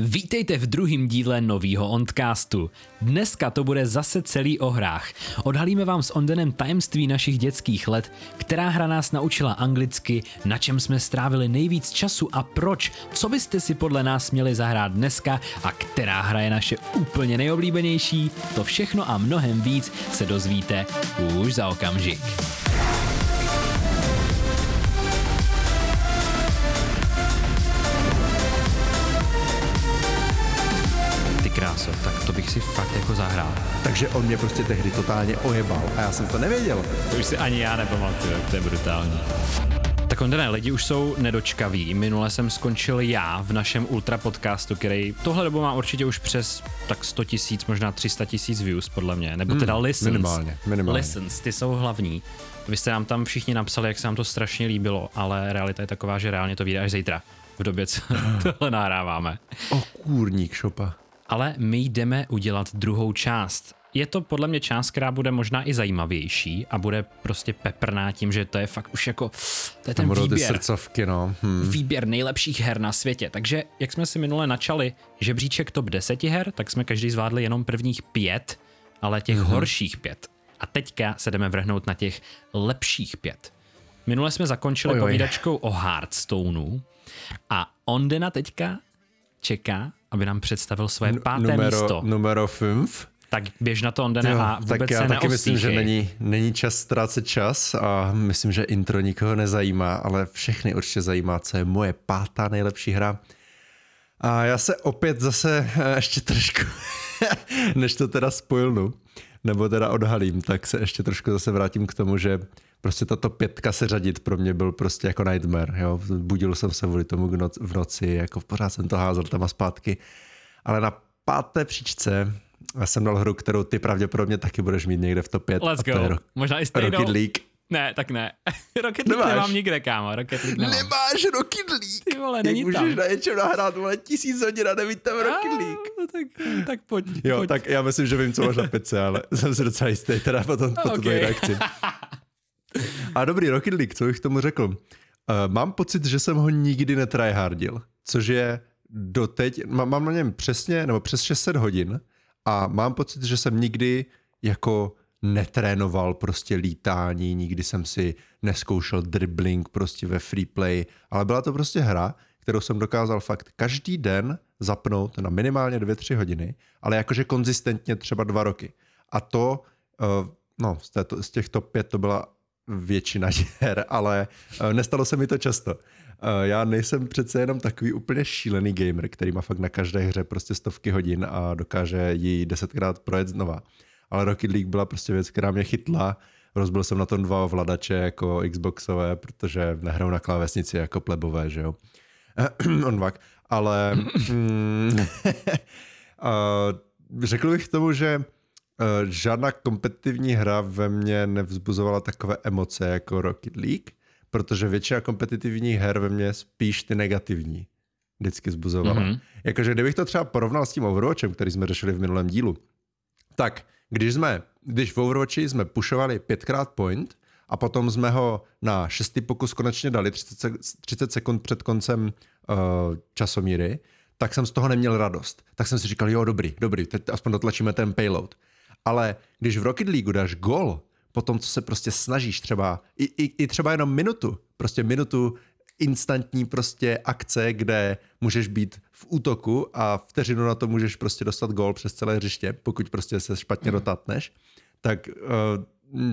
Vítejte v druhém díle novýho Ondcastu. Dneska to bude zase celý o hrách. Odhalíme vám s Ondenem tajemství našich dětských let, která hra nás naučila anglicky, na čem jsme strávili nejvíc času a proč, co byste si podle nás měli zahrát dneska a která hra je naše úplně nejoblíbenější, to všechno a mnohem víc se dozvíte už za okamžik. Jako zahrál. Takže on mě prostě tehdy totálně ojebal a já jsem to nevěděl. To už si ani já nepamatuju, to je brutální. Tak Ondene, lidi už jsou nedočkaví. Minule jsem skončil já v našem ultra podcastu, který tohle dobu má určitě už přes tak 100 tisíc, možná 300 tisíc views podle mě, nebo teda hmm, listens. minimálně, minimálně. Listens, ty jsou hlavní. Vy jste nám tam všichni napsali, jak se nám to strašně líbilo, ale realita je taková, že reálně to vyjde až zítra, v době, co tohle nahráváme. O kůrník šopa. Ale my jdeme udělat druhou část. Je to podle mě část, která bude možná i zajímavější a bude prostě peprná tím, že to je fakt už jako, to je ten Tam budou ty výběr, srdcovky, no. Hm. výběr nejlepších her na světě. Takže jak jsme si minule načali žebříček top 10 her, tak jsme každý zvládli jenom prvních pět, ale těch mm-hmm. horších pět. A teďka se jdeme vrhnout na těch lepších pět. Minule jsme zakončili Ojoj. povídačkou o Hearthstoneu a Ondena teďka čeká, aby nám představil svoje páté numero, místo. numero 5. Tak běž na to, Ondene, a vůbec tak já se taky myslím, že není, není čas ztrácet čas a myslím, že intro nikoho nezajímá, ale všechny určitě zajímá, co je moje pátá nejlepší hra. A já se opět zase eh, ještě trošku, než to teda spojilnu, nebo teda odhalím, tak se ještě trošku zase vrátím k tomu, že prostě tato pětka se řadit pro mě byl prostě jako nightmare, jo. Budil jsem se kvůli tomu v noci, jako pořád jsem to házel tam a zpátky. Ale na páté příčce jsem dal hru, kterou ty pravděpodobně taky budeš mít někde v top 5. Let's go. Rock, Možná i stejnou. Rocket League. Ne, tak ne. Rocket League Nemáš? nemám nikde, kámo. Rocket League nemám. Nemáš Rocket League. Ty vole, Jak není můžeš tam. na něčem nahrát, vole, tisíc hodin a nemít tam Rocket League. No, tak, tak pojď. Jo, pojď. tak já myslím, že vím, co máš na pece, ale jsem si docela jistý, teda po, tom, po Ok. okay. reakci. A dobrý, Rocket League, co bych tomu řekl? Uh, mám pocit, že jsem ho nikdy netryhardil, což je doteď, mám, mám na něm přesně, nebo přes 600 hodin a mám pocit, že jsem nikdy jako netrénoval prostě lítání, nikdy jsem si neskoušel dribbling prostě ve free play, ale byla to prostě hra, kterou jsem dokázal fakt každý den zapnout na minimálně 2-3 hodiny, ale jakože konzistentně třeba dva roky. A to, uh, no, z, této, z těch top 5 to byla většina her, ale uh, nestalo se mi to často. Uh, já nejsem přece jenom takový úplně šílený gamer, který má fakt na každé hře prostě stovky hodin a dokáže ji desetkrát projet znova. Ale Rocket League byla prostě věc, která mě chytla. Rozbil jsem na tom dva ovladače jako Xboxové, protože nehraju na klávesnici jako plebové, že jo. On vak. Ale mm, uh, řekl bych tomu, že žádná kompetitivní hra ve mně nevzbuzovala takové emoce jako Rocket League, protože většina kompetitivních her ve mně spíš ty negativní vždycky zbuzovala. Mhm. Mm-hmm. Jakože kdybych to třeba porovnal s tím Overwatchem, který jsme řešili v minulém dílu, tak když jsme, když v Overwatchi jsme pušovali pětkrát point a potom jsme ho na šestý pokus konečně dali 30, sek- 30 sekund před koncem uh, časomíry, tak jsem z toho neměl radost. Tak jsem si říkal, jo, dobrý, dobrý, teď aspoň dotlačíme ten payload. Ale když v Rocket League dáš gol, po tom, co se prostě snažíš třeba, i, i, i třeba jenom minutu, prostě minutu instantní prostě akce, kde můžeš být v útoku a vteřinu na to můžeš prostě dostat gol přes celé hřiště, pokud prostě se špatně dotatneš, tak uh,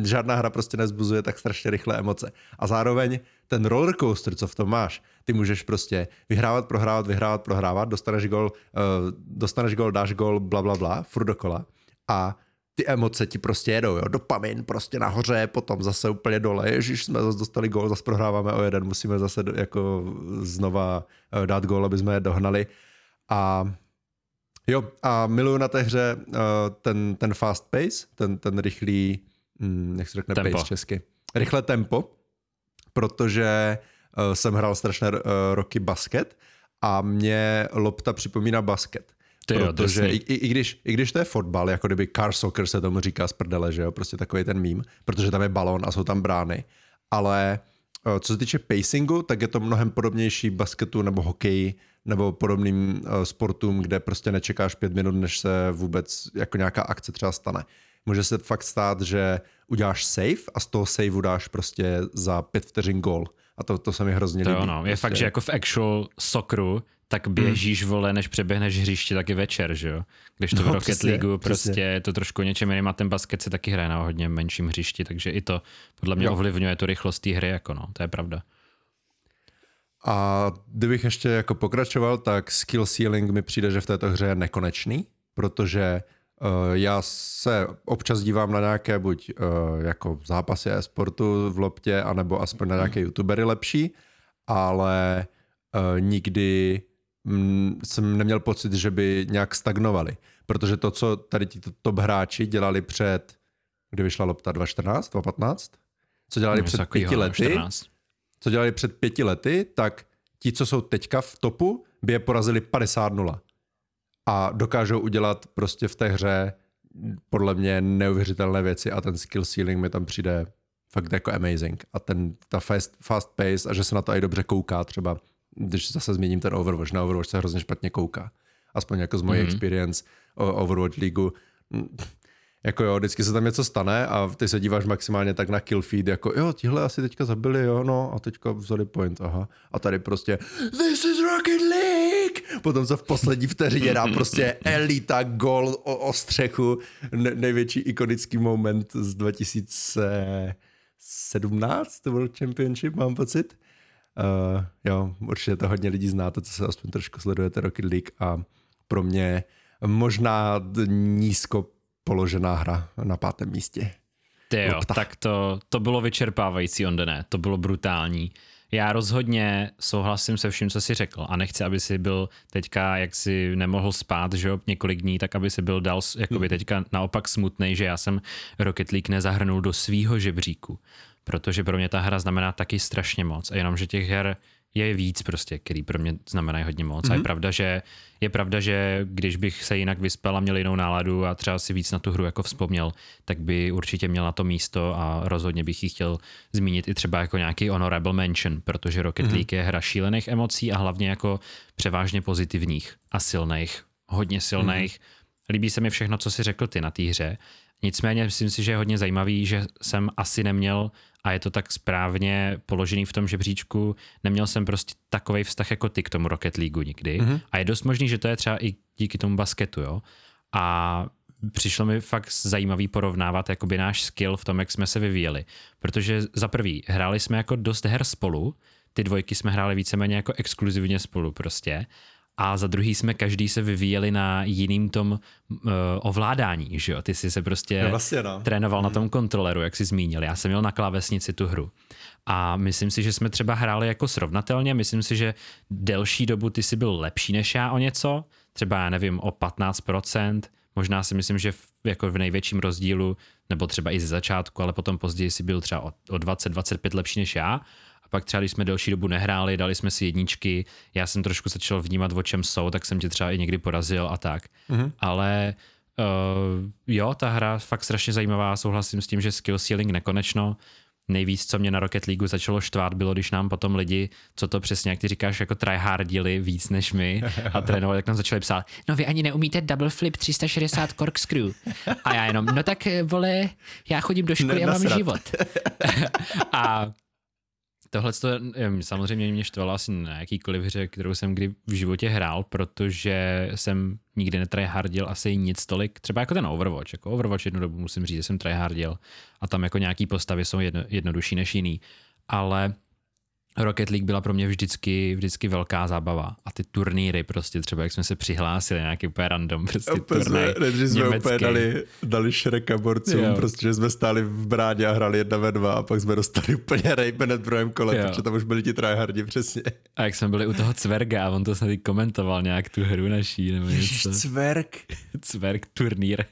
žádná hra prostě nezbuzuje tak strašně rychle emoce. A zároveň ten rollercoaster, co v tom máš, ty můžeš prostě vyhrávat, prohrávat, vyhrávat, prohrávat, dostaneš gol, uh, dostaneš gol, dáš gol, bla, bla, bla, furt dokola. A ty emoce ti prostě jedou, jo, dopamin prostě nahoře, potom zase úplně dole, ježiš, jsme zase dostali gól, zase prohráváme o jeden, musíme zase jako znova eh, dát gól, aby jsme je dohnali. A jo, a miluju na té hře uh, ten, ten fast pace, ten, ten rychlý, hm, jak se řekne Tempo. pace česky, rychlé tempo, protože uh, jsem hrál strašné roky basket a mě lopta připomíná basket. Ty jo, protože i, i, i, když, i když to je fotbal, jako kdyby car soccer se tomu říká z prdele, že jo, prostě takový ten mím, protože tam je balón a jsou tam brány, ale uh, co se týče pacingu, tak je to mnohem podobnější basketu nebo hokeji nebo podobným uh, sportům, kde prostě nečekáš pět minut, než se vůbec jako nějaká akce třeba stane. Může se fakt stát, že uděláš save a z toho saveu dáš prostě za pět vteřin gol. A to, to se mi hrozně to líbí. Ono. Je prostě. fakt, že jako v actual socceru tak běžíš, hmm. vole, než přeběhneš hřiště, taky večer, že jo? Když to no, v Rocket přesně, League prostě přesně. je to trošku něčem jiným a ten basket se taky hraje na hodně menším hřišti, takže i to podle mě jo. ovlivňuje tu rychlost té hry, jako no, to je pravda. A kdybych ještě jako pokračoval, tak skill ceiling mi přijde, že v této hře je nekonečný, protože uh, já se občas dívám na nějaké buď uh, jako zápasy e-sportu v loptě, anebo aspoň na nějaké youtubery lepší, ale uh, nikdy jsem neměl pocit, že by nějak stagnovali. Protože to, co tady ti top hráči dělali před, kdy vyšla lopta 2014, 2015, co dělali no, před pěti lety, 14. co dělali před pěti lety, tak ti, co jsou teďka v topu, by je porazili 50-0. A dokážou udělat prostě v té hře podle mě neuvěřitelné věci a ten skill ceiling mi tam přijde fakt jako amazing. A ten, ta fast, fast pace a že se na to i dobře kouká třeba když zase změním ten Overwatch, na Overwatch se hrozně špatně kouká. Aspoň jako z mojí mm-hmm. experience o Overwatch League. Jako jo, vždycky se tam něco stane a ty se díváš maximálně tak na kill feed, jako jo, tihle asi teďka zabili, jo, no, a teďka vzali point, aha. A tady prostě This is Rocket League! Potom se v poslední vteřině dá prostě elita gol o, o střechu, ne, největší ikonický moment z 2017 World Championship, mám pocit. Uh, jo, určitě to hodně lidí znáte, co se aspoň trošku sledujete Rocket League a pro mě možná nízko položená hra na pátém místě. Ty jo, tak to, to bylo vyčerpávající, onde ne, to bylo brutální. Já rozhodně souhlasím se vším, co jsi řekl a nechci, aby si byl teďka, jak si nemohl spát, že jo, několik dní, tak aby si byl dal jakoby hmm. teďka naopak smutný, že já jsem Rocket League nezahrnul do svýho žebříku protože pro mě ta hra znamená taky strašně moc a jenom, že těch her je víc prostě, který pro mě znamenají hodně moc. Mm-hmm. A je mhm. pravda, že je pravda, že když bych se jinak vyspal a měl jinou náladu a třeba si víc na tu hru jako vzpomněl, tak by určitě měl na to místo a rozhodně bych ji chtěl zmínit i třeba jako nějaký honorable mention, protože Rocket mm-hmm. League je hra šílených emocí a hlavně jako převážně pozitivních a silných, hodně silných. Mm-hmm. Líbí se mi všechno, co si řekl ty na té hře. Nicméně myslím si, že je hodně zajímavý, že jsem asi neměl a je to tak správně položený v tom žebříčku. Neměl jsem prostě takový vztah jako ty k tomu Rocket League nikdy. Mm-hmm. A je dost možný, že to je třeba i díky tomu basketu, jo. A přišlo mi fakt zajímavý porovnávat jakoby náš skill v tom, jak jsme se vyvíjeli. Protože za prvý, hráli jsme jako dost her spolu, ty dvojky jsme hráli víceméně jako exkluzivně spolu prostě a za druhý jsme každý se vyvíjeli na jiným tom uh, ovládání, že jo? Ty jsi se prostě no vlastně, no. trénoval mm. na mhm. tom kontroleru, jak jsi zmínil. Já jsem měl na klávesnici tu hru. A myslím si, že jsme třeba hráli jako srovnatelně. Myslím si, že delší dobu ty jsi byl lepší než já o něco. Třeba, já nevím, o 15%. Možná si myslím, že v, jako v největším rozdílu, nebo třeba i ze začátku, ale potom později si byl třeba o, o 20-25 lepší než já. A pak třeba, když jsme delší dobu nehráli, dali jsme si jedničky, já jsem trošku začal vnímat, o čem jsou, tak jsem tě třeba i někdy porazil a tak. Mm-hmm. Ale uh, jo, ta hra fakt strašně zajímavá, souhlasím s tím, že skill ceiling nekonečno. Nejvíc, co mě na Rocket League začalo štvát, bylo, když nám potom lidi, co to přesně, jak ty říkáš, jako tryhardili víc než my a trénovali, jak nám začali psát, no vy ani neumíte double flip 360 corkscrew. A já jenom, no tak vole, já chodím do školy a mám život. a Tohle to samozřejmě mě štvalo asi na jakýkoliv hře, kterou jsem kdy v životě hrál, protože jsem nikdy netryhardil asi nic tolik, třeba jako ten Overwatch. Jako Overwatch jednu dobu musím říct, že jsem tryhardil a tam jako nějaký postavy jsou jedno, jednodušší než jiný. Ale Rocket League byla pro mě vždycky, vždycky velká zábava. A ty turnýry prostě, třeba jak jsme se přihlásili, nějaký úplně random prostě úplně turnaj jsme, jsme úplně dali, dali šreka borcům, jo. prostě, že jsme stáli v brádě a hrali jedna ve dva a pak jsme dostali úplně rape hned druhém kole, jo. protože tam už byli ti tryhardi přesně. A jak jsme byli u toho Cverga a on to snad komentoval nějak tu hru naší nebo něco. Cverg. Cverg turnýr.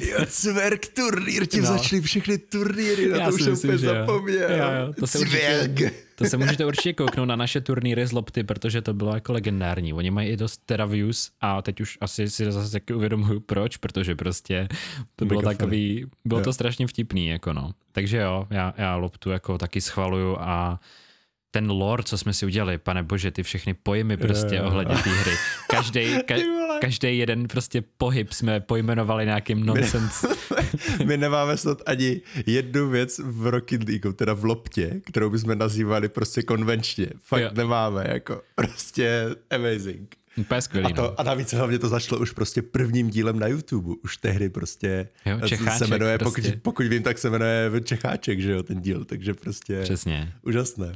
Jo, Cverk turnýr, tím no. začaly všechny turnýry, na Já to už jsem úplně zapomněl. Jo, jo, to se určitě, to se můžete určitě kouknout na naše turnýry z Lopty, protože to bylo jako legendární. Oni mají i dost teda views a teď už asi si zase taky uvědomuju proč, protože prostě to bylo Mega takový, funny. bylo jo. to strašně vtipný, jako no. Takže jo, já, já Loptu jako taky schvaluju a ten lore, co jsme si udělali, pane bože, ty všechny pojmy prostě Jo. ohledně té hry. Každý, ka. Každý jeden prostě pohyb jsme pojmenovali nějakým nonsens. My nemáme snad ani jednu věc v Rocket League, teda v loptě, kterou bychom nazývali prostě konvenčně. Fakt Jo. nemáme, jako prostě amazing. Úplně skvělý, A, no. to, a navíc hlavně to začalo už prostě prvním dílem na YouTube. Už tehdy prostě Jo, to Čecháček se jmenuje, prostě. pokud, pokud vím, tak se jmenuje Čecháček, že jo, ten díl, takže prostě Přesně. úžasné.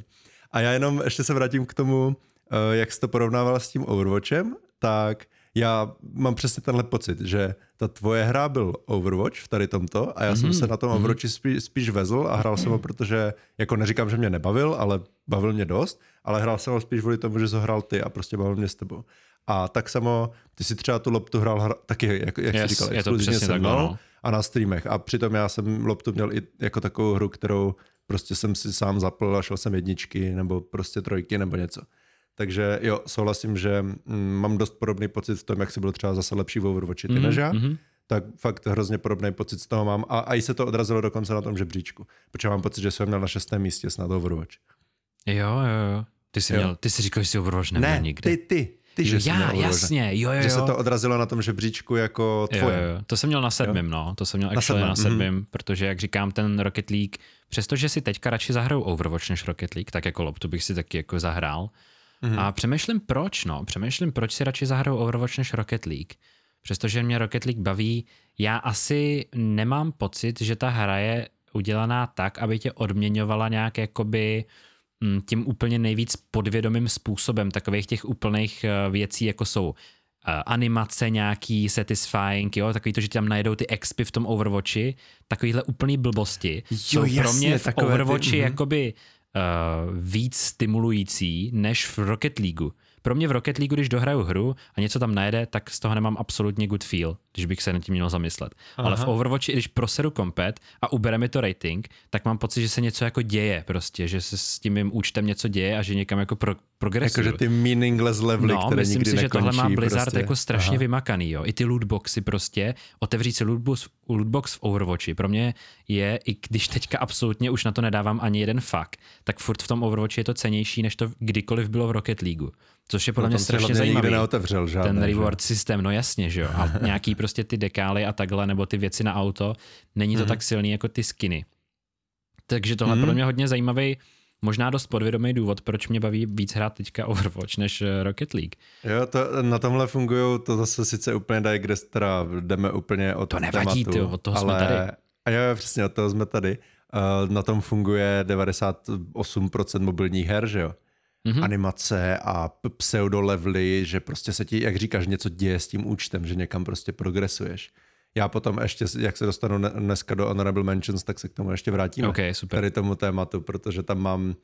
A já jenom ještě se vrátím k tomu, eh, jak jsi to porovnával s tím Overwatchem, tak já mám přesně tenhle pocit, že ta tvoje hra byl Overwatch v tady tomto a já mm-hmm. jsem se na tom Overwatchi spíš, spíš vezl a hrál jsem ho, protože, jako neříkám, že mě nebavil, ale bavil mě dost, ale hrál jsem ho spíš kvůli tomu, že jsi ho hrál ty a prostě bavil mě s tebou. A tak samo, ty si třeba tu loptu hrál hra, taky, jak, jak Yes, jsi říkal, je to exkluzivně přesně se mnou no. a na streamech. A přitom já jsem loptu měl i jako takovou hru, kterou prostě jsem si sám zapl a šel jsem jedničky nebo prostě trojky nebo něco. Takže jo, souhlasím, že mm, mám dost podobný pocit v tom, jak si byl třeba zase lepší v Overwatchi ty Mhm, než já. mhm. Tak fakt hrozně podobný pocit z toho mám. A, a i se to odrazilo dokonce na tom žebříčku. Protože mám pocit, že jsem měl na šestém místě snad Overwatch. Jo, jo, jo. Ty jsi, Jo. měl, ty jsi říkal, že jsi Overwatch neměl Ne, nikdy. ty, ty, ty, že jsi měl já, Overwatch. jasně, jo, jo, jo. Že se to odrazilo na tom žebříčku jako Jo, tvoje. jo, to jsem měl na sedmém, no. To jsem měl Na actually na sedmém, sedmém, protože jak říkám, ten Rocket League, přestože si teďka radši zahraju Overwatch než Rocket League, tak jako loptu bych si taky jako zahrál. Mhm. A přemýšlím proč, no. Přemýšlím, proč si radši zahraju Overwatch než Rocket League. Přestože mě Rocket League baví, já asi nemám pocit, že ta hra je udělaná tak, aby tě odměňovala nějak jakoby mm, tím úplně nejvíc podvědomým způsobem takových těch úplných eh, věcí, jako jsou eh, animace nějaký satisfying, jo, takový to, že ti tam najedou ty expy v tom Overwatchi, takovýhle úplný blbosti, Jo, jsou pro jasně, mě v takové ty- Overwatchi mhm. jakoby uh, víc stimulující než v Rocket League. Pro mě v Rocket League, když dohraju hru a něco tam najede, tak z toho nemám absolutně good feel, když bych se nad tím měl zamyslet. Aha. Ale v Overwatchi, když proseru kompet a ubere mi to rating, tak mám pocit, že se něco jako děje prostě, že se s tím mým účtem něco děje a že někam jako pro, progresuju. Jakože ty meaningless levely, No, které myslím nikdy si, že nekončí. tohle má Blizzard prostě. jako strašně Aha. vymakaný, jo. I ty lootboxy prostě, otevřít si lootbox, lootbox v Overwatchi, pro mě je, i když teďka absolutně už na to nedávám ani jeden fakt, tak furt v tom Overwatchi je to cenější, než to kdykoliv bylo v Rocket League. Což je podle No, mě strašně zajímavý. neotevřel žádné, Ten že? reward systém, no jasně, že jo. A nějaký prostě ty dekály a takhle, nebo ty věci na auto, není Mhm. to tak silný jako ty skiny. Takže tohle mm. pro mě hodně zajímavý, možná dost podvědomý důvod, proč mě baví víc hrát teďka Overwatch než eh, Rocket League. Jo, to, na tomhle fungují to zase sice úplně dají, kde teda jdeme úplně od To nevadí, tématu, tyjo, od toho jsme ale, tady. A jo, přesně, od toho jsme tady. Uh, na tom funguje 98% mobilních her, že jo? Mhm. Mm-hmm. Animace a p- pseudo-levely, že prostě se ti, jak říkáš, něco děje s tím účtem, že někam prostě progresuješ. Já potom ještě, jak se dostanu ne- dneska do Honorable Mentions, tak se k tomu ještě vrátíme. OK, super. Tady tomu tématu, protože tam mám uh,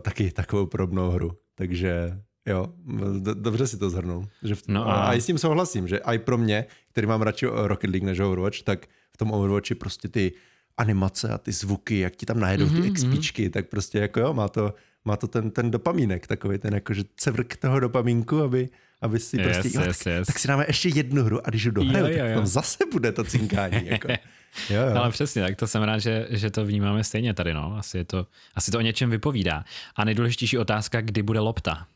taky takovou podobnou hru. Takže jo, d- dobře si to zhrnul. Že v, No a- a... i s tím souhlasím, že i pro mě, který mám radši Rocket League než Overwatch, tak v tom Overwatchi prostě ty animace a ty zvuky, jak ti tam najedou Mhm, ty XPčky, tak prostě jako jo, má to, má to ten, ten dopamínek, takový ten jakože cevrk toho dopamínku, aby, aby si Yes, prostě, jo, yes, tak, yes. tak si dáme ještě jednu hru a když ji dohraju, Jo, jo, tak jo. tam zase bude to cinkání. Jako. Jo, jo. Ale přesně, tak to jsem rád, že, že to vnímáme stejně tady, no. Asi, je to, asi to o něčem vypovídá. A nejdůležitější otázka, kdy bude lopta?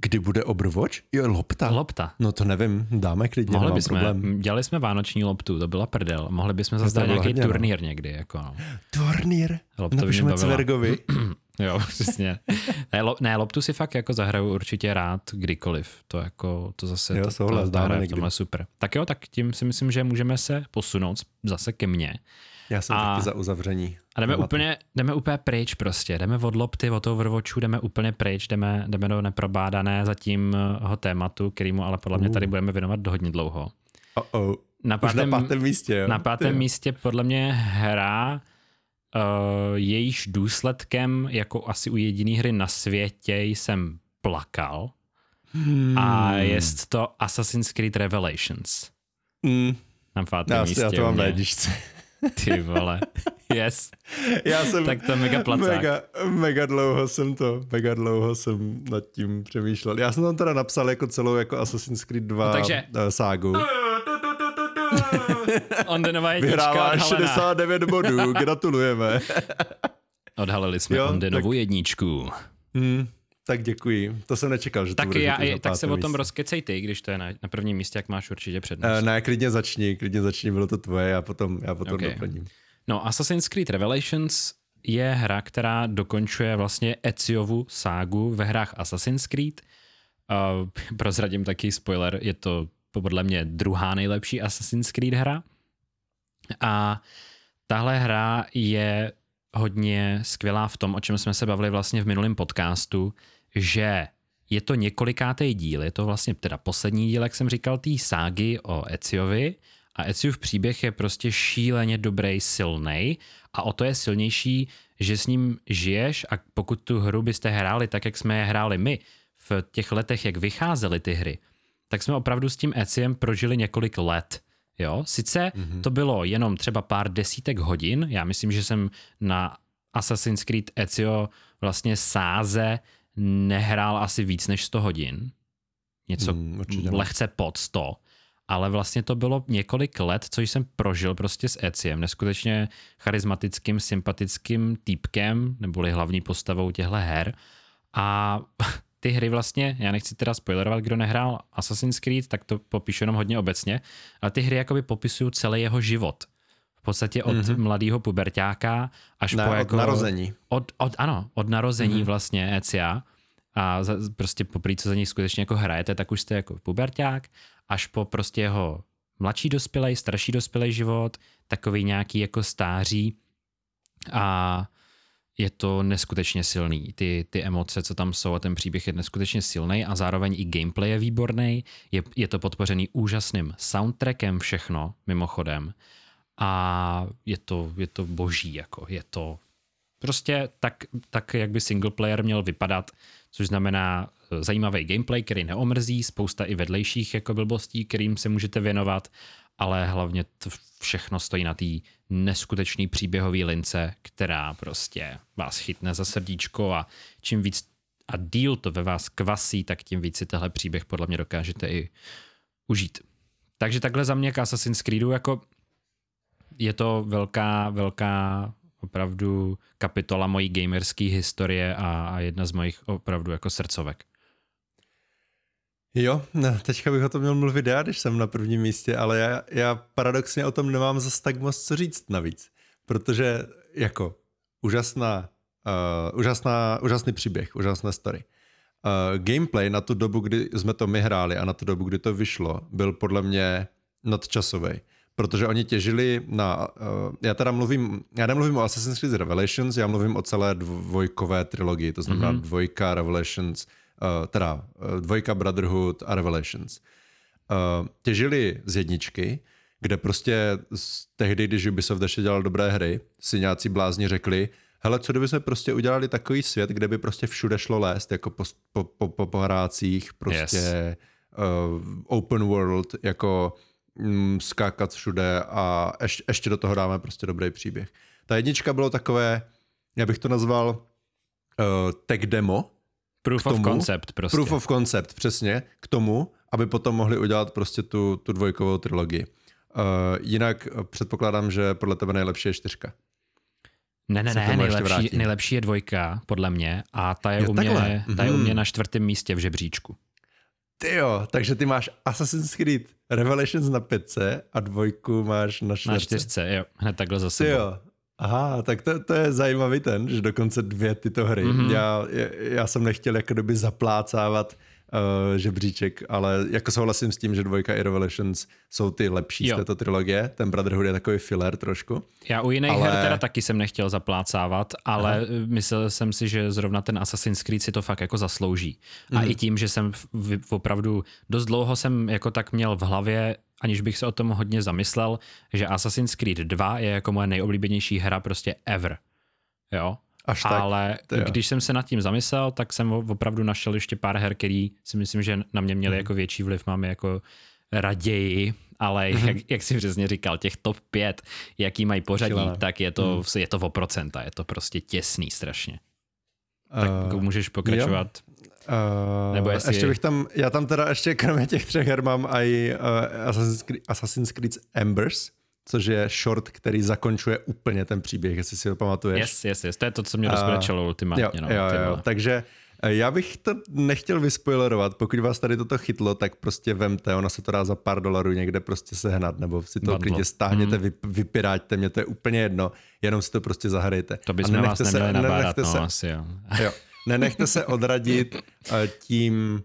Kdy bude Overwatch? Jo, lopta. Lopta. No to nevím, dáme klidně, Mohli bychom, problém. dělali jsme vánoční loptu, to byla prdel. Mohli bychom zase dát nějaký hodně, no. turnýr někdy, jako no. Turnýr. Napíšeme. Cvergovi. Jo, přesně. Ne, lo, ne, loptu si fakt jako zahraju určitě rád kdykoliv. To jako, to zase, Jo, to, souhlas, hra je v tomhle super. Tak jo, tak tím si myslím, že můžeme se posunout zase ke mně. Já jsem A- taky za uzavření. A jdeme úplně, jdeme úplně pryč prostě. Jdeme od lopty, od Overwatchu, jdeme úplně pryč, jdeme, jdeme do neprobádaného zatímho tématu, kterýmu ale podle mě tady budeme věnovat do hodně dlouho. Oh, oh. Na Už pátém, na pátém místě, jo? na pátém Ty místě podle mě hra, uh, jejíž důsledkem, jako asi u jediné hry na světě, jsem plakal. Hmm. A je to Assassin's Creed Revelations. Mm, Na pátém já, místě. já to mám na jedničce. Ty vole. Yes. Já jsem Tak to mega placák. Mega, mega dlouho jsem to, mega dlouho jsem nad tím přemýšlel. Já jsem tam teda napsal jako celou jako Assassin's Creed 2 No takže- eh, ságu. On the nová jednička Vyhrává odhalená. 69 bodů, gratulujeme. Odhalili jsme Jo, Ondenovu jedničku. Hmm, tak děkuji. To jsem nečekal, že to Tak, bude já, na tak se o tom rozkecej ty, když to je na, na prvním místě, jak máš určitě přednost. Eh, Ne, klidně začni, klidně začni, bylo to tvoje, já potom, já potom Okay. doplním. No, Assassin's Creed Revelations je hra, která dokončuje vlastně Eziovu ságu ve hrách Assassin's Creed. Uh, prozradím taky spoiler, je to podle mě druhá nejlepší Assassin's Creed hra. A tahle hra je hodně skvělá v tom, o čem jsme se bavili vlastně v minulém podcastu, že je to několikátý díl, je to vlastně teda poslední díl, jak jsem říkal, té ságy o Eziovi. A Eziův příběh je prostě šíleně dobrý, silný a o to je silnější, že s ním žiješ a pokud tu hru byste hráli tak, jak jsme je hráli my v těch letech, jak vycházely ty hry, tak jsme opravdu s tím Eziem prožili několik let. Jo, sice mm-hmm. to bylo jenom třeba pár desítek hodin, já myslím, že jsem na Assassin's Creed Ezio vlastně sáze nehrál asi víc než 100 hodin. Něco Mm, lehce pod 100. Ale vlastně to bylo několik let, co jsem prožil prostě s Eziem, neskutečně charismatickým, sympatickým týpkem, neboli hlavní postavou těchto her. A ty hry vlastně, já nechci teda spoilerovat, kdo nehrál Assassin's Creed, tak to popíšu jenom hodně obecně, ale ty hry jakoby popisují celý jeho život. V podstatě od mm-hmm. mladého pubertáka až Ne, po od jako... narození. Od, od, ano, od narození mm-hmm. vlastně Ezia a za, prostě poprvé, co za něj skutečně jako hrajete, tak už jste jako puberták, až po prostě jeho mladší dospělej, starší dospělej život, takový nějaký jako stáří a je to neskutečně silný. Ty, ty emoce, co tam jsou a ten příběh je neskutečně silný a zároveň i gameplay je výborný. Je, je to podpořený úžasným soundtrackem všechno, mimochodem. A je to, je to boží, jako je to prostě tak, tak, jak by single player měl vypadat, což znamená eh, zajímavý gameplay, který neomrzí, spousta i vedlejších jako blbostí, kterým se můžete věnovat, ale hlavně to všechno stojí na té neskutečný příběhový lince, která prostě vás chytne za srdíčko a čím víc a díl to ve vás kvasí, tak tím víc si tenhle příběh podle mě dokážete i užít. Takže takhle za mě k Assassin's Creedu jako je to velká, velká opravdu kapitola mojí gamerské historie a, a jedna z mojich opravdu jako srdcovek. Jo, no, teďka bych o tom měl mluvit já, když jsem na prvním místě, ale já, já paradoxně o tom nemám zas tak moc co říct navíc, protože jako úžasná, uh, úžasná, úžasný příběh, úžasná story. Uh, gameplay na tu dobu, kdy jsme to my hráli a na tu dobu, kdy to vyšlo, byl podle mě nadčasový. Protože oni těžili na, uh, já teda mluvím, já nemluvím o Assassin's Creed Revelations, já mluvím o celé dvojkové trilogii, to znamená mm-hmm. dvojka Revelations, uh, teda uh, dvojka Brotherhood a Revelations. Uh, těžili z jedničky, kde prostě z tehdy, když Ubisoft ještě dělal dobré hry, si nějací blázni řekli, hele, co kdyby jsme prostě udělali takový svět, kde by prostě všude šlo lézt, jako po, po, po, po pohrácích, prostě yes. uh, open world, jako mm, skákat všude a ještě, ještě do toho dáme prostě dobrý příběh. Ta jednička bylo takové, já bych to nazval uh, tech demo, Proof tomu, of concept prostě. Proof of concept, přesně, k tomu, aby potom mohli udělat prostě tu, tu dvojkovou trilogii. Uh, jinak uh, předpokládám, že podle tebe nejlepší je čtyřka. Ne, ne, ne, nejlepší, nejlepší je dvojka, podle mě, a ta je, Jo, u mě, takhle. ta je u mě Mhm. na čtvrtém místě v žebříčku. Ty jo, takže ty máš Assassin's Creed Revelations na pětce a dvojku máš na čtyřce. Na čtyřce, jo, hned takhle za Ty sebou. jo. Aha, tak to, to je zajímavý ten, že dokonce dvě tyto hry. Mhm. Mm-hmm. Já, já, jsem nechtěl jako kdyby zaplácávat uh, žebříček, ale jako souhlasím s tím, že dvojka i Revelations jsou ty lepší Jo. z této trilogie. Ten Brotherhood je takový filler trošku. Já u jiných Ale- her teda taky jsem nechtěl zaplácávat, ale Aha. myslel jsem si, že zrovna ten Assassin's Creed si to fakt jako zaslouží. A Mhm. i tím, že jsem v- opravdu dost dlouho jsem jako tak měl v hlavě, aniž bych se o tom hodně zamyslel, že Assassin's Creed 2 je jako moje nejoblíbenější hra prostě ever. Jo? Až tak. Ale jo. když jsem se nad tím zamyslel, tak jsem opravdu našel ještě pár her, který si myslím, že na mě měli Mhm. jako větší vliv, máme jako raději, ale Mhm. jak, jak si přesně říkal, těch top 5, jaký mají pořadí, Šílené. tak je to, Mhm. je to o procenta, je to prostě těsný strašně. Tak Uh, můžeš pokračovat. Uh, Nebo jestli- Ještě bych tam, já tam teda ještě kromě těch třech her mám i uh, Assassin's, Creed, Assassin's Creed Embers, což je short, který zakončuje úplně ten příběh, jestli si ho pamatuješ. Yes, yes, yes. To je to, co mě rozbrečelo ultimátně. Jo, no, jo, jo. Takže eh, já bych to nechtěl vyspoilerovat, pokud vás tady toto chytlo, tak prostě vemte, ona se to dá za pár dolarů někde prostě sehnat, nebo si to klidně stáhněte, mm. vypiráťte, mě to je úplně jedno, jenom si to prostě zahrajte. To bychom vás nenechte neměli nabádat, nenechte no, se, asi jo. jo, nenechte se odradit eh, tím,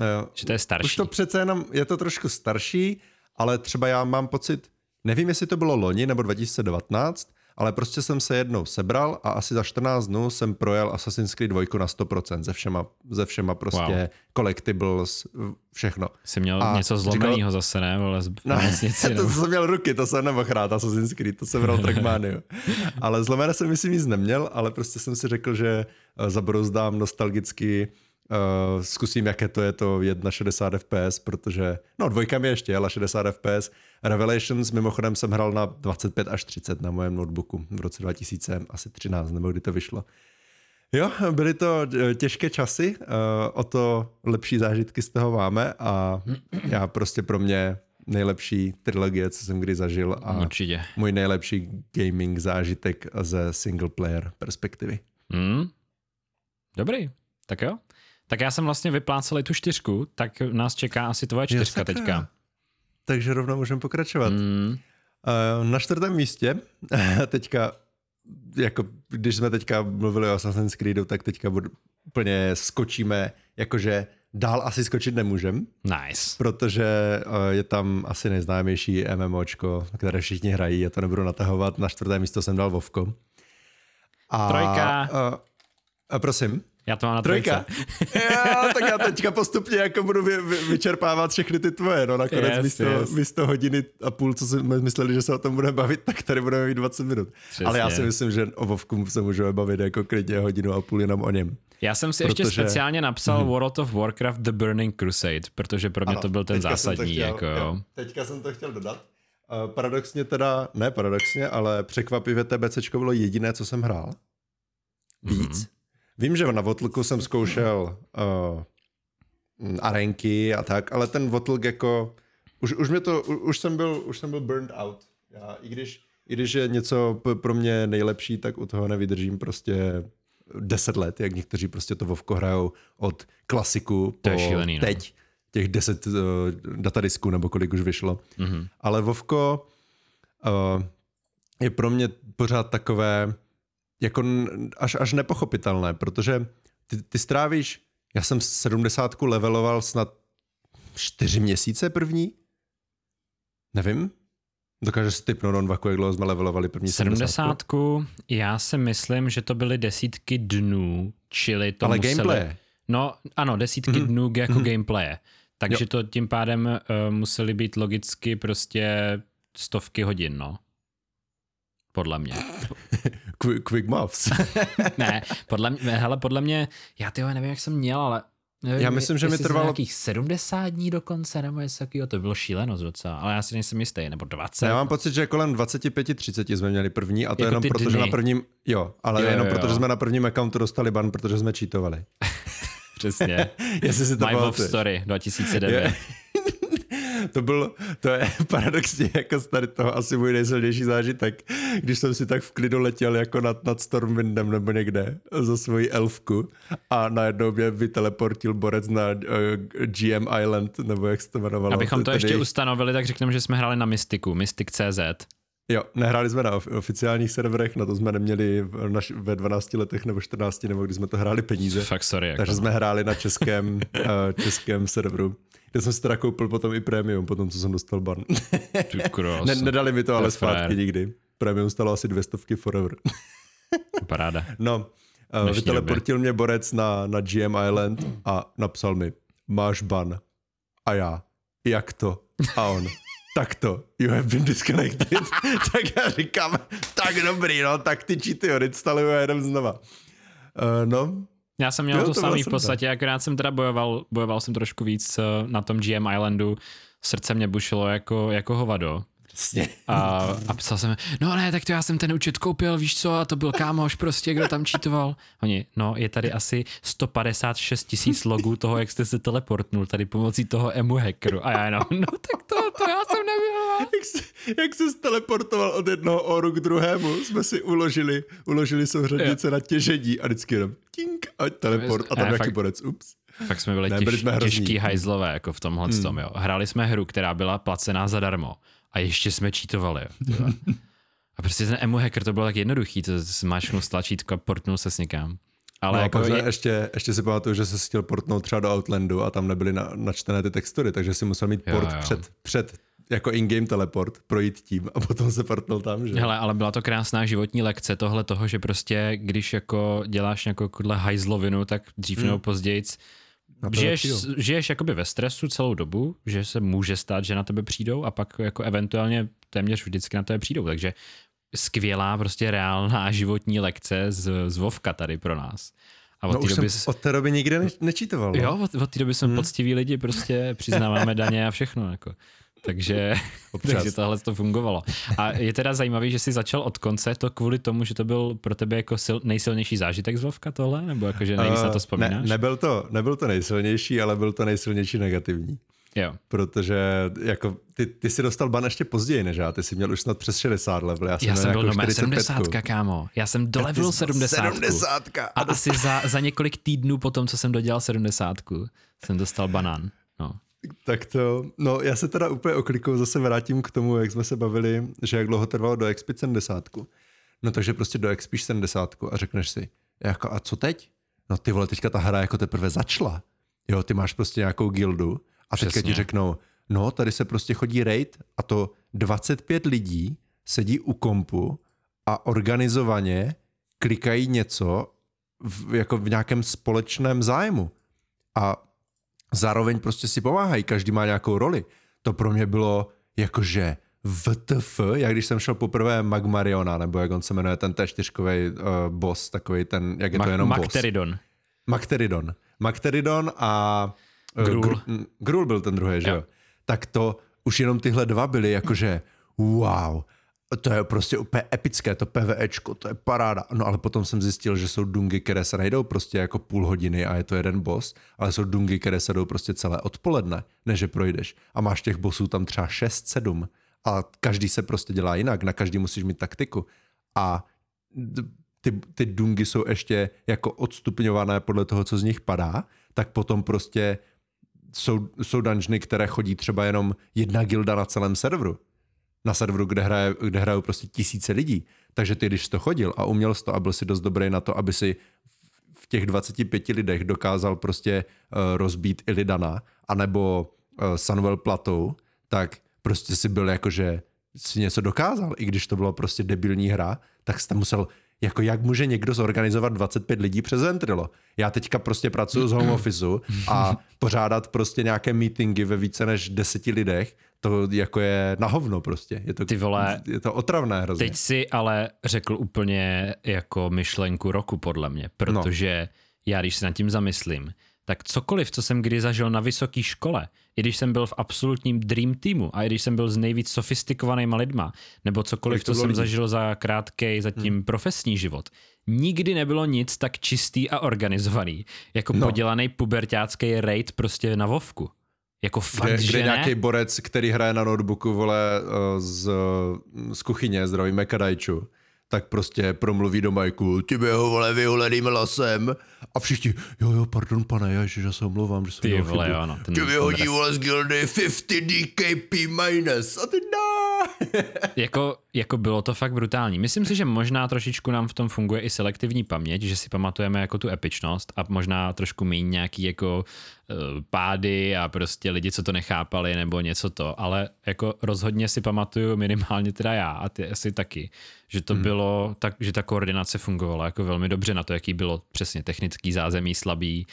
eh, Že to je starší. už to přece jenom, je to trošku starší, ale třeba já mám pocit, nevím, jestli to bylo loni nebo 2019, ale prostě jsem se jednou sebral a asi za 14 dnů jsem projel Assassin's Creed 2 na 100% ze všema, ze všema prostě Wow. collectibles, všechno. Jsi měl A něco říkal- zlomeného zase, ne? Vole, z No, nemocnici, to nebo- jsem měl ruky, to jsem nemohl hrát Assassin's Creed, to jsem hrál Trackmania. ale zlomené jsem myslím nic neměl, ale prostě jsem si řekl, že eh, zabrouzdám nostalgicky, uh, zkusím, jaké to je to jet na 60 fps, protože, no dvojka mi ještě jela 60 fps. Revelations mimochodem jsem hrál na 25 až 30 na mém notebooku v roce 2013, nebo kdy to vyšlo. Jo, byly to eh, těžké časy, eh, o to lepší zážitky z toho máme a já prostě pro mě nejlepší trilogie, co jsem kdy zažil a Určitě. můj nejlepší gaming zážitek ze single player perspektivy. Hmm? Dobrý, tak jo. Tak já jsem vlastně vyplácel i tu čtyřku, tak nás čeká asi tvoje čtyřka sakra. teďka. Takže rovnou můžeme pokračovat. Uh, na čtvrtém místě, teďka, jako když jsme teďka mluvili o Assassin's Creedu, tak teďka úplně skočíme, jakože dál asi skočit nemůžem, Nice. protože uh, je tam asi nejznámější MMOčko, které všichni hrají, já to nebudu natahovat, na čtvrté místo jsem dal Vovko. A, Trojka. Uh, a prosím. Já to mám na Trojka? jo, tak já teďka postupně jako budu vy, vy, vyčerpávat všechny ty tvoje, no nakonec Yes, místo, yes. místo hodiny a půl, co jsme mysleli, že se o tom budeme bavit, tak tady budeme mít 20 minut. Přesně. Ale já si myslím, že o Vovku se můžeme bavit jako klidně hodinu a půl jenom o něm. Já jsem si ještě Protože- Mhm. speciálně napsal World of Warcraft The Burning Crusade, protože pro mě to byl ten zásadní. chtěl, jako, jo. Teďka jsem to chtěl dodat. Uh, paradoxně teda, ne paradoxně, ale překvapivě TBCčko bylo jediné, co jsem hrál. Víc. Mhm. Mm-hmm. Vím, že na Votlku jsem zkoušel uh, arenky a tak, ale ten Votlk jako, už, už, mě to, už, jsem byl, už jsem byl burned out. Já, i, když, I když je něco pro mě nejlepší, tak u toho nevydržím prostě 10 let, jak někteří prostě to Vovko hrajou od klasiku To je po šílený, no. teď těch 10 uh, datadisků nebo kolik už vyšlo. Mhm. Ale Vovko uh, je pro mě pořád takové jako až, až nepochopitelné, protože ty, ty strávíš, já jsem 70 leveloval snad 4 měsíce první? Nevím. Dokáže si typnout on vaku, jak dlouho jsme levelovali první 70. 70. Já si myslím, že to byly desítky dnů, čili to Ale museli... gameplay. No ano, desítky mm-hmm. dnů jako mm-hmm. gameplaye. Takže Jo. to tím pádem uh, museli být logicky prostě stovky hodin, no. Podle mě. Quick, quick maths. ne, podle mě, hele, podle mě, já tyho nevím, jak jsem měl, ale nevím, Já myslím, že mi trvalo- nějakých 70 dní dokonce, nebo něco takového, to bylo šílenost docela, ale já si nejsem jistý, nebo 20. Já mám pocit, že kolem 25-30 jsme měli první a to Jako jenom proto, že na prvním, jo, ale Jo, jenom jo, proto, že jsme na prvním accountu dostali ban, protože jsme cheatovali. Přesně. Jestli si to My Wolf. Story 2009. To byl, to je paradoxně jako z tady toho asi můj nejsilnější zážitek, když jsem si tak v klidu letěl jako nad, nad Stormwindem nebo někde za svoji elfku a najednou mě vyteleportil borec na uh, GM Island, nebo jak se to jmenovalo. Abychom to Tedy- ještě ustanovili, tak řekneme, že jsme hráli na Mystiku, Mystic.cz. Jo, nehráli jsme na of- oficiálních serverech, na to jsme neměli v naš, ve 12 letech nebo 14, nebo když jsme to hráli peníze. Fakt sorry. Jako. Takže jsme hráli na českém, uh, českém serveru, kde jsem si teda koupil potom i premium, potom co jsem dostal ban. Ne, nedali mi to ale zpátky frajer. nikdy. Premium stalo asi dvě stovky forever. Paráda. No, Dnešní vyteleportil mě borec na, na GM Island a napsal mi, máš ban. A já, jak to? A on, tak to, you have been disconnected. tak já říkám, tak dobrý, no, tak ty cheaty odinstaluju a jedem znova. Uh, no, Já jsem měl Jo, to, to samý v podstatě, akorát jsem teda bojoval, bojoval jsem trošku víc eh, na tom GM Islandu. Srdce mě bušilo jako, jako hovado. A, a psal jsem, no ne, tak to já jsem ten účet koupil, víš co, a to byl kámoš prostě, kdo tam čítoval. Oni, no je tady asi 156 tisíc logů toho, jak jste se teleportnul tady pomocí toho emu hackeru. A já jenom, no tak to, to já jsem nevěděl. Jak se, jak se teleportoval od jednoho oru k druhému, jsme si uložili, uložili souřadnice na těžení a vždycky jenom tink a teleport a tam nějaký borec, ups. Fakt jsme byli, ne, byli těž, jsme těžký hajzlové jako v tomhle hmm. tom, jo. Hráli jsme hru, která byla placená zadarmo a ještě jsme čítovali. a prostě ten emu hacker to bylo tak jednoduchý, to zmáčknul tlačítko a portnul se s někam. Ale no, jako je... ještě, ještě si pamatuju, že se chtěl portnout třeba do Outlandu a tam nebyly na, načtené ty textury, takže si musel mít port jo, jo. před, před jako in-game teleport, projít tím a potom se portnul tam, že? Hele, ale byla to krásná životní lekce tohle toho, že prostě, když jako děláš nějakou hajzlovinu, tak dřív hmm. nebo později žiješ, žiješ jakoby ve stresu celou dobu, že se může stát, že na tebe přijdou a pak jako eventuálně téměř vždycky na tebe přijdou, takže skvělá prostě reálná životní lekce z, z Vovka tady pro nás. A od, no doby... jsem od té doby nikdy ne- nečítoval. No? Jo, od, od té doby jsme hmm. poctiví lidi, prostě přiznáváme daně a všechno. Jako. Takže, takže tohle to fungovalo. A je teda zajímavý, že jsi začal od konce, to kvůli tomu, že to byl pro tebe jako sil, nejsilnější zážitek z Vovka tohle? Nebo jako, že nejvíc uh, na to vzpomínáš? Ne, nebyl, to, nebyl to nejsilnější, ale byl to nejsilnější negativní. Jo. Protože jako ty, ty jsi dostal ban ještě později než já, ty jsi měl už snad přes 60 level. Já jsem, já jsem byl jako 70, kámo. Já jsem dolevil 70. 70 a asi za, za několik týdnů potom, co jsem dodělal 70, jsem dostal banán. No. Tak to, no já se teda úplně oklikou zase vrátím k tomu, jak jsme se bavili, že jak dlouho trvalo do XP 70. No takže prostě do XP 70 a řekneš si, jako a co teď? No ty vole, teďka ta hra jako teprve začala. Jo, ty máš prostě nějakou gildu a Přesně. teďka ti řeknou, no tady se prostě chodí raid a to 25 lidí sedí u kompu a organizovaně klikají něco v, jako v nějakém společném zájmu. A zároveň prostě si pomáhají, každý má nějakou roli. To pro mě bylo jakože VTF, jak když jsem šel poprvé Magmariona, nebo jak on se jmenuje, ten T4 uh, boss, takový ten, jak je Ma- to jenom Makteridon. boss. Makteridon. Makteridon a uh, Grul. Gr- Grul byl ten druhý, že jo? Tak to už jenom tyhle dva byly jakože wow, to je prostě úplně epické, to PVEčko, to je paráda. No ale potom jsem zjistil, že jsou dungy, které se najdou prostě jako půl hodiny a je to jeden boss, ale jsou dungy, které se jdou prostě celé odpoledne, než je projdeš. A máš těch bossů tam třeba 6-7 a každý se prostě dělá jinak, na každý musíš mít taktiku. A ty, ty dungy jsou ještě jako odstupňované podle toho, co z nich padá, tak potom prostě jsou, jsou dungeony, které chodí třeba jenom jedna gilda na celém serveru na serveru, kde, hraje, kde hrajou prostě tisíce lidí. Takže ty, když jsi to chodil a uměl jsi to a byl si dost dobrý na to, aby si v těch 25 lidech dokázal prostě uh, rozbít Ilidana anebo uh, Sanuel Platou, tak prostě si byl jako, že si něco dokázal, i když to bylo prostě debilní hra, tak jsi tam musel jako jak může někdo zorganizovat 25 lidí přes Ventrilo? Já teďka prostě pracuji z home officeu a pořádat prostě nějaké meetingy ve více než deseti lidech, to jako je na hovno prostě. Je to, Ty vole, je to otravné hrozně. Teď si ale řekl úplně jako myšlenku roku podle mě, protože no. já když se nad tím zamyslím, tak cokoliv, co jsem kdy zažil na vysoké škole, i když jsem byl v absolutním dream teamu a i když jsem byl s nejvíc sofistikovanýma lidma, nebo cokoliv, co jsem lidí. zažil za krátký zatím hmm. profesní život, nikdy nebylo nic tak čistý a organizovaný, jako no. podělaný pubertácký raid prostě na Vovku. Jako fakt, kde, že kde ne? nějaký borec, který hraje na notebooku, vole, eh, z, z kuchyně, zdraví Mekadajču, tak prostě promluví do majku, ty by ho vole vyhuleným lasem. A všichni, jo jo, pardon pane, já, že se omlouvám, že jsem Ty vole, jo, no, ten, ty hodí vole z gildy 50 DKP minus. A ty no. jako, jako bylo to fakt brutální. Myslím si, že možná trošičku nám v tom funguje i selektivní paměť, že si pamatujeme jako tu epičnost a možná trošku méně nějaký jako uh, pády a prostě lidi, co to nechápali nebo něco to, ale jako rozhodně si pamatuju minimálně teda já a ty asi taky, že to hmm. bylo tak, že ta koordinace fungovala jako velmi dobře na to, jaký bylo přesně technický zázemí slabý,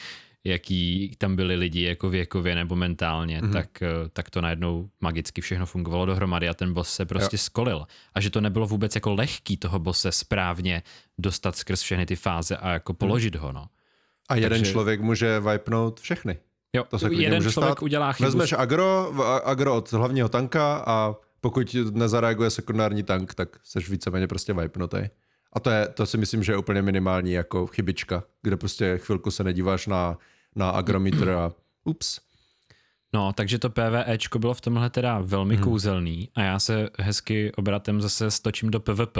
jaký tam byli lidi jako věkově nebo mentálně, mm-hmm. tak, eh, tak to najednou magicky všechno fungovalo dohromady a ten boss se prostě jo. skolil. A že to nebylo vůbec jako lehký toho bose správně dostat skrz všechny ty fáze a jako položit mm. ho, no. A jeden Takže... člověk může vipnout všechny. Jo, to se jeden může člověk stát. udělá chybu. Vezmeš agro, agro od hlavního tanka a pokud nezareaguje sekundární tank, tak seš víceméně prostě vypnutý. A to, je, to si myslím, že je úplně minimální jako chybička, kde prostě chvilku se nedíváš na, na agrometr a ups. No, takže to PVEčko bylo v tomhle teda velmi hmm. kouzelný a já se hezky obratem zase stočím do PvP,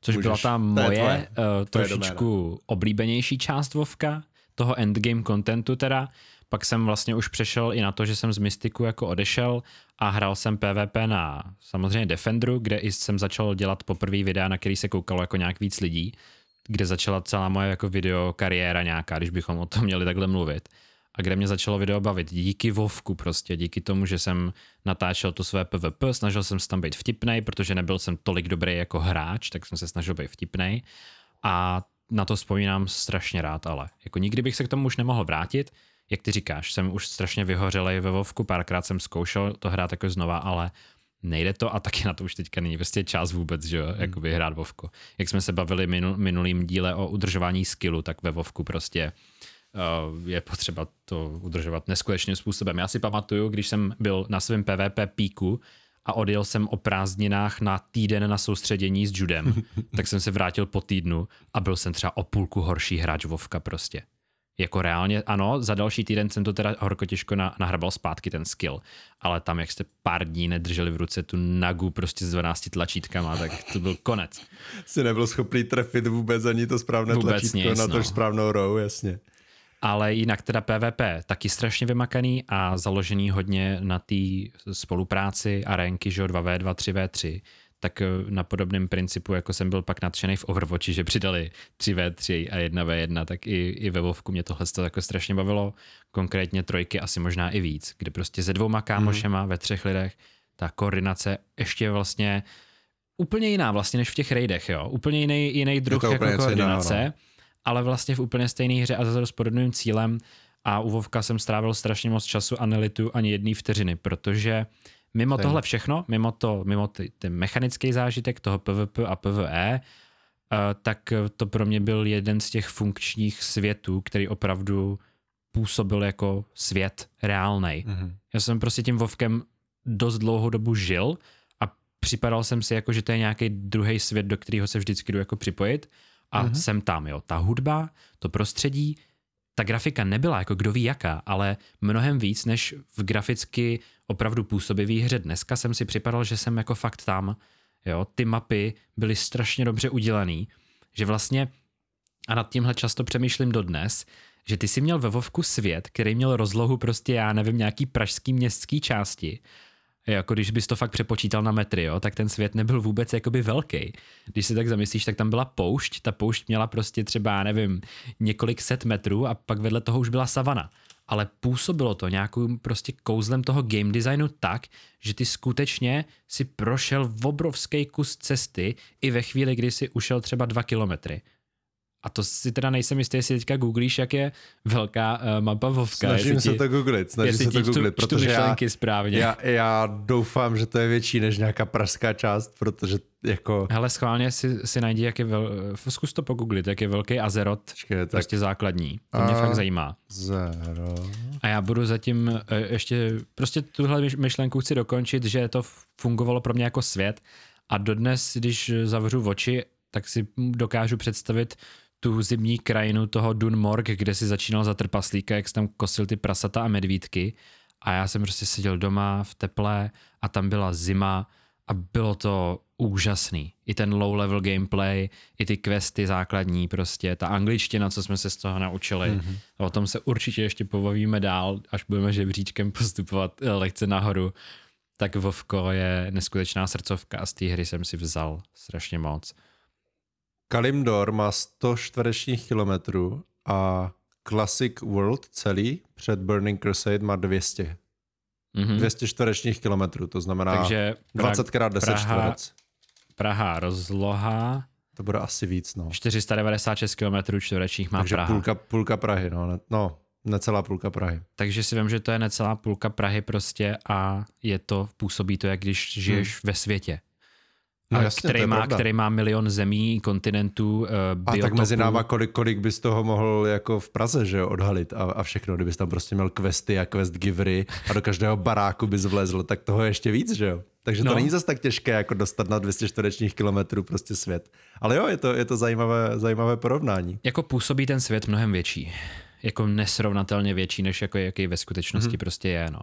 což Můžeš. byla ta moje uh, trošičku oblíbenější část Vovka, toho endgame contentu teda. Pak jsem vlastně už přešel i na to, že jsem z Mystiku jako odešel a hrál jsem PvP na samozřejmě Defenderu, kde i jsem začal dělat poprvé videa, na který se koukalo jako nějak víc lidí, kde začala celá moje jako video kariéra nějaká, když bychom o tom měli takhle mluvit. A kde mě začalo video bavit díky Vovku prostě, díky tomu, že jsem natáčel to své PvP, snažil jsem se tam být vtipnej, protože nebyl jsem tolik dobrý jako hráč, tak jsem se snažil být vtipnej. A na to vzpomínám strašně rád, ale jako nikdy bych se k tomu už nemohl vrátit, jak ty říkáš, jsem už strašně vyhořelej ve Vovku, párkrát jsem zkoušel to hrát jako znova, ale nejde to a taky na to už teďka není prostě čas vůbec, že jo, hmm. jako vyhrát Vovku. Jak jsme se bavili minul, minulým díle o udržování skillu, tak ve Vovku prostě uh, je potřeba to udržovat neskutečným způsobem. Já si pamatuju, když jsem byl na svém PvP píku a odjel jsem o prázdninách na týden na soustředění s Judem, tak jsem se vrátil po týdnu a byl jsem třeba o půlku horší hráč Vovka prostě. Jako reálně, ano, za další týden jsem to teda horko těžko na, nahrabal zpátky ten skill, ale tam, jak jste pár dní nedrželi v ruce tu nagu prostě s 12 tlačítkama, tak to byl konec. Jsi nebyl schopný trefit vůbec ani to správné vůbec tlačítko nic, na to no. správnou row, jasně. Ale jinak teda PvP taky strašně vymakaný a založený hodně na té spolupráci a ranky, že 2v2, 3v3 tak eh, na podobném principu, jako jsem byl pak nadšený v Overwatchi, že přidali 3v3 a 1v1, tak i, i ve Vovku mě tohle to jako strašně bavilo, konkrétně trojky asi možná i víc, kde prostě se dvouma kámošema mm. ve třech lidech ta koordinace ještě vlastně úplně jiná vlastně než v těch raidech, jo. Úplně jiný, jiný druh jako koordinace, jiná, no. ale vlastně v úplně stejné hře a zase s podobným cílem a u Vovka jsem strávil strašně moc času a ani jedné vteřiny, protože Mimo tohle všechno, mimo, to, mimo ty, ten mechanický zážitek toho PvP a PvE, uh, tak to pro mě byl jeden z těch funkčních světů, který opravdu působil jako svět reálný. Mm-hmm. Já jsem prostě tím Vovkem dost dlouhou dobu žil a připadal jsem si jako, že to je nějaký druhý svět, do kterého se vždycky jdu jako připojit a mm-hmm. jsem tam, jo. Ta hudba, to prostředí, ta grafika nebyla jako kdo ví jaká, ale mnohem víc než v graficky opravdu působivý hře. Dneska jsem si připadal, že jsem jako fakt tam. Jo, ty mapy byly strašně dobře udělaný, že vlastně, a nad tímhle často přemýšlím dodnes, že ty si měl ve Vovku svět, který měl rozlohu prostě, já nevím, nějaký pražský městský části jako když bys to fakt přepočítal na metry, jo, tak ten svět nebyl vůbec jakoby velký. Když si tak zamyslíš, tak tam byla poušť, ta poušť měla prostě třeba, nevím, několik set metrů a pak vedle toho už byla savana. Ale působilo to nějakým prostě kouzlem toho game designu tak, že ty skutečně si prošel v obrovský kus cesty i ve chvíli, kdy si ušel třeba dva kilometry. A to si teda nejsem jistý, jestli teďka googlíš, jak je velká uh, mapa Vovka. Snažím se ti, to googlit, snažím se to googlit, čtu, protože já, správně. Já, já doufám, že to je větší než nějaká pražská část, protože jako... Hele, schválně si, si najdi, jak je vel... zkus to pogooglit, jak je velký Azerot, Počkej, tak... prostě základní. To mě fakt zajímá. Zero. A já budu zatím uh, ještě, prostě tuhle myšlenku chci dokončit, že to fungovalo pro mě jako svět a dodnes, když zavřu oči, tak si dokážu představit tu zimní krajinu toho Dunmorg, kde si začínal za trpaslíka, jak jsi tam kosil ty prasata a medvídky a já jsem prostě seděl doma v teple a tam byla zima a bylo to úžasný. I ten low level gameplay, i ty questy základní prostě, ta angličtina, co jsme se z toho naučili. Mm-hmm. O tom se určitě ještě povavíme dál, až budeme žebříčkem postupovat eh, lehce nahoru. Tak Vovko je neskutečná srdcovka a z té hry jsem si vzal strašně moc. Kalimdor má 100 čtverečních kilometrů a Classic World celý před Burning Crusade má 200. Mm-hmm. 200 čtverečních kilometrů, to znamená Takže 20 krát 10 Praha, čtverec. Praha rozloha. To bude asi víc, no. 496 km čtverečních má Takže Praha. půlka, půlka Prahy, no. Ne, no, necelá půlka Prahy. Takže si vím, že to je necelá půlka Prahy prostě a je to, působí to, jak když žiješ hmm. ve světě. No jasně, který, má, pravda. který má milion zemí, kontinentů, uh, A tak biotopů. mezi náma, kolik, kolik bys toho mohl jako v Praze, že jo, odhalit a, a všechno, kdybys tam prostě měl questy a quest givery a do každého baráku bys vlezl, tak toho je ještě víc, že jo. Takže No. to není zas tak těžké, jako dostat na 200 čtverečních kilometrů prostě svět. Ale jo, je to, je to zajímavé, zajímavé porovnání. Jako působí ten svět mnohem větší. Jako nesrovnatelně větší, než jako jaký ve skutečnosti mm-hmm. prostě je, no.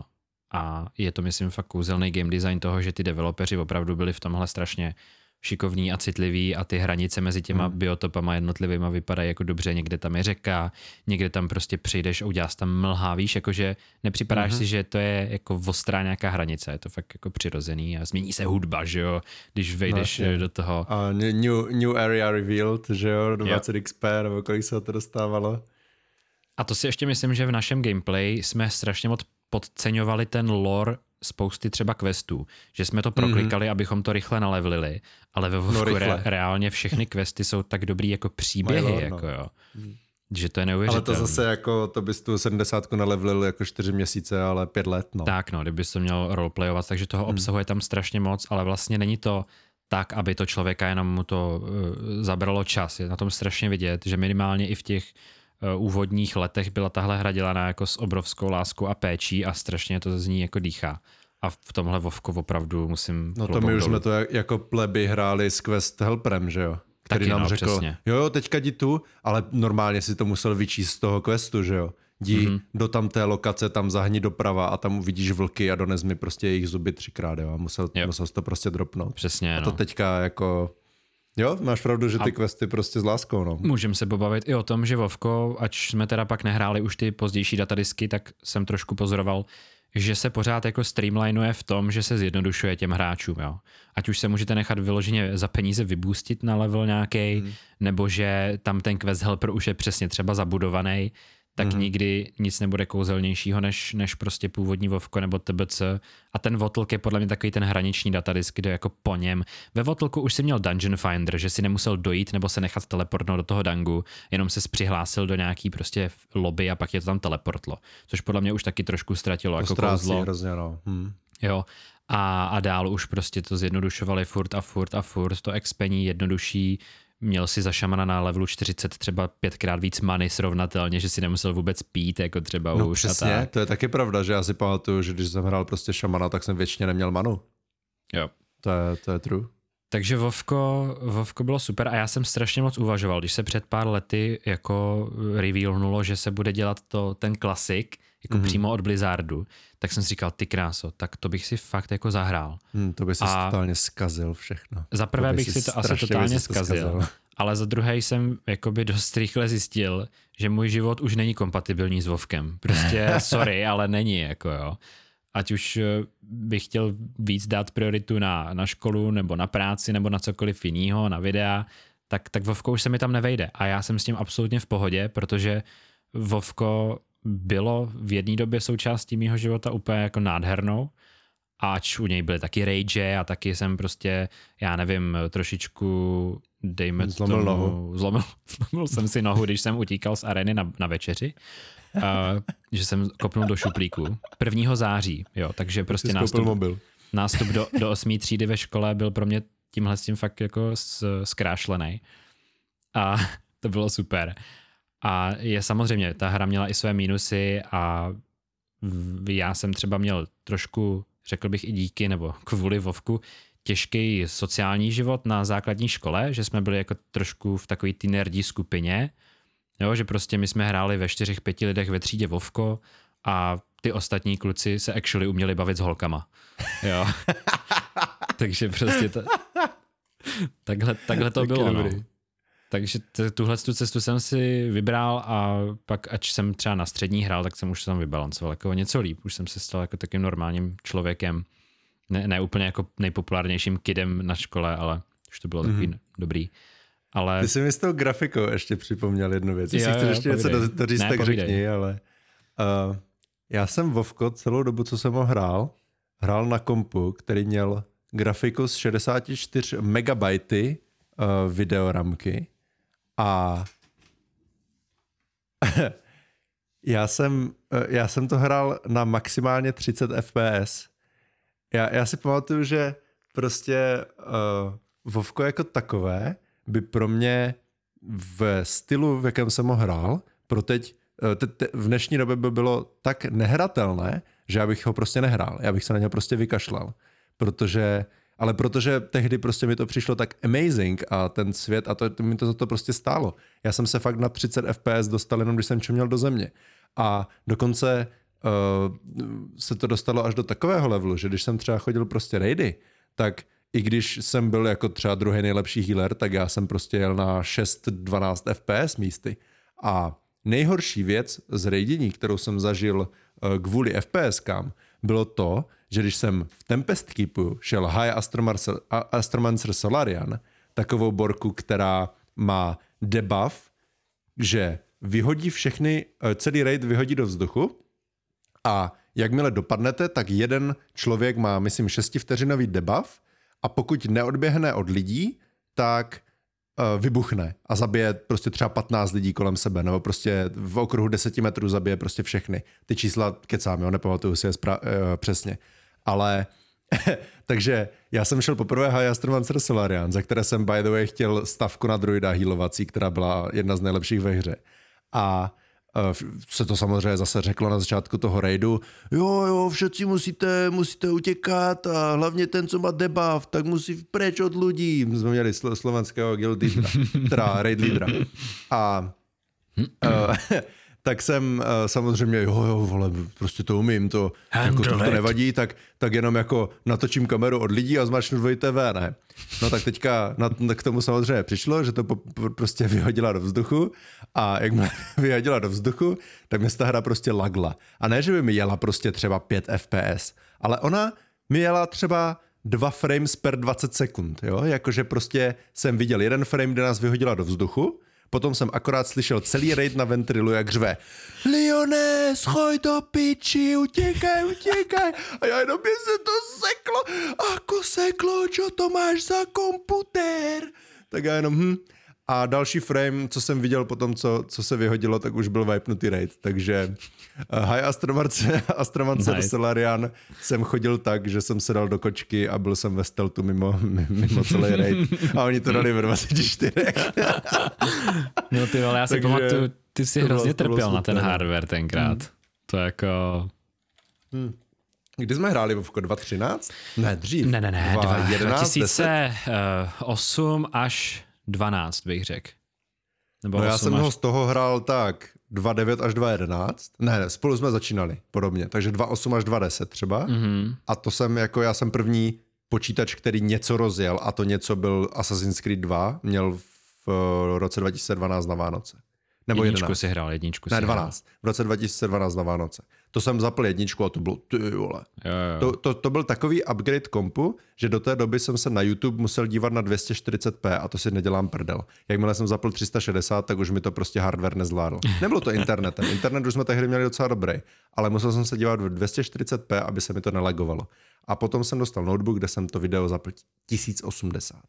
A je to, myslím, fakt kouzelný game design toho, že ty developeři opravdu byli v tomhle strašně šikovní a citliví a ty hranice mezi těma hmm. biotopama jednotlivýma vypadají jako dobře, někde tam je řeka, někde tam prostě přijdeš a uděláš tam mlha, víš, jakože nepřipadáš hmm. si, že to je jako ostrá nějaká hranice, je to fakt jako přirozený a změní se hudba, že jo, když vejdeš No, do toho. A new, new area revealed, že jo, 20 XP, nebo kolik se to dostávalo. A to si ještě myslím, že v našem gameplay jsme strašně moc podceňovali ten lore spousty třeba questů, že jsme to proklikali, mm-hmm. abychom to rychle nalevelili, ale ve Vovku Mhm. No, re- reálně všechny questy jsou tak dobrý jako příběhy, lore, no. jako jo. Že to je Ale neuvěřitelné. to zase jako, to bys tu 70 nalevelil jako 4 měsíce, ale 5 let, no. Tak no, kdyby to měl roleplayovat, takže toho Hmm. obsahuje tam strašně moc, ale vlastně není to tak, aby to člověka jenom mu to uh, zabralo čas. Je na tom strašně vidět, že minimálně i v těch úvodních letech byla tahle hra dělaná jako s obrovskou láskou a péčí a strašně to z ní jako dýchá. A v tomhle Vovko opravdu musím No to my už dolů. jsme to jak- jako pleby hráli s Quest Helperem, že jo? Který Taky, nám no, řekl, přesně. jo, jo, teďka jdi tu, ale normálně si to musel vyčíst z toho questu, že jo? Jdi Mhm. mm-hmm. do tamté lokace, tam zahni doprava a tam uvidíš vlky a dones mi prostě jejich zuby třikrát, jo? A musel, Jo. musel to prostě dropnout. Přesně, A no. to teďka jako... Jo, máš pravdu, že ty a... questy prostě s láskou, no. Můžeme se pobavit i o tom, že Vovko, ač jsme teda pak nehráli už ty pozdější datadisky, tak jsem trošku pozoroval, že se pořád jako streamlinuje v tom, že se zjednodušuje těm hráčům. Jo. Ať už se můžete nechat vyloženě za peníze vybůstit na level nějaký, hmm. nebo že tam ten quest helper už je přesně třeba zabudovaný, tak Mhm. hmm. nikdy nic nebude kouzelnějšího než, než prostě původní Vovko nebo TBC. A ten Votlk je podle mě takový ten hraniční datadisk, kde jako po něm. Ve Votlku už si měl Dungeon Finder, že si nemusel dojít nebo se nechat teleportnout do toho dangu, jenom se přihlásil do nějaký prostě lobby a pak je to tam teleportlo. Což podle mě už taky trošku ztratilo To jako kouzlo. hrozně, no. Hm. Jo. A, a dál už prostě to zjednodušovali furt a furt a furt, to expení jednodušší, měl si za šamana na levelu 40 třeba pětkrát víc many srovnatelně, že si nemusel vůbec pít, jako třeba No už přesně, a tak. to je taky pravda, že já si pamatuju, že když jsem hrál prostě šamana, tak jsem většině neměl manu. Jo. To je, to je true. Takže Vovko, Vovko bylo super a já jsem strašně moc uvažoval, když se před pár lety jako revealnulo, že se bude dělat to, ten klasik, jako Mhm. mm-hmm. přímo od Blizzardu, tak jsem si říkal, ty kráso, tak to bych si fakt jako zahrál. Hm, to by si A- totálně skazil všechno. Za prvé bych si to asi totálně zkazil, zkazil. ale za druhé jsem jakoby dost rychle zjistil, že můj život už není kompatibilní s Vovkem. Prostě sorry, ale není, jako jo. Ať už eh, bych chtěl víc dát prioritu na, na školu, nebo na práci, nebo na cokoliv jiného, na videa, tak, tak Vovko už se mi tam nevejde. A já jsem s tím absolutně v pohodě, protože Vovko bylo v jedné době součástí mého života úplně jako nádhernou, ač u něj byly taky rage a taky jsem prostě, já nevím, trošičku dejme Zlomil tomu, nohu. Zlomil, zlomil jsem si nohu, když jsem utíkal z areny na, na večeři. Uh, že jsem kopnul do šuplíku. 1. září, jo, takže prostě nástup, mobil. nástup do, do osmý třídy ve škole byl pro mě tímhle s tím fakt jako s- zkrášlený. A to bylo super. A je samozřejmě, ta hra měla i své mínusy a já jsem třeba měl trošku, řekl bych i díky, nebo kvůli Vovku, těžký sociální život na základní škole, že jsme byli jako trošku v takové té nerdí skupině, jo, že prostě my jsme hráli ve čtyřech, pěti lidech ve třídě Vovko a ty ostatní kluci se actually uměli bavit s holkama. Jo. Takže prostě ta, takhle, takhle to bylo. No. Takže t- tuhle tu cestu jsem si vybral a pak, ač jsem třeba na střední hrál, tak jsem už se tam vybalancoval jako něco líp. Už jsem se stal jako takým normálním člověkem. Ne, ne úplně jako nejpopulárnějším kidem na škole, ale už to bylo takový mm-hmm. dobrý. Ale Ty jsi mi s tou grafikou ještě připomněl jednu věc. Jestli chceš ještě něco povídej. do- doříct, Ne, tak povídej. řekni, ale uh, já jsem Vovko celou dobu, co jsem ho hrál, hrál na kompu, který měl grafiku z 64 megabajty uh, videoramky a já jsem, eh, já jsem to hrál na maximálně 30 fps. Já, já si pamatuju, že prostě uh, Vovko jako takové by pro mě v stylu, v jakém jsem ho hrál, pro teď, eh, te, te, v dnešní době by bylo tak nehratelné, že já bych ho prostě nehrál. Já bych se na něj prostě vykašlal. Protože, ale protože tehdy prostě mi to přišlo tak amazing a ten svět a to, to mi to za to prostě stálo. Já jsem se fakt na 30 FPS dostal jenom, když jsem čuměl do země. A dokonce uh, se to dostalo až do takového levelu, že když jsem třeba chodil prostě raidy, tak i když jsem byl jako třeba druhý nejlepší healer, tak já jsem prostě jel na 6-12 FPS místy. A nejhorší věc z raidění, kterou jsem zažil uh, kvůli FPSkám, bylo to, že když jsem v Tempest Keepu šel High Astromancer, Solarian, takovou borku, která má debuff, že vyhodí všechny, eh, celý raid vyhodí do vzduchu a jakmile dopadnete, tak jeden člověk má, myslím, 6 vteřinový debuff a pokud neodběhne od lidí, tak uh, vybuchne a zabije prostě třeba 15 lidí kolem sebe, nebo prostě v okruhu 10 metrů zabije prostě všechny. Ty čísla kecám, jo, nepamatuju si je spra- uh, přesně. Ale takže já jsem šel poprvé High Astromancer Solarian, za které jsem by the way chtěl stavku na druida healovací, která byla jedna z nejlepších ve hře. A Eh, se to samozřejmě zase řeklo na začátku toho raidu, jo, jo, všetci musíte, musíte utěkat a hlavně ten, co má debuff, tak musí preč od lidí. My jsme měli slo- slovenského guild leadera, teda raid leadera. A uh, tak jsem uh, samozřejmě, jo, jo, vole, prostě to umím, to, jako to, to nevadí, tak, tak jenom jako natočím kameru od lidí a zmačnu dvojité V, ne? No tak teďka na, k tomu samozřejmě přišlo, že to po, prostě vyhodila do vzduchu a jak mě vyhodila do vzduchu, tak mě ta hra prostě lagla. A ne, že by mi jela prostě třeba 5 FPS, ale ona mi jela třeba dva frames per 20 sekund, jo? Jakože prostě jsem viděl jeden frame, kde nás vyhodila do vzduchu, Potom jsem akorát slyšel celý raid na ventrilu, jak řve Lione, schoj do piči, utěkaj, utěkaj. A já jenom by se to seklo. Ako seklo, čo to máš za komputer? Tak já jenom, hm, a další frame, co jsem viděl potom, co, co se vyhodilo, tak už byl wipenutý raid. Takže uh, Hi Astromancer, Astromancer nice. Solarian jsem chodil tak, že jsem se dal do kočky a byl jsem ve stealthu mimo, mimo celý raid. A oni to dali ve 24. no ty vole, já si Takže pamatuju, ty jsi hrozně trpěl na ten hardware tenkrát. Hmm. To jako... Hmm. Kdy jsme hráli Vovko 2013? Ne, dřív. Ne, ne, ne, 2011, 2008 až 12 bych řekl. Nebo no já jsem až... ho z toho hrál tak 2.9 až 2.11. Ne, ne, spolu jsme začínali podobně, takže 2.8 až 2.10 třeba. Mm-hmm. A to jsem jako, já jsem první počítač, který něco rozjel a to něco byl Assassin's Creed 2, měl v roce 2012 na Vánoce. Nebo jedničku 11. si hrál, jedničku Ne, 12. Hrál. V roce 2012 na Vánoce. To jsem zapl jedničku a to bylo, ty vole. Jo, jo. To, to, to, byl takový upgrade kompu, že do té doby jsem se na YouTube musel dívat na 240p a to si nedělám prdel. Jakmile jsem zapl 360, tak už mi to prostě hardware nezvládl. Nebylo to internetem. Internet už jsme tehdy měli docela dobrý, ale musel jsem se dívat v 240p, aby se mi to nelagovalo. A potom jsem dostal notebook, kde jsem to video zapl 1080.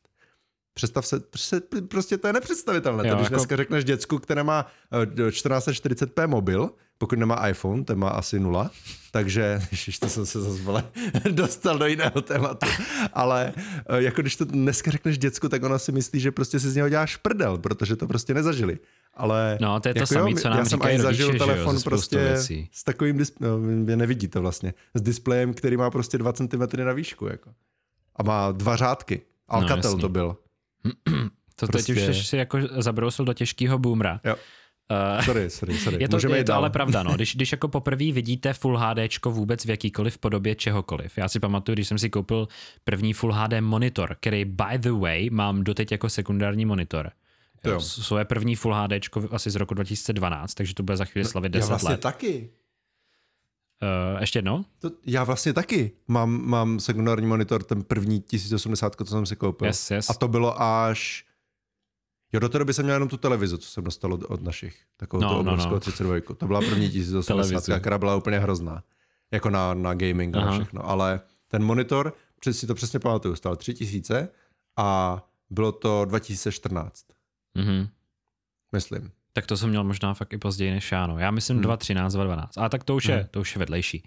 Představ se, prostě to je nepředstavitelné. Jo, když jako... dneska řekneš děcku, které má 1440p eh, mobil, pokud nemá iPhone, ten má asi nula, takže, ještě to jsem se zase dostal do jiného tématu, ale eh, jako když to dneska řekneš děcku, tak ona si myslí, že prostě si z něho děláš prdel, protože to prostě nezažili. Ale no, to je to jako samé, co nám já jsem ani zažil rodiče, telefon jo, prostě věcí. s takovým, disp- no, nevidíte vlastně, s displejem, který má prostě 2 cm na výšku. Jako. A má dva řádky. Alcatel no, to byl. to prostě... teď už jsi jako zabrousil do těžkého boomra. Jo. Uh, sorry, sorry, sorry. Je to, Můžeme je to ale pravda, no. Když, když jako poprvé vidíte Full HD vůbec v jakýkoliv podobě čehokoliv. Já si pamatuju, když jsem si koupil první Full HD monitor, který by the way mám doteď jako sekundární monitor. Jo. Svoje první Full HD asi z roku 2012, takže to bude za chvíli no, slavit 10 já vlastně let. taky. Uh, ještě jednou? To, já vlastně taky mám, mám sekundární monitor, ten první 1080, co jsem si koupil. Yes, yes. A to bylo až... Jo, do té doby jsem měl jenom tu televizi, co jsem dostal od, od našich. Takovou no, tu obrovskou no, no. 32. To byla první 1080, která byla úplně hrozná. Jako na, na gaming Aha. a všechno. Ale ten monitor, přes si to přesně pamatuju, stál 3000 a bylo to 2014. Mhm. Myslím. Tak to jsem měl možná fakt i později než já, no. Já myslím hmm. 2013, 2012. A tak to už, hmm. je, to už je vedlejší.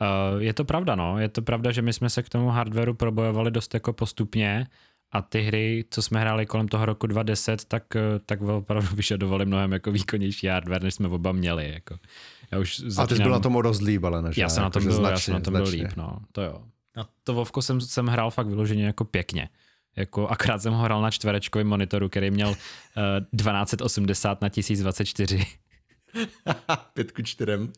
Uh, je to pravda, no. Je to pravda, že my jsme se k tomu hardwareu probojovali dost jako postupně a ty hry, co jsme hráli kolem toho roku 2010, tak, eh, tak opravdu vyžadovali mnohem jako výkonnější hardware, než jsme oba měli. Jako. Já už začínám... A ty jsi byl na tom o dost líp, ale než já, jsem na tom byl, značně, já jsem na tom byl líp, no, to jo. A to Vovko jsem, jsem hrál fakt vyloženě jako pěkně. Jako akrát jsem ho hrál na čtverečkovém monitoru, který měl uh, eh, 1280 na 1024. Pět ku čtyřem.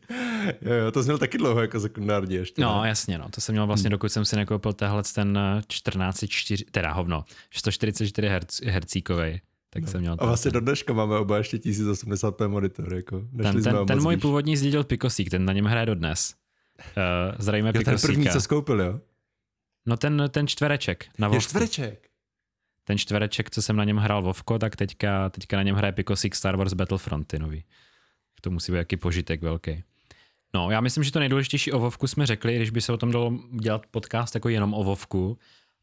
Jo, jo, to měl taky dlouho jako sekundární ještě. No, ne? jasně, no. To jsem měl vlastně, hmm. dokud jsem si nekoupil tehle ten 1404, teda hovno, 144 herc, hercíkovej. Tak no. jsem měl a vlastně do dneška máme oba ještě 1080p monitor. Jako. ten ten, ten můj původní zdědil Pikosík, ten na něm hraje dodnes. Uh, zdravíme jo, ten první, co skoupil, jo? No ten, ten čtvereček na Vovku. Je čtvereček? Ten čtvereček, co jsem na něm hrál Vovko, tak teďka, teďka na něm hraje Pikosík Star Wars Battlefronty nový. To musí být jaký požitek velký. No, já myslím, že to nejdůležitější o Vovku jsme řekli, když by se o tom dalo dělat podcast jako jenom o Vovku,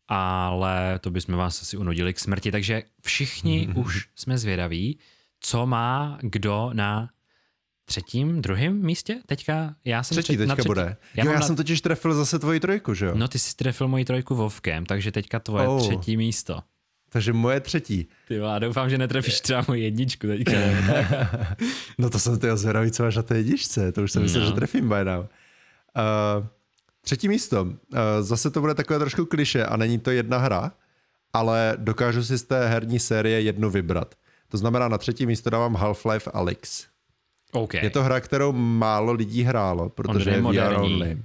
ale to bychom vás asi unudili k smrti, takže všichni mm-hmm. už jsme zvědaví, co má kdo na třetím, druhém místě? Teďka já jsem třetí, třetí teďka třetí. bude. Já, jo, já na... jsem totiž trefil zase tvoji trojku, že jo? No ty jsi trefil moji trojku Vovkem, takže teďka tvoje oh. třetí místo. Takže moje třetí. Ty já doufám, že netrefíš třeba moji jedničku teďka. no to jsem ty zvědavý, co máš na té jedničce, to už jsem no. myslel, že trefím by now. Uh, třetí místo. Uh, zase to bude takové trošku kliše a není to jedna hra, ale dokážu si z té herní série jednu vybrat. To znamená, na třetí místo dávám Half-Life Alyx. Okay. Je to hra, kterou málo lidí hrálo, protože je VR only.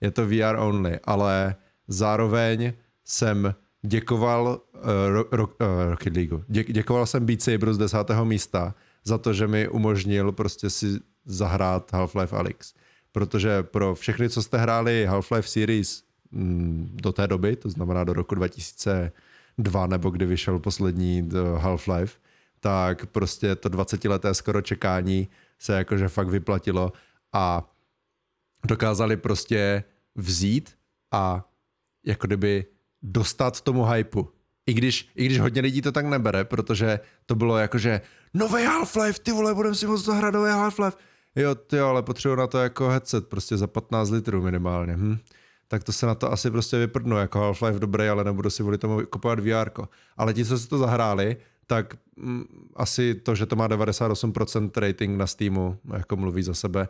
Je to VR only, ale zároveň jsem děkoval uh, ro, ro, uh, Rocket League. Dě, děkoval jsem Beat Saber z desátého místa za to, že mi umožnil prostě si zahrát Half-Life Alyx. Protože pro všechny, co jste hráli Half-Life Series mm, do té doby, to znamená do roku 2002, nebo kdy vyšel poslední Half-Life, tak prostě to 20-leté skoro čekání se jakože fakt vyplatilo a dokázali prostě vzít a jako kdyby dostat tomu hypu. I když, I když hodně lidí to tak nebere, protože to bylo jakože nový Half-Life, ty vole, budeme si moc zahrát nový Half-Life. Jo, ty ale potřebuji na to jako headset, prostě za 15 litrů minimálně. Hm? Tak to se na to asi prostě vyprdnu, jako Half-Life dobrý, ale nebudu si kvůli tomu kupovat VR. Ale ti, co si to zahráli, tak mm, asi to, že to má 98% rating na Steamu, jako mluví za sebe,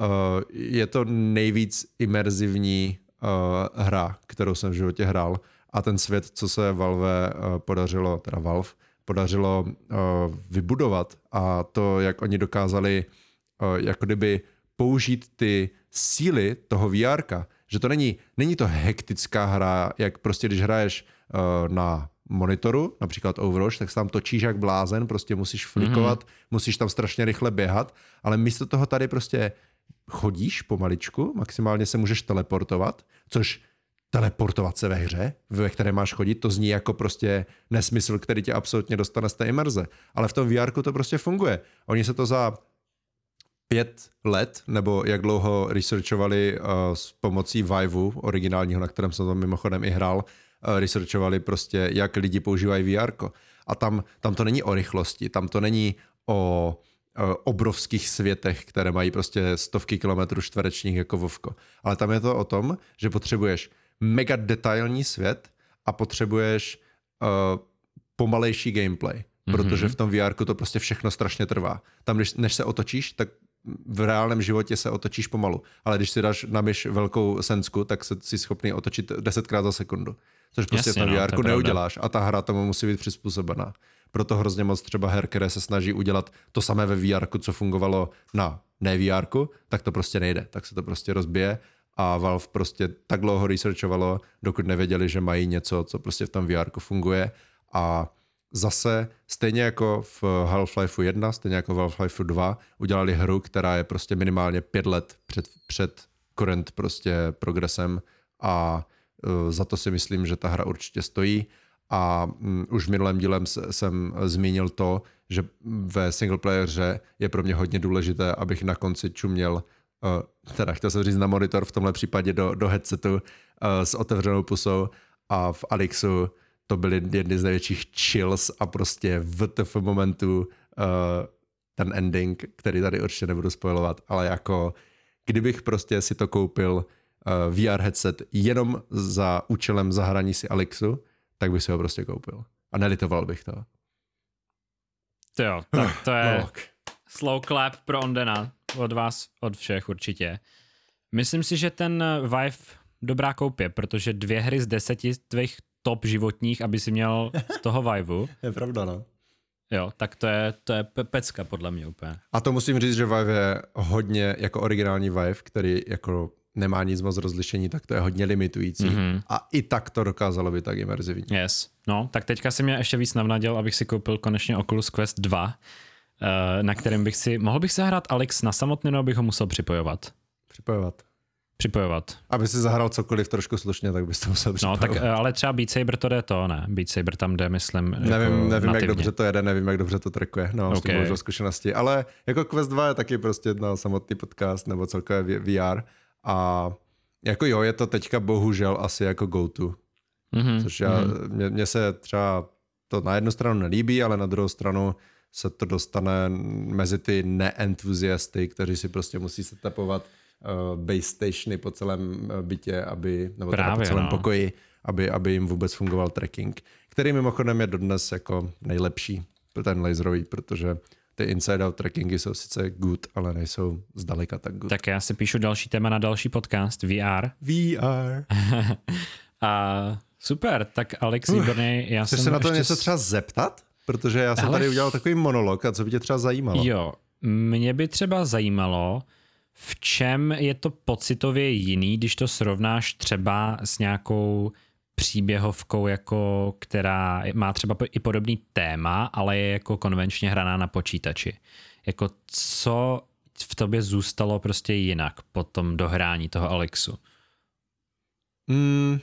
uh, je to nejvíc imerzivní uh, hra, kterou jsem v životě hrál a ten svět, co se Valve uh, podařilo, teda Valve, podařilo uh, vybudovat a to, jak oni dokázali uh, jako kdyby použít ty síly toho VR, že to není, není to hektická hra, jak prostě když hraješ uh, na monitoru, například Overwatch, tak se tam točíš jak blázen, prostě musíš flikovat, mm-hmm. musíš tam strašně rychle běhat, ale místo toho tady prostě chodíš pomaličku, maximálně se můžeš teleportovat, což teleportovat se ve hře, ve které máš chodit, to zní jako prostě nesmysl, který tě absolutně dostane z té imerze. Ale v tom VR to prostě funguje. Oni se to za pět let, nebo jak dlouho researchovali uh, s pomocí Viveu, originálního, na kterém jsem to mimochodem i hrál, uh, researchovali prostě, jak lidi používají VR. A tam, tam to není o rychlosti, tam to není o obrovských světech, které mají prostě stovky kilometrů čtverečních jako Vovko. Ale tam je to o tom, že potřebuješ mega detailní svět a potřebuješ uh, pomalejší gameplay, mm-hmm. protože v tom VR to prostě všechno strašně trvá. Tam, když, než se otočíš, tak v reálném životě se otočíš pomalu. Ale když si dáš na myš velkou sensku, tak se si schopný otočit desetkrát za sekundu. Což prostě Jasně, v tom VR no, neuděláš a ta hra tomu musí být přizpůsobená. Proto hrozně moc třeba her, které se snaží udělat to samé ve VR, co fungovalo na ne VR, tak to prostě nejde. Tak se to prostě rozbije a Valve prostě tak dlouho researchovalo, dokud nevěděli, že mají něco, co prostě v tom VR funguje a zase stejně jako v Half-Life 1, stejně jako v Half-Life 2 udělali hru, která je prostě minimálně pět let před, před current prostě progresem a uh, za to si myslím, že ta hra určitě stojí a um, už v minulém dílem jsem zmínil to, že ve singleplayer hře je pro mě hodně důležité, abych na konci čuměl, uh, teda chtěl jsem říct na monitor, v tomhle případě do, do headsetu uh, s otevřenou pusou. A v Alixu to byly jedny z největších chills a prostě v v momentu uh, ten ending, který tady určitě nebudu spojovat, ale jako kdybych prostě si to koupil VR headset jenom za účelem zahraní si Alixu, tak bych si ho prostě koupil. A nelitoval bych to. To jo, tak to je No, slow clap pro Ondena. Od vás, od všech určitě. Myslím si, že ten Vive dobrá koupě, protože dvě hry z deseti tvých top životních, aby si měl z toho Viveu, je pravda, no. jo, tak to je, to je pe- pecka podle mě úplně. A to musím říct, že Vive je hodně jako originální Vive, který jako nemá nic moc rozlišení, tak to je hodně limitující. Mm-hmm. A i tak to dokázalo být tak imerzivní. Yes. No, tak teďka si mě ještě víc navnadil, abych si koupil konečně Oculus Quest 2, eh, na kterém bych si, mohl bych zahrát Alex na samotný, nebo bych ho musel připojovat? Připojovat. Připojovat. Aby si zahrál cokoliv trošku slušně, tak bys to musel No, připojovat. tak eh, ale třeba Beat Saber to jde to, ne? Beat Saber tam jde, myslím, Nevím, jako nevím jak dobře to jede, nevím, jak dobře to trackuje. No, okay. s tím zkušenosti. Ale jako Quest 2 je taky prostě na samotný podcast nebo celkově VR. A jako jo, je to teďka bohužel asi jako go-to. Mhm, Což já, mně, mně se třeba to na jednu stranu nelíbí, ale na druhou stranu se to dostane mezi ty neentuziasty, kteří si prostě musí setupovat uh, base stationy po celém eh, bytě, aby, nebo teda po Právě, celém no. pokoji, aby, aby jim vůbec fungoval tracking, který mimochodem je dodnes jako nejlepší, ten laserový, protože ty inside-out trackingy jsou sice good, ale nejsou zdaleka tak good. Tak já si píšu další téma na další podcast, VR. VR. A super, tak Alex výborný. Já Chceš jsem se na to ještě něco třeba zeptat? Protože já jsem Hele, tady udělal takový monolog a co by tě třeba zajímalo? Jo, mě by třeba zajímalo, v čem je to pocitově jiný, když to srovnáš třeba s nějakou příběhovkou, jako, která má třeba i podobný téma, ale je jako konvenčně hraná na počítači. Jako co v tobě zůstalo prostě jinak po tom dohrání toho Alexu? Mm,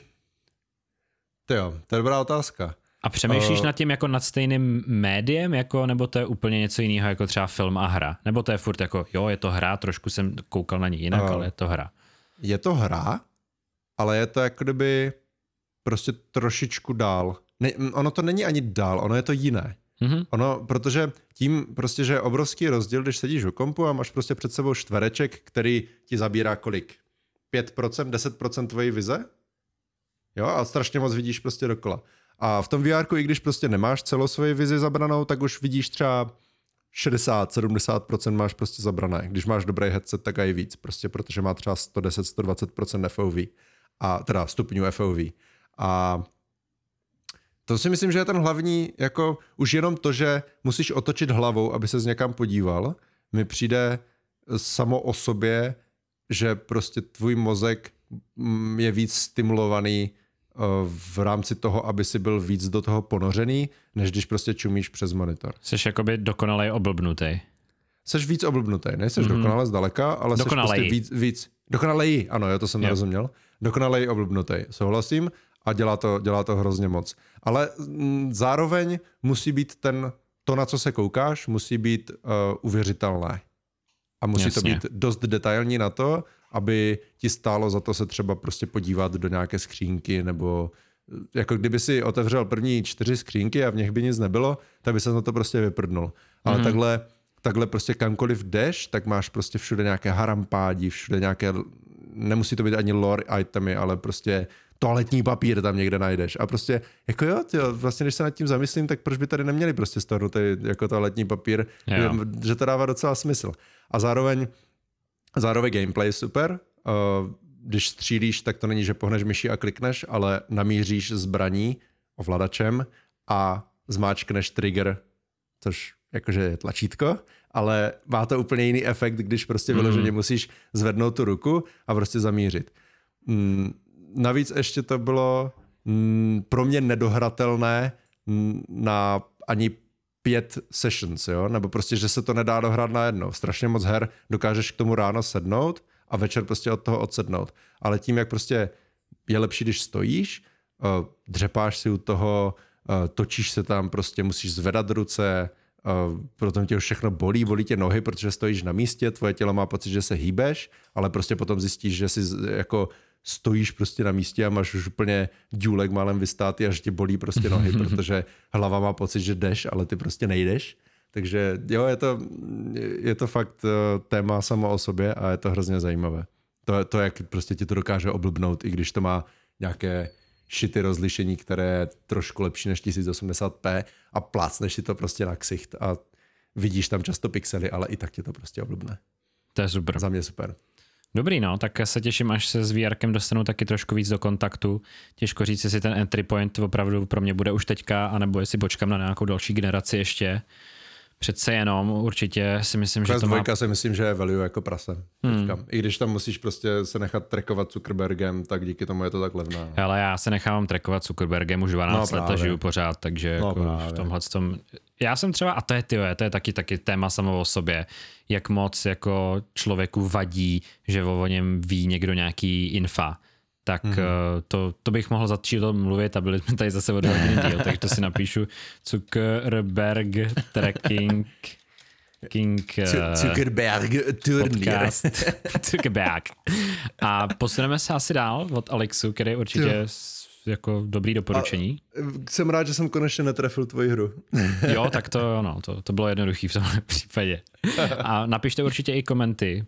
to jo, to je dobrá otázka. A přemýšlíš Eh. nad tím jako nad stejným médiem, jako, nebo to je úplně něco jiného, jako třeba film a hra? Nebo to je furt jako, jo, je to hra, trošku jsem koukal na ní jinak, Eh. ale je to hra. Je to hra, ale je to jako kdyby prostě trošičku dál. Ne, ono to není ani dál, ono je to jiné. Mhm. Ono, protože tím prostě, že je obrovský rozdíl, když sedíš u kompu a máš prostě před sebou čtvereček, který ti zabírá kolik? 5%, 10% tvojí vize? Jo, a strašně moc vidíš prostě dokola. A v tom VR, i když prostě nemáš celou svoji vizi zabranou, tak už vidíš třeba 60-70% máš prostě zabrané. Když máš dobrý headset, tak i víc, prostě protože má třeba 110-120% FOV, a teda stupňů FOV. A to si myslím, že je ten hlavní, jako už jenom to, že musíš otočit hlavou, aby se z někam podíval, mi přijde samo o sobě, že prostě tvůj mozek mm, je víc stimulovaný eh, v rámci toho, aby si byl víc do toho ponořený, než když prostě čumíš přes monitor. Jsi jakoby dokonale oblbnutý. Seš víc oblbnutý, nejseš mm-hmm. dokonale zdaleka, ale Dokonalej. prostě víc, víc dokonalej, ano, jo, to jsem Jo. nerozuměl. Dokonalej oblbnutý, souhlasím a dělá to, dělá to hrozně moc. Ale mm, zároveň musí být ten, to, na co se koukáš, musí být uh, uvěřitelné. A musí Jasně. to být dost detailní na to, aby ti stálo za to se třeba prostě podívat do nějaké skřínky nebo eh, jako kdyby si otevřel první čtyři skřínky a v nich by nic nebylo, tak by se na to prostě vyprdnul. Ale mm-hmm. takhle, takhle prostě kamkoliv jdeš, tak máš prostě všude nějaké harampádi, všude nějaké, nemusí to být ani lore itemy, ale prostě toaletní papír tam někde najdeš. A prostě, jako jo, tyjo, vlastně když se nad tím zamyslím, tak proč by tady neměli prostě stornutý jako toaletní papír, Jo. že, že to dává docela smysl. A zároveň, zároveň gameplay je super. Uh, když střílíš, tak to není, že pohneš myší a klikneš, ale namíříš zbraní ovladačem a zmáčkneš trigger, což jakože je tlačítko, ale má to úplně jiný efekt, když prostě vyloženě musíš zvednout tu ruku a prostě zamířit. Mm, navíc ještě to bylo mm, pro mě nedohratelné mm, na ani pět sessions, jo? nebo prostě, že se to nedá dohrát najednou. Strašně moc her dokážeš k tomu ráno sednout a večer prostě od toho odsednout. Ale tím, jak prostě je lepší, když stojíš, uh, dřepáš si u toho, uh, točíš se tam, prostě musíš zvedat ruce, uh, potom tě všechno bolí, bolí tě nohy, protože stojíš na místě, tvoje tělo má pocit, že se hýbeš, ale prostě potom zjistíš, že si z- jako stojíš prostě na místě a máš už úplně důlek málem vystátý a že tě bolí prostě nohy, protože hlava má pocit, že jdeš, ale ty prostě nejdeš. Takže jo, je to, je to fakt eh, téma samo o sobě a je to hrozně zajímavé. To, to jak prostě ti to dokáže oblbnout, i když to má nějaké šity rozlišení, které je trošku lepší než 1080p a plácneš si to prostě na ksicht a vidíš tam často pixely, ale i tak tě to prostě oblbne. To je super. Za mě super. Dobrý, no, tak se těším, až se s VRkem dostanu taky trošku víc do kontaktu. Těžko říct, jestli ten entry point opravdu pro mě bude už teďka, anebo jestli počkám na nějakou další generaci ještě. Přece jenom určitě si myslím, Quest že to má... 2 si myslím, že je value jako prase. Hmm. Teďka. I když tam musíš prostě se nechat trackovat Zuckerbergem, tak díky tomu je to tak levná. Ale já se nechávám trackovat Zuckerbergem už 12 No, let a žiju pořád, takže No, jako v tomhle tom... Já jsem třeba, a to je, tyjo, to je taky, taky téma samo o sobě, jak moc jako člověku vadí, že o něm ví někdo nějaký infa. Tak Mhm. mm-hmm. to, to bych mohl začít o tom mluvit a byli jsme tady zase o dva hodiny díl, takže to si napíšu Zuckerberg tracking King eh, Zuckerberg podcast Zuckerberg. A posuneme se asi dál od Alexu, který určitě jako dobrý doporučení. Jsem rád, že jsem konečně netrefil tvoji hru. Jo, tak to, ano, to, to bylo jednoduchý v tomhle případě. A napište určitě i komenty,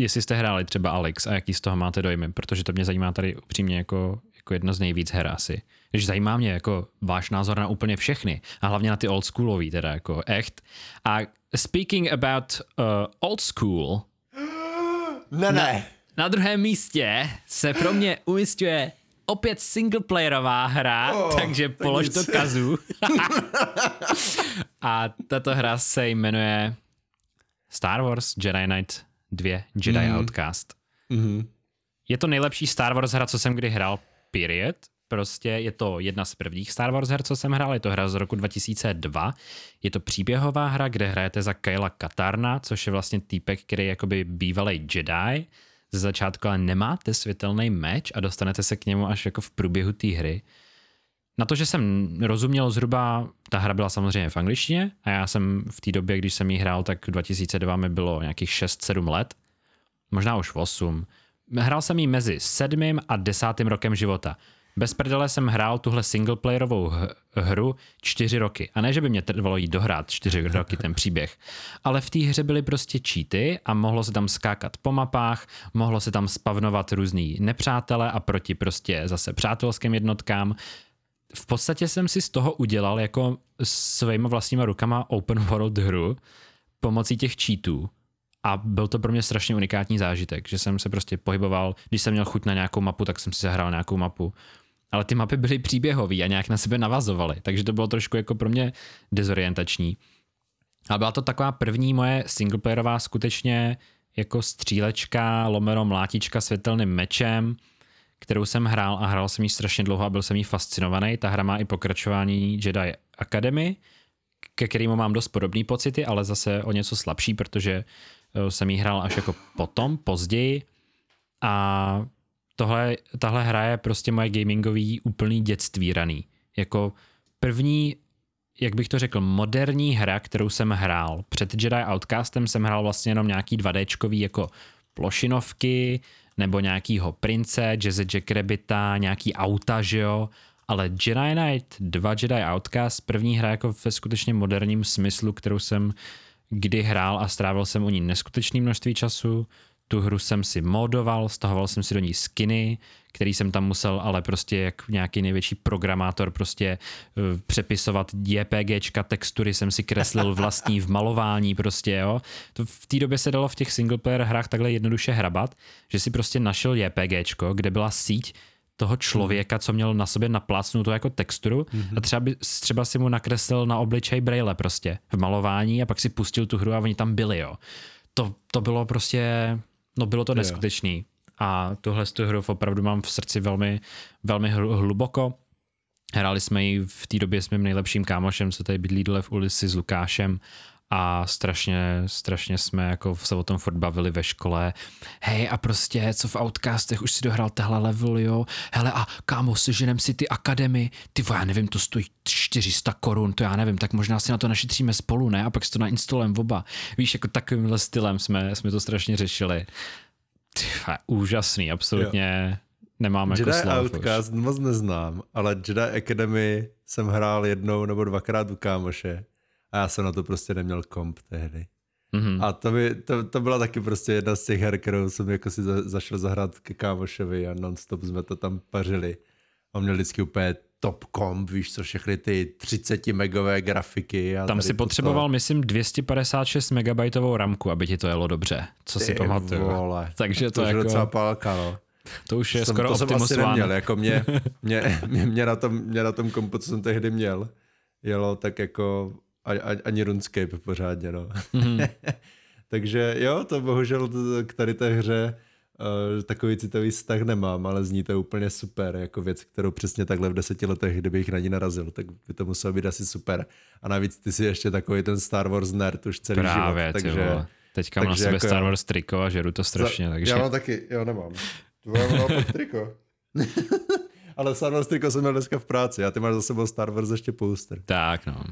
jestli jste hráli třeba Alex a jaký z toho máte dojmy, protože to mě zajímá tady upřímně jako, jako jedna z nejvíc her asi. Když zajímá mě jako váš názor na úplně všechny a hlavně na ty old schoolový teda jako echt. A speaking about uh, old school, Ne, ne. Na druhém místě se pro mě umistuje opět singleplayerová hra, Oh, takže tak polož nic. to kazu. a tato hra se jmenuje Star Wars Jedi Knight 2 Jedi mm. Outcast. Mhm. Je to nejlepší Star Wars hra, co jsem kdy hrál, period. Prostě je to jedna z prvních Star Wars her, co jsem hrál, je to hra z roku 2002. Je to příběhová hra, kde hrajete za Kyla Katarna, což je vlastně týpek, který je jakoby bývalý Jedi. Ze začátku ale nemáte světelný meč a dostanete se k němu až jako v průběhu té hry. Na to, že jsem rozuměl zhruba, ta hra byla samozřejmě v angličtině a já jsem v té době, když jsem ji hrál, tak 2002 mi bylo nějakých 6-7 let, možná už 8. Hrál jsem ji mezi sedmým a desátým rokem života. Bez prdele jsem hrál tuhle singleplayerovou hru čtyři roky. A ne, že by mě trvalo jí dohrát čtyři roky ten příběh. Ale v té hře byly prostě cheaty a mohlo se tam skákat po mapách, mohlo se tam spavnovat různý nepřátelé a proti prostě zase přátelským jednotkám. V podstatě jsem si z toho udělal jako svýma vlastníma rukama open world hru pomocí těch cheatů. A byl to pro mě strašně unikátní zážitek, že jsem se prostě pohyboval, když jsem měl chuť na nějakou mapu, tak jsem si zahrál nějakou mapu. Ale ty mapy byly příběhové a nějak na sebe navazovaly, takže to bylo trošku jako pro mě dezorientační. A byla to taková první moje singleplayerová skutečně jako střílečka, lomero mlátička světelným mečem, kterou jsem hrál a hrál jsem ji strašně dlouho a byl jsem jí fascinovaný. Ta hra má i pokračování Jedi Academy, ke kterému mám dost podobné pocity, ale zase o něco slabší, protože eh, jsem ji hrál až jako potom, později. A tohle, tahle hra je prostě moje gamingový úplný dětství raný. Jako první, jak bych to řekl, moderní hra, kterou jsem hrál. Před Jedi Outcastem jsem hrál vlastně jenom nějaký 2Dčkový jako plošinovky, nebo nějakýho prince, Jazzy Jack Rabbita, nějaký auta, že jo, ale Jedi Knight 2 Jedi Outcast, první hra jako ve skutečně moderním smyslu, kterou jsem kdy hrál a strávil jsem u ní neskutečné množství času. Tu hru jsem si modoval, stahoval jsem si do ní skiny, který jsem tam musel ale prostě jak nějaký největší programátor prostě uh, přepisovat JPGčka, textury jsem si kreslil vlastní v malování prostě, jo. To v té době se dalo v těch singleplayer hrách takhle jednoduše hrabat, že si prostě našel JPGčko, kde byla síť toho člověka, co měl na sobě naplácnutou jako texturu mm-hmm. a třeba, by, třeba si mu nakreslil na obličej braille prostě v malování a pak si pustil tu hru a oni tam byli, jo. To, to bylo prostě, no bylo to neskutečný. A tuhle tu hru opravdu mám v srdci velmi, velmi hl- hluboko. Hráli jsme ji v té době s mým nejlepším kámošem, co tady bydlí dole v ulici s Lukášem a strašně, strašně jsme jako se o tom furt bavili ve škole. Hej a prostě, co v Outcastech, už si dohrál tehle level, jo? Hele a kámo, seženem si ty akademy, ty já nevím, to stojí 400 korun, to já nevím, tak možná si na to našetříme spolu, ne? A pak si to nainstalujeme oba. Víš, jako takovýmhle stylem jsme, jsme to strašně řešili. Ty vole, úžasný, absolutně jo. nemám jako Jedi slov už. Outcast moc neznám, ale Jedi Academy jsem hrál jednou nebo dvakrát u kámoše a já jsem na to prostě neměl komp tehdy. Mhm. A to, by, to, to byla taky prostě jedna z těch her, kterou jsem jako si za, zašel zahrát ke kámošovi a nonstop jsme to tam pařili. On měl vždycky úplně top comp, víš co, všechny ty 30 megové grafiky. A Tam si potřeboval, to... myslím, 256 megabajtovou ramku, aby ti to jelo dobře, co ty si pamatuju. Vole, Takže to, to jako... docela pálka, no. To už je to skoro jsem, to jsem asi One. neměl, jako mě, mě, mě, mě, na tom, mě na tom kompu, co jsem tehdy měl, jelo tak jako a, a, ani RuneScape pořádně, no. Mm-hmm. Takže jo, to bohužel k tady té hře uh, takový citový vztah nemám, ale zní to úplně super, jako věc, kterou přesně takhle v deseti letech, kdybych na ní narazil, tak by to muselo být asi super. A navíc ty si ještě takový ten Star Wars nerd už celý Právě, život, takže... Teďka mám na sebe jako Star Wars triko a žeru to strašně, za, takže... Já mám taky, já nemám. To mám triko. ale Star Wars triko jsem měl dneska v práci a ty máš za sebou Star Wars ještě poster. Tak no.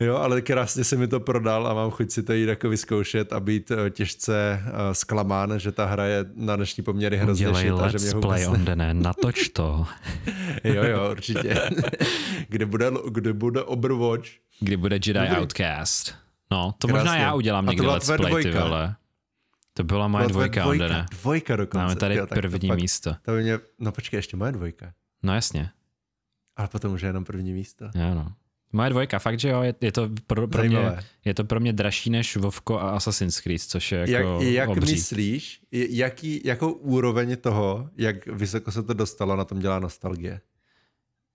Jo, ale krásně si mi to prodal a mám chuť si to jít jako vyzkoušet a být uh, těžce uh, zklamán, že ta hra je na dnešní poměry hrozně Udělej šit a let's že mě play on the net, natoč to. jo, jo, určitě. kde, bude, kde bude Overwatch. Kdy bude Jedi Dobrý. Outcast. No, to Krásně. možná já udělám někdy byla let's play, ty dvojka. vole. To byla moje Byla dvojka, dvojka, net. dvojka dokonce. Máme tady jo, tak to první fakt- místo. To by mě, no počkej, ještě moje dvojka. No jasně, Ale potom už je jenom první místo. jo no. Moje dvojka, fakt, že jo, je, je to pro, pro mě, je to pro mě dražší než Vovko a Assassin's Creed, což je jako Jak, jak obří. myslíš, jaký, jakou úroveň toho, jak vysoko se to dostalo, na tom dělá nostalgie?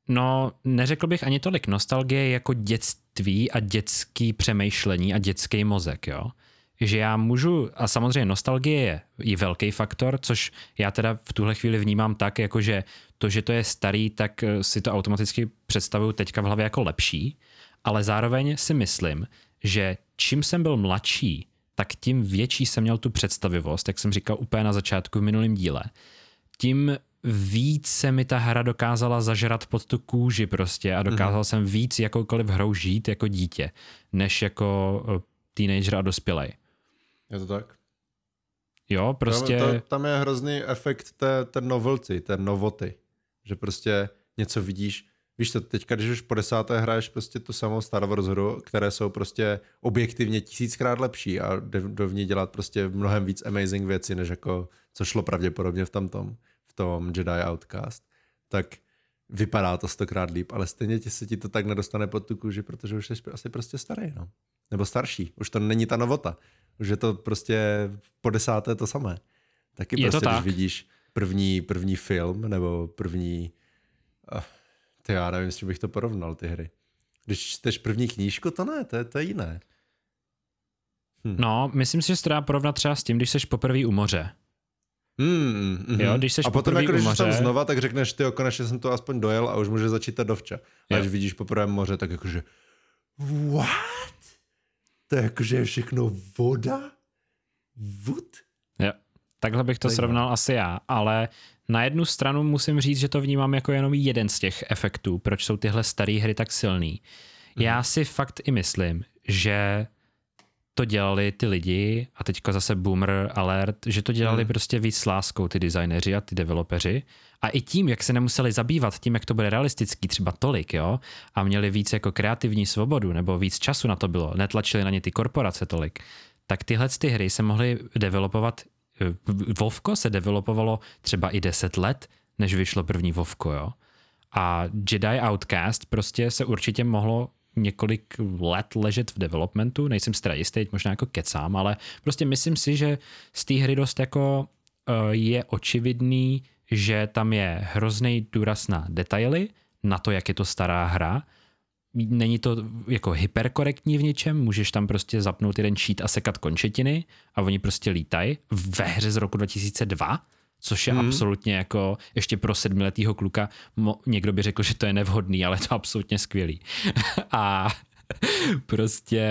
No, neřekl bych ani tolik nostalgie jako dětství a dětský přemýšlení a dětský mozek, jo. Že já můžu, a samozřejmě nostalgie je i velký faktor, což já teda v tuhle chvíli vnímám tak, jako že to, že to je starý, tak eh, si to automaticky představuju teďka v hlavě jako lepší, ale zároveň si myslím, že čím jsem byl mladší, tak tím větší jsem měl tu představivost, jak jsem říkal úplně na začátku v minulém díle, tím víc se mi ta hra dokázala zažrat pod tu kůži prostě a dokázal mm. jsem víc jakoukoliv hrou žít jako dítě, než jako eh, teenager a dospělej. Je to tak? Jo, prostě... Tam, to, tam je hrozný efekt té, té novelty, té novoty. Že prostě něco vidíš, víš to, teďka, když už po desáté hraješ prostě tu samou Star Wars hru, které jsou prostě objektivně tisíckrát lepší a do v ní dělat prostě mnohem víc amazing věci, než jako, co šlo pravděpodobně v tamtom, v tom Jedi Outcast, tak vypadá to stokrát líp, ale stejně ti se ti to tak nedostane pod tu kůži, protože už jsi asi prostě starý, no. Nebo starší. Už to není ta novota. Už je to prostě po desáté to samé. Taky Je to prostě, tak. když vidíš první, první film nebo první... To já nevím, s čím bych to porovnal, ty hry. Když čteš první knížku, to ne, to je, to je jiné. No, myslím si, že se to dá porovnat třeba s tím, když jsi poprvé u moře. Hmm, mhm. Jo, když seš a potom, jako, když jsi tam moře- znova, tak řekneš, ty konečně jsem to aspoň dojel a už může začít ta dovča. A Jo. když vidíš poprvé moře, tak jakože what? To je jakože je všechno voda? Wood? Jo. Takhle bych to Zajímavé. srovnal asi já, ale na jednu stranu musím říct, že to vnímám jako jenom jeden z těch efektů, proč jsou tyhle staré hry tak silný. Já si fakt i myslím, že to dělali ty lidi, a teďka zase boomer alert, že to dělali Hmm. prostě víc s láskou ty designéři a ty developeři. A i tím, jak se nemuseli zabývat tím, jak to bude realistický třeba tolik, jo, a měli víc jako kreativní svobodu, nebo víc času na to bylo, netlačili na ně ty korporace tolik, tak tyhle ty hry se mohly developovat eh, Vovko se developovalo třeba i 10 let, než vyšlo první Vovko, jo. A Jedi Outcast prostě se určitě mohlo několik let ležet v developmentu, nejsem si teda jistý, možná jako kecám, ale prostě myslím si, že z té hry dost jako eh, je očividný, že tam je hrozný důraz na detaily, na to, jak je to stará hra, není to jako hyperkorektní v ničem, můžeš tam prostě zapnout jeden cheat a sekat končetiny a oni prostě lítají. Ve hře z roku 2002, což je Mhm. mm. absolutně jako ještě pro sedmiletýho kluka, mo, někdo by řekl, že to je nevhodný, ale je to absolutně skvělý. a prostě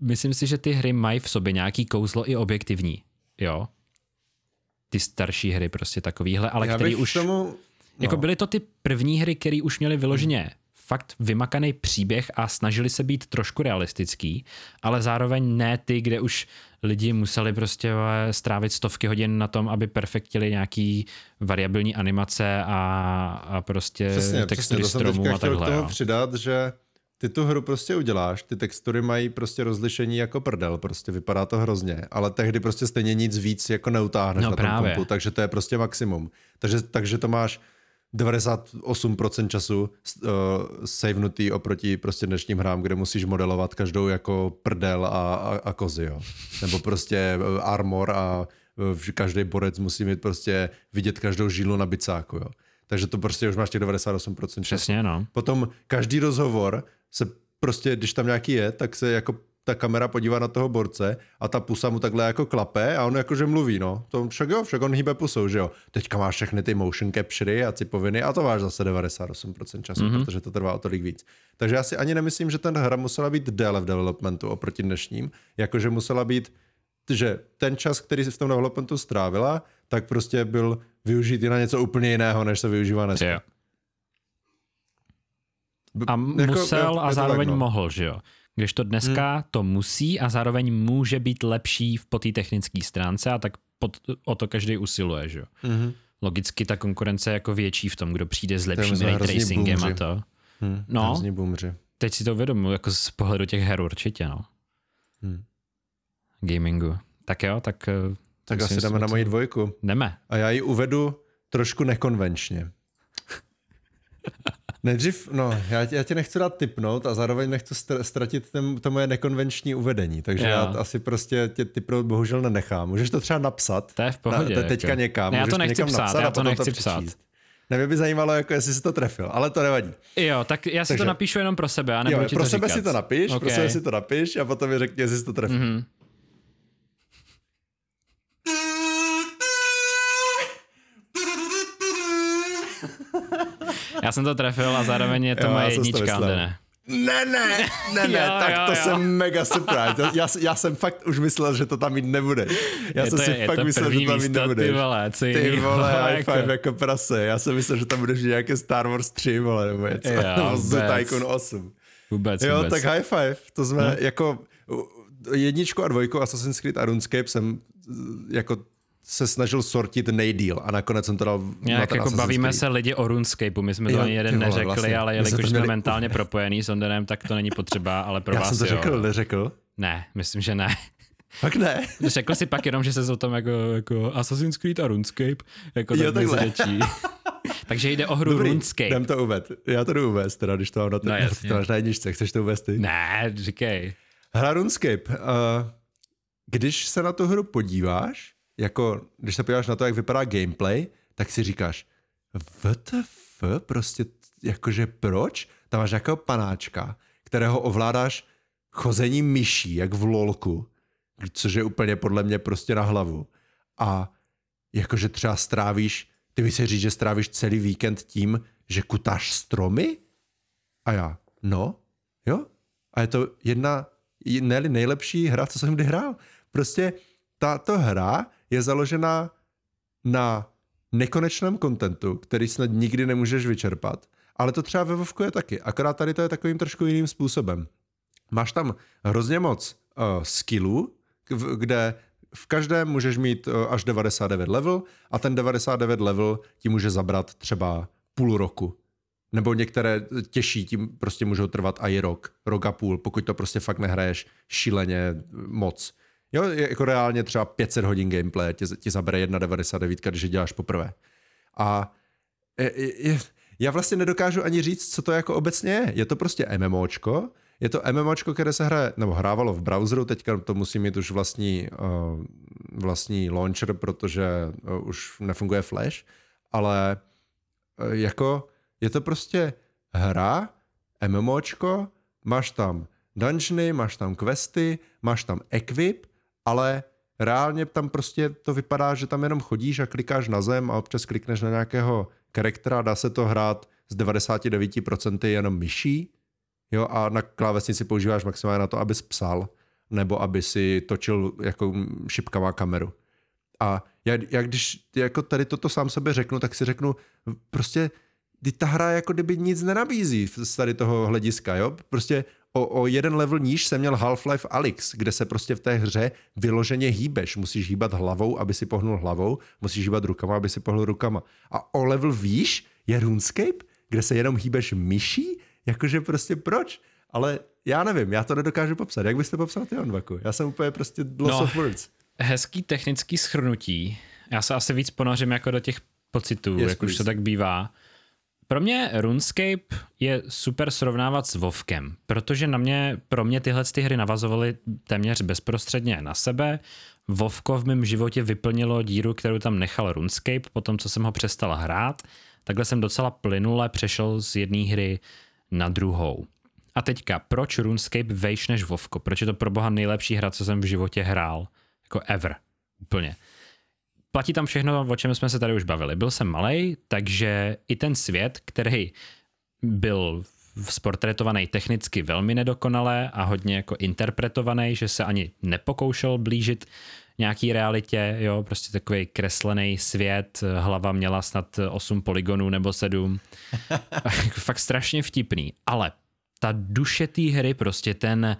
myslím si, že ty hry mají v sobě nějaký kouzlo i objektivní, jo. Ty starší hry prostě takovýhle, ale Já který už... tomu... No. Jako byly to ty první hry, které už měly vyloženě fakt vymakaný příběh a snažili se být trošku realistický, ale zároveň ne ty, kde už lidi museli prostě strávit stovky hodin na tom, aby perfektili nějaký variabilní animace a, a prostě Přesně, textury přesně, to stromů a chtěl k takhle. tomu přidat, že ty tu hru prostě uděláš, ty textury mají prostě rozlišení jako prdel, prostě vypadá to hrozně, ale tehdy prostě stejně nic víc jako neutáhneš No na tom právě. kompu, takže to je prostě maximum. Takže, takže to máš 98% času uh, savenutý oproti prostě dnešním hrám, kde musíš modelovat každou jako prdel a, a, a kozy, jo. Nebo prostě eh, armor a uh, každý borec musí mít prostě vidět každou žílu na bicáku, jo. Takže to prostě už máš těch 98% času. Přesně, no. Potom každý rozhovor se prostě, když tam nějaký je, tak se jako ta kamera podívá na toho borce a ta pusa mu takhle jako klape a on jakože mluví, no. To však jo, však on hýbe pusou, že jo. Teďka máš všechny ty motion captury a cipoviny a to máš zase 98% času, mm-hmm. protože to trvá o tolik víc. Takže já si ani nemyslím, že ten hra musela být déle v developmentu oproti dnešním, jakože musela být, že ten čas, který si v tom developmentu strávila, tak prostě byl využít i na něco úplně jiného, než se využívá dneska. Jo. A jako, musel a zároveň tak, no. mohl, že jo. Když to dneska hmm. to musí a zároveň může být lepší po té technické stránce a tak pod, o to každý usiluje, že jo. Hmm. Logicky ta konkurence je jako větší v tom, kdo přijde s lepším ray tracingem a to. Hmm. No, teď si to uvědomuji, jako z pohledu těch her určitě, no. Hmm. Gamingu. Tak jo, tak... Eh, tak asi jdeme na moji dvojku. Jdeme. A já ji uvedu trošku nekonvenčně. Nejdřív, no, já, já tě nechci dát typnout a zároveň nechci ztratit ten, to moje nekonvenční uvedení, takže jo. já asi prostě tě typnout bohužel nenechám. Můžeš to třeba napsat. To je v pohodě. Na, teďka jako. někam. Ne, já to nechci psát, napsat já to nechci to psát. Ne, mě by zajímalo, jako jestli jsi to trefil, ale to nevadí. Jo, tak já si Takže, to napíšu jenom pro sebe, a nebudu jo, ti pro to sebe říkat. si to napiš, okay. pro sebe si to napiš a potom mi řekni, jestli jsi to trefil. Mm-hmm. Já jsem to trefil a zároveň je to jo, moje jednička, ne? Ne, ne, ne, ne, jo, tak jo, to jo. jsem mega surprise. Já, já jsem fakt už myslel, že to tam mít nebude. Já je jsem to, si fakt myslel, že tam mít nebude. Ty vole, co ty vole, high five jako prase. Já jsem myslel, že tam budeš nějaké Star Wars 3, vole, nebo něco. Jo, Z Tycoon 8. Vůbec, jo, vůbec. tak high five. To jsme hmm. jako jedničku a dvojku Assassin's Creed a RuneScape jsem jako se snažil sortit nejdíl a nakonec jsem to dal Nějak na jako bavíme se lidi o RuneScapeu, my jsme to ani jeden neřekli, vlastně. ale jelikož jsme měli... mentálně propojený s Ondenem, tak to není potřeba, ale pro Já vás jsem to jo. řekl, neřekl? Ne, myslím, že ne. Fakt ne. Řekl si pak jenom, že se o tom jako, jako Assassin's Creed a RuneScape jako jo, tak řečí. Takže jde o hru Dobrý, RuneScape. Jdem to uvést. Já to jdu uvést, teda, když to mám na, t- no, to máš na jedničce. Chceš to uvést ty? Ne, říkej. Hra RuneScape. Uh, když se na tu hru podíváš, jako, když se podíváš na to, jak vypadá gameplay, tak si říkáš, WTF, prostě, jakože proč? Tam máš nějakého panáčka, kterého ovládáš chozením myší, jak v lolku, což je úplně podle mě prostě na hlavu. A jakože třeba strávíš, ty by si říct, že strávíš celý víkend tím, že kutáš stromy? A já, no, jo. A je to jedna, ne nejlepší hra, co jsem kdy hrál. Prostě tato hra je založená na nekonečném kontentu, který snad nikdy nemůžeš vyčerpat, ale to třeba ve Vovku je taky, akorát tady to je takovým trošku jiným způsobem. Máš tam hrozně moc uh, skillů, kde v každém můžeš mít uh, až 99 level a ten 99 level ti může zabrat třeba půl roku. Nebo některé těžší tím prostě můžou trvat i rok, rok a půl, pokud to prostě fakt nehraješ šíleně moc. Jo, jako reálně třeba 500 hodin gameplay ti, ti zabere 1,99, když je děláš poprvé. A je, je, já vlastně nedokážu ani říct, co to jako obecně je. Je to prostě MMOčko, je to MMOčko, které se hraje, nebo hrávalo v browseru, teďka to musí mít už vlastní, uh, vlastní launcher, protože uh, už nefunguje Flash, ale uh, jako je to prostě hra, MMOčko, máš tam dungeony, máš tam questy, máš tam equip, ale reálně tam prostě to vypadá, že tam jenom chodíš a klikáš na zem a občas klikneš na nějakého charakteru, dá se to hrát z 99% jenom myší, jo, a na klávesnici používáš maximálně na to, abys psal, nebo aby si točil jako šipkavá kameru. A já, já když jako tady toto sám sebe řeknu, tak si řeknu, prostě ta hra jako kdyby nic nenabízí z tady toho hlediska, jo? Prostě o, o jeden level níž jsem měl Half-Life Alyx, kde se prostě v té hře vyloženě hýbeš. Musíš hýbat hlavou, aby si pohnul hlavou, musíš hýbat rukama, aby si pohnul rukama. A o level výš je RuneScape, kde se jenom hýbeš myší? Jakože prostě proč? Ale já nevím, já to nedokážu popsat. Jak byste popsal ty, Onvaku? Já jsem úplně prostě loss no, of words. Hezký technický schrnutí. Já se asi víc ponořím jako do těch pocitů, yes, jak please. už to tak bývá. Pro mě RuneScape je super srovnávat s Vovkem, protože na mě, pro mě tyhle ty hry navazovaly téměř bezprostředně na sebe. Vovko v mém životě vyplnilo díru, kterou tam nechal RuneScape, potom co jsem ho přestal hrát. Takhle jsem docela plynule přešel z jedné hry na druhou. A teďka, proč RuneScape vejš než Vovko? Proč je to pro boha nejlepší hra, co jsem v životě hrál? Jako ever. Úplně platí tam všechno, o čem jsme se tady už bavili. Byl jsem malý, takže i ten svět, který byl sportretovaný technicky velmi nedokonale a hodně jako interpretovaný, že se ani nepokoušel blížit nějaký realitě, jo, prostě takový kreslený svět, hlava měla snad 8 polygonů nebo 7. Fakt strašně vtipný, ale ta duše té hry, prostě ten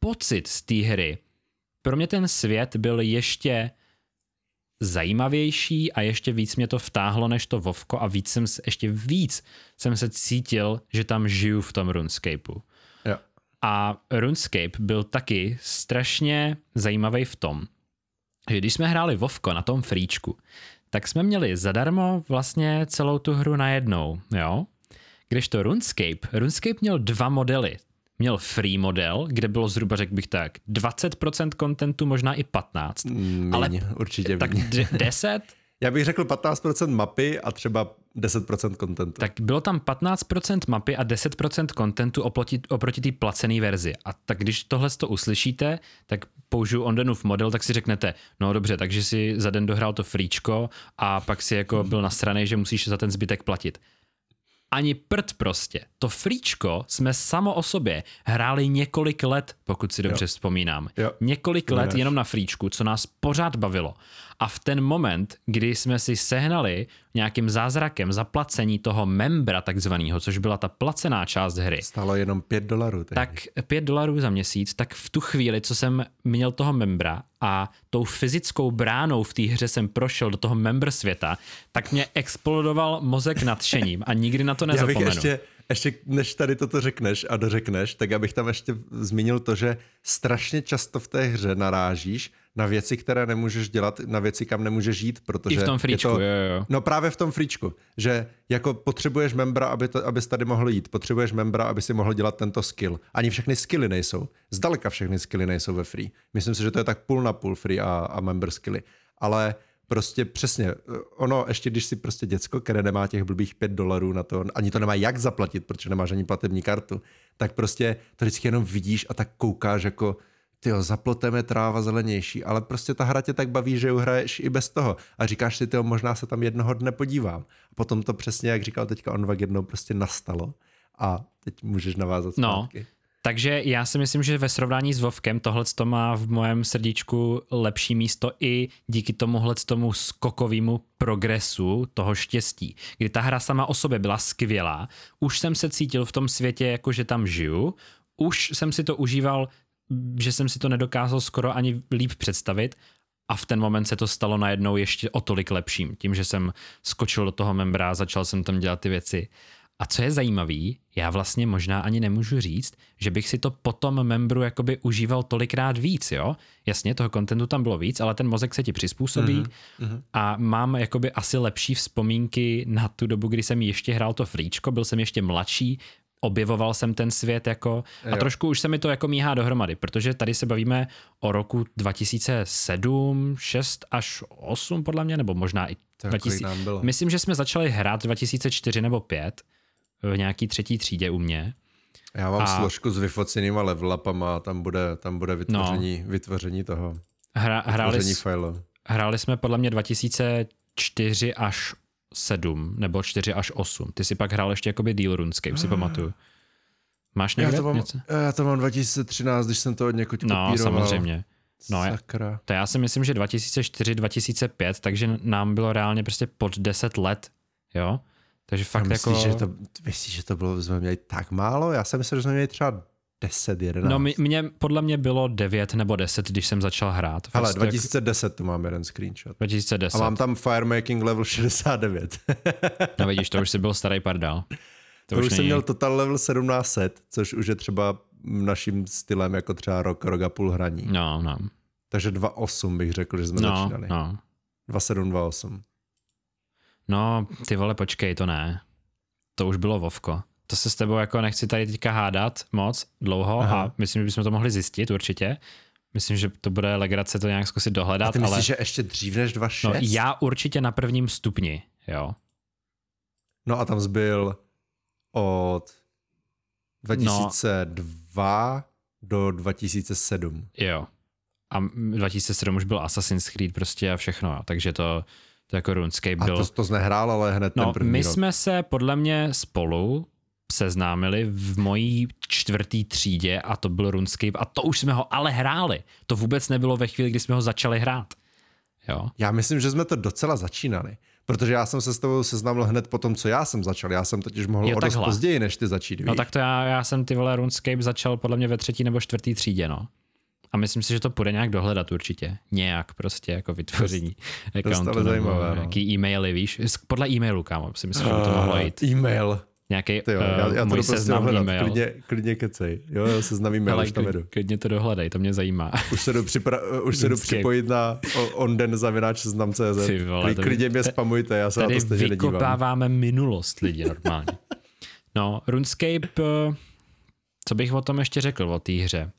pocit z té hry, pro mě ten svět byl ještě zajímavější a ještě víc mě to vtáhlo než to Vovko a víc jsem, ještě víc jsem se cítil, že tam žiju v tom RuneScapeu. Jo. A RuneScape byl taky strašně zajímavý v tom, že když jsme hráli Vovko na tom fríčku, tak jsme měli zadarmo vlastně celou tu hru najednou, jo? Když to RuneScape, RuneScape měl dva modely, měl free model, kde bylo zhruba, řekl bych tak, 20% kontentu, možná i 15. Míň, ale určitě tak d- 10? Já bych řekl 15% mapy a třeba 10% kontentu. Tak bylo tam 15% mapy a 10% kontentu oproti, oproti té placené verzi. A tak když tohle to uslyšíte, tak použiju Ondenův model, tak si řeknete, no dobře, takže si za den dohrál to fríčko a pak si jako byl nasranej, že musíš za ten zbytek platit ani prd prostě. To fríčko jsme samo o sobě hráli několik let, pokud si dobře jo. vzpomínám. Jo. Několik let jenom na fríčku, co nás pořád bavilo. A v ten moment, kdy jsme si sehnali nějakým zázrakem zaplacení toho membra takzvaného, což byla ta placená část hry. Stalo jenom 5 dolarů. Tak 5 dolarů za měsíc, tak v tu chvíli, co jsem měl toho membra a tou fyzickou bránou v té hře jsem prošel do toho member světa, tak mě explodoval mozek nadšením a nikdy na to nezapomenu. Já bych ještě, ještě než tady toto řekneš a dořekneš, tak abych tam ještě zmínil to, že strašně často v té hře narážíš na věci, které nemůžeš dělat, na věci, kam nemůžeš jít, protože... I v tom fríčku, to, jo, jo. No právě v tom fríčku, že jako potřebuješ membra, aby to, abys tady mohl jít, potřebuješ membra, aby si mohl dělat tento skill. Ani všechny skilly nejsou. Zdaleka všechny skilly nejsou ve free. Myslím si, že to je tak půl na půl free a, a member skilly. Ale prostě přesně, ono ještě když si prostě děcko, které nemá těch blbých 5 dolarů na to, ani to nemá jak zaplatit, protože nemáš ani platební kartu, tak prostě to vždycky jenom vidíš a tak koukáš jako ty za plotem je tráva zelenější, ale prostě ta hra tě tak baví, že ju hraješ i bez toho a říkáš si, ty možná se tam jednoho dne podívám. A potom to přesně, jak říkal teďka Onvak, jednou prostě nastalo a teď můžeš navázat no, zpátky. No. Takže já si myslím, že ve srovnání s Vovkem tohle to má v mojem srdíčku lepší místo i díky tomuhle tomu skokovému progresu toho štěstí, kdy ta hra sama o sobě byla skvělá, už jsem se cítil v tom světě jako, že tam žiju, už jsem si to užíval že jsem si to nedokázal skoro ani líp představit a v ten moment se to stalo najednou ještě o tolik lepším, tím, že jsem skočil do toho membra, začal jsem tam dělat ty věci. A co je zajímavý, já vlastně možná ani nemůžu říct, že bych si to potom membru jakoby užíval tolikrát víc, jo? Jasně, toho kontentu tam bylo víc, ale ten mozek se ti přizpůsobí mm-hmm. a mám jakoby asi lepší vzpomínky na tu dobu, kdy jsem ještě hrál to fríčko, byl jsem ještě mladší, objevoval jsem ten svět jako a jo. trošku už se mi to jako míhá dohromady, protože tady se bavíme o roku 2007, 6 až 8 podle mě, nebo možná i 2000. Myslím, že jsme začali hrát 2004 nebo 5 v nějaký třetí třídě u mě. Já mám a... složku s vyfocenýma levelapama a tam bude, tam bude vytvoření, no. vytvoření toho. Hra, hráli, file. hráli jsme podle mě 2004 až 7 nebo 4 až 8. Ty si pak hrál ještě jakoby deal RuneScape, si pamatuju. Máš někde já to mám, něco? Já to mám 2013, když jsem to od někud No, kopíroval. samozřejmě. No, Sakra. To já si myslím, že 2004-2005, takže nám bylo reálně prostě pod 10 let, jo? Takže fakt myslíš, jako... Že to, myslíš, že to bylo, jsme měli tak málo? Já jsem myslel, že jsme měli třeba 10, 11. No mě, podle mě bylo 9 nebo 10, když jsem začal hrát. Ale 2010 jak... tu mám jeden screenshot. 2010. A mám tam firemaking level 69. no vidíš, to už si byl starý pardal. To, to už, už jsem měl total level 1700, což už je třeba naším stylem jako třeba rok, rok a půl hraní. No, no. Takže 2.8 bych řekl, že jsme no, začínali. No. 2.7, 2.8. No, ty vole, počkej, to ne. to už bylo Vovko. To se s tebou jako nechci tady teďka hádat moc dlouho Aha. a myslím, že bychom to mohli zjistit určitě. Myslím, že to bude legrace to nějak zkusit dohledat. A ty myslíš, ale... že ještě dřív než 2.6? No, já určitě na prvním stupni, jo. No a tam zbyl od 2002 no. do 2007. Jo. A 2007 už byl Assassin's Creed prostě a všechno, takže to, to jako RuneScape byl... A to, to nehrál, ale hned no, ten první my rok. jsme se podle mě spolu seznámili v mojí čtvrtý třídě a to byl RuneScape a to už jsme ho ale hráli. To vůbec nebylo ve chvíli, kdy jsme ho začali hrát. Jo? Já myslím, že jsme to docela začínali. Protože já jsem se s tebou seznámil hned po tom, co já jsem začal. Já jsem totiž mohl jo, o dost později, než ty začít. No tak to já, já jsem ty vole RuneScape začal podle mě ve třetí nebo čtvrtý třídě, no. A myslím si, že to půjde nějak dohledat určitě. Nějak prostě jako vytvoření accountu nebo no. nějaký e-maily, víš. Podle e-mailu, kámo, si myslím, že by to mohlo jít. E-mail. Nějaký uh, já, já můj to prostě hledat. Klidně, klidně kecej. Jo, já seznam e-mail, už tam jedu. Klidně to dohledej, to mě zajímá. Už se jdu, připra- už se jdu připojit na onden zavináč seznam.cz. Klidně mě spamujte, já se na to stejně nedívám. Vykopáváme minulost lidi normálně. No, RuneScape, eh, co bych o tom ještě řekl, o té hře.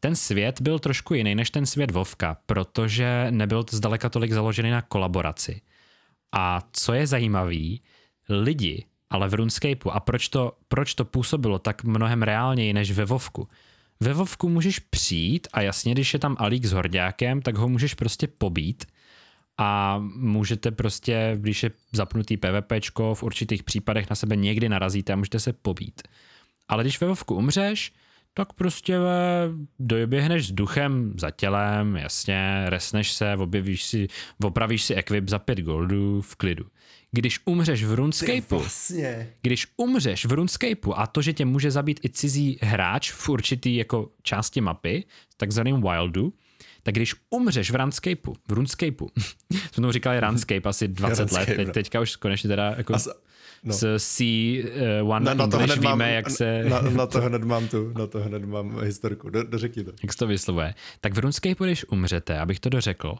Ten svět byl trošku jiný než ten svět Vovka, protože nebyl zdaleka tolik založený na kolaboraci. A co je zajímavý, lidi, ale v RuneScapeu, a proč to, proč to působilo tak mnohem reálněji než ve Vovku, ve Vovku můžeš přijít a jasně, když je tam Alík s Horďákem, tak ho můžeš prostě pobít a můžete prostě, když je zapnutý PvPčko, v určitých případech na sebe někdy narazíte a můžete se pobít. Ale když ve Vovku umřeš, tak prostě doběhneš s duchem za tělem, jasně, resneš se, objevíš si, opravíš si equip za pět goldů v klidu. Když umřeš v RuneScapeu, vlastně. když umřeš v RuneScapeu a to, že tě může zabít i cizí hráč v určitý jako části mapy, takzvaným wildu, tak když umřeš v RuneScapeu, v RuneScapeu, jsme tomu říkali RuneScape asi 20 let, teď, no. teďka už konečně teda jako As, no. s C1 na, na English víme, mám, jak se... Na, na to hned mám tu, na to hned mám historku, do, dořekni to. Jak se to vyslovuje. Tak v RuneScapeu, když umřete, abych to dořekl,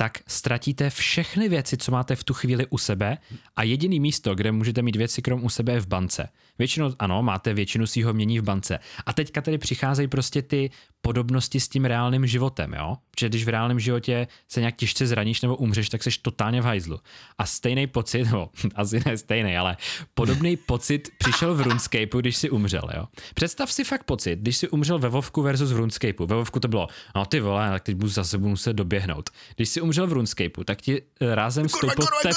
tak ztratíte všechny věci, co máte v tu chvíli u sebe a jediný místo, kde můžete mít věci krom u sebe je v bance. Většinou, ano, máte většinu svého mění v bance. A teďka tedy přicházejí prostě ty podobnosti s tím reálným životem, jo? Protože když v reálném životě se nějak těžce zraníš nebo umřeš, tak seš totálně v hajzlu. A stejný pocit, no, asi ne stejný, ale podobný pocit přišel v RuneScapeu, když si umřel, jo? Představ si fakt pocit, když si umřel ve Vovku versus v RuneScapeu. Ve Vovku to bylo, no ty vole, tak teď budu zase muset doběhnout. Když si umřel v RuneScapeu, tak ti eh, rázem stoupil tep,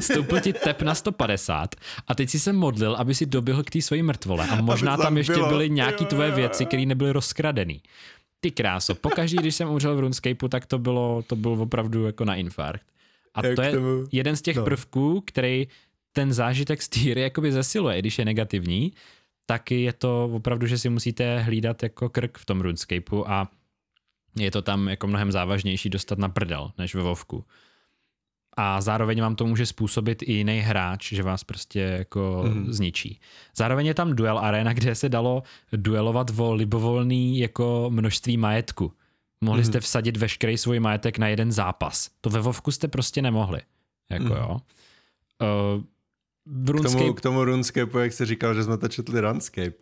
stoupil ti tep na 150 a teď si se modlil, aby si doběhl k té své mrtvole a možná tam ještě byly nějaký tvoje věci, které nebyly rozkradený. Ty kráso, pokaždý, když jsem umřel v RuneScapeu, tak to bylo, to bylo opravdu jako na infarkt. A Jak to je tomu? jeden z těch no. prvků, který ten zážitek z té hry jakoby zesiluje, když je negativní, tak je to opravdu, že si musíte hlídat jako krk v tom RuneScapeu a je to tam jako mnohem závažnější dostat na prdel, než ve Vovku a zároveň vám to může způsobit i jiný hráč, že vás prostě jako mm. zničí. Zároveň je tam duel arena, kde se dalo duelovat o libovolný jako množství majetku. Mohli mm. jste vsadit veškerý svůj majetek na jeden zápas. To ve Vovku jste prostě nemohli. Jako mm. jo. Uh, RuneScape... K tomu, k tomu RuneScape, jak jsi říkal, že jsme to četli RuneScape,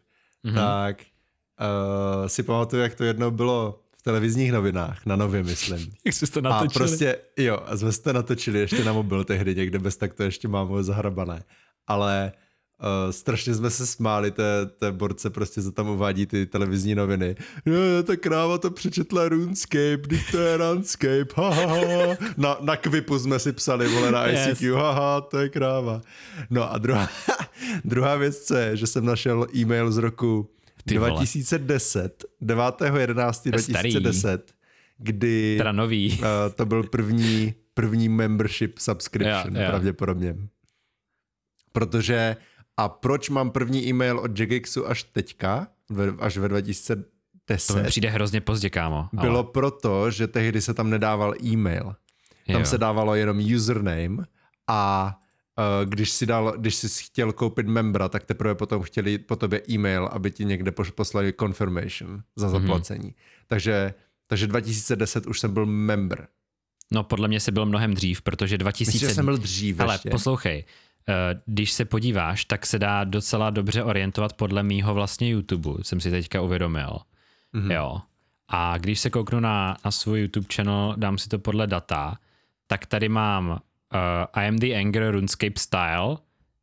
mm-hmm. tak uh, si pamatuju, jak to jednou bylo televizních novinách, na nově myslím. Jak jste to natočili? A prostě, jo, a jsme to natočili ještě na mobil tehdy, někde bez tak to ještě mám zahrabané. Ale uh, strašně jsme se smáli té, té borce, prostě se tam uvádí ty televizní noviny. Jo, ta kráva to přečetla RuneScape, když to je RuneScape, ha, ha, ha. Na, na Kvipu jsme si psali, vole, na ICQ, yes. haha, to je kráva. No a druhá, druhá věc, co je, že jsem našel e-mail z roku ty 2010, 9.11.2010, kdy teda nový. Uh, to byl první, první membership subscription, jo, jo. pravděpodobně. Protože, a proč mám první e-mail od Jagixu až teďka, až ve 2010? To mi přijde hrozně pozdě, kámo. Ale... Bylo proto, že tehdy se tam nedával e-mail. Tam jo. se dávalo jenom username a když si dal, když jsi chtěl koupit membra, tak teprve potom chtěli po tobě e-mail, aby ti někde poslali confirmation za mhm. zaplacení. Mm-hmm. Takže, takže 2010 už jsem byl member. No podle mě se byl mnohem dřív, protože 2000... Myslím, že jsem byl dřív Ale ještě. poslouchej, když se podíváš, tak se dá docela dobře orientovat podle mýho vlastně YouTube, jsem si teďka uvědomil. Mm-hmm. Jo. A když se kouknu na, na svůj YouTube channel, dám si to podle data, tak tady mám I am the Anger RuneScape Style,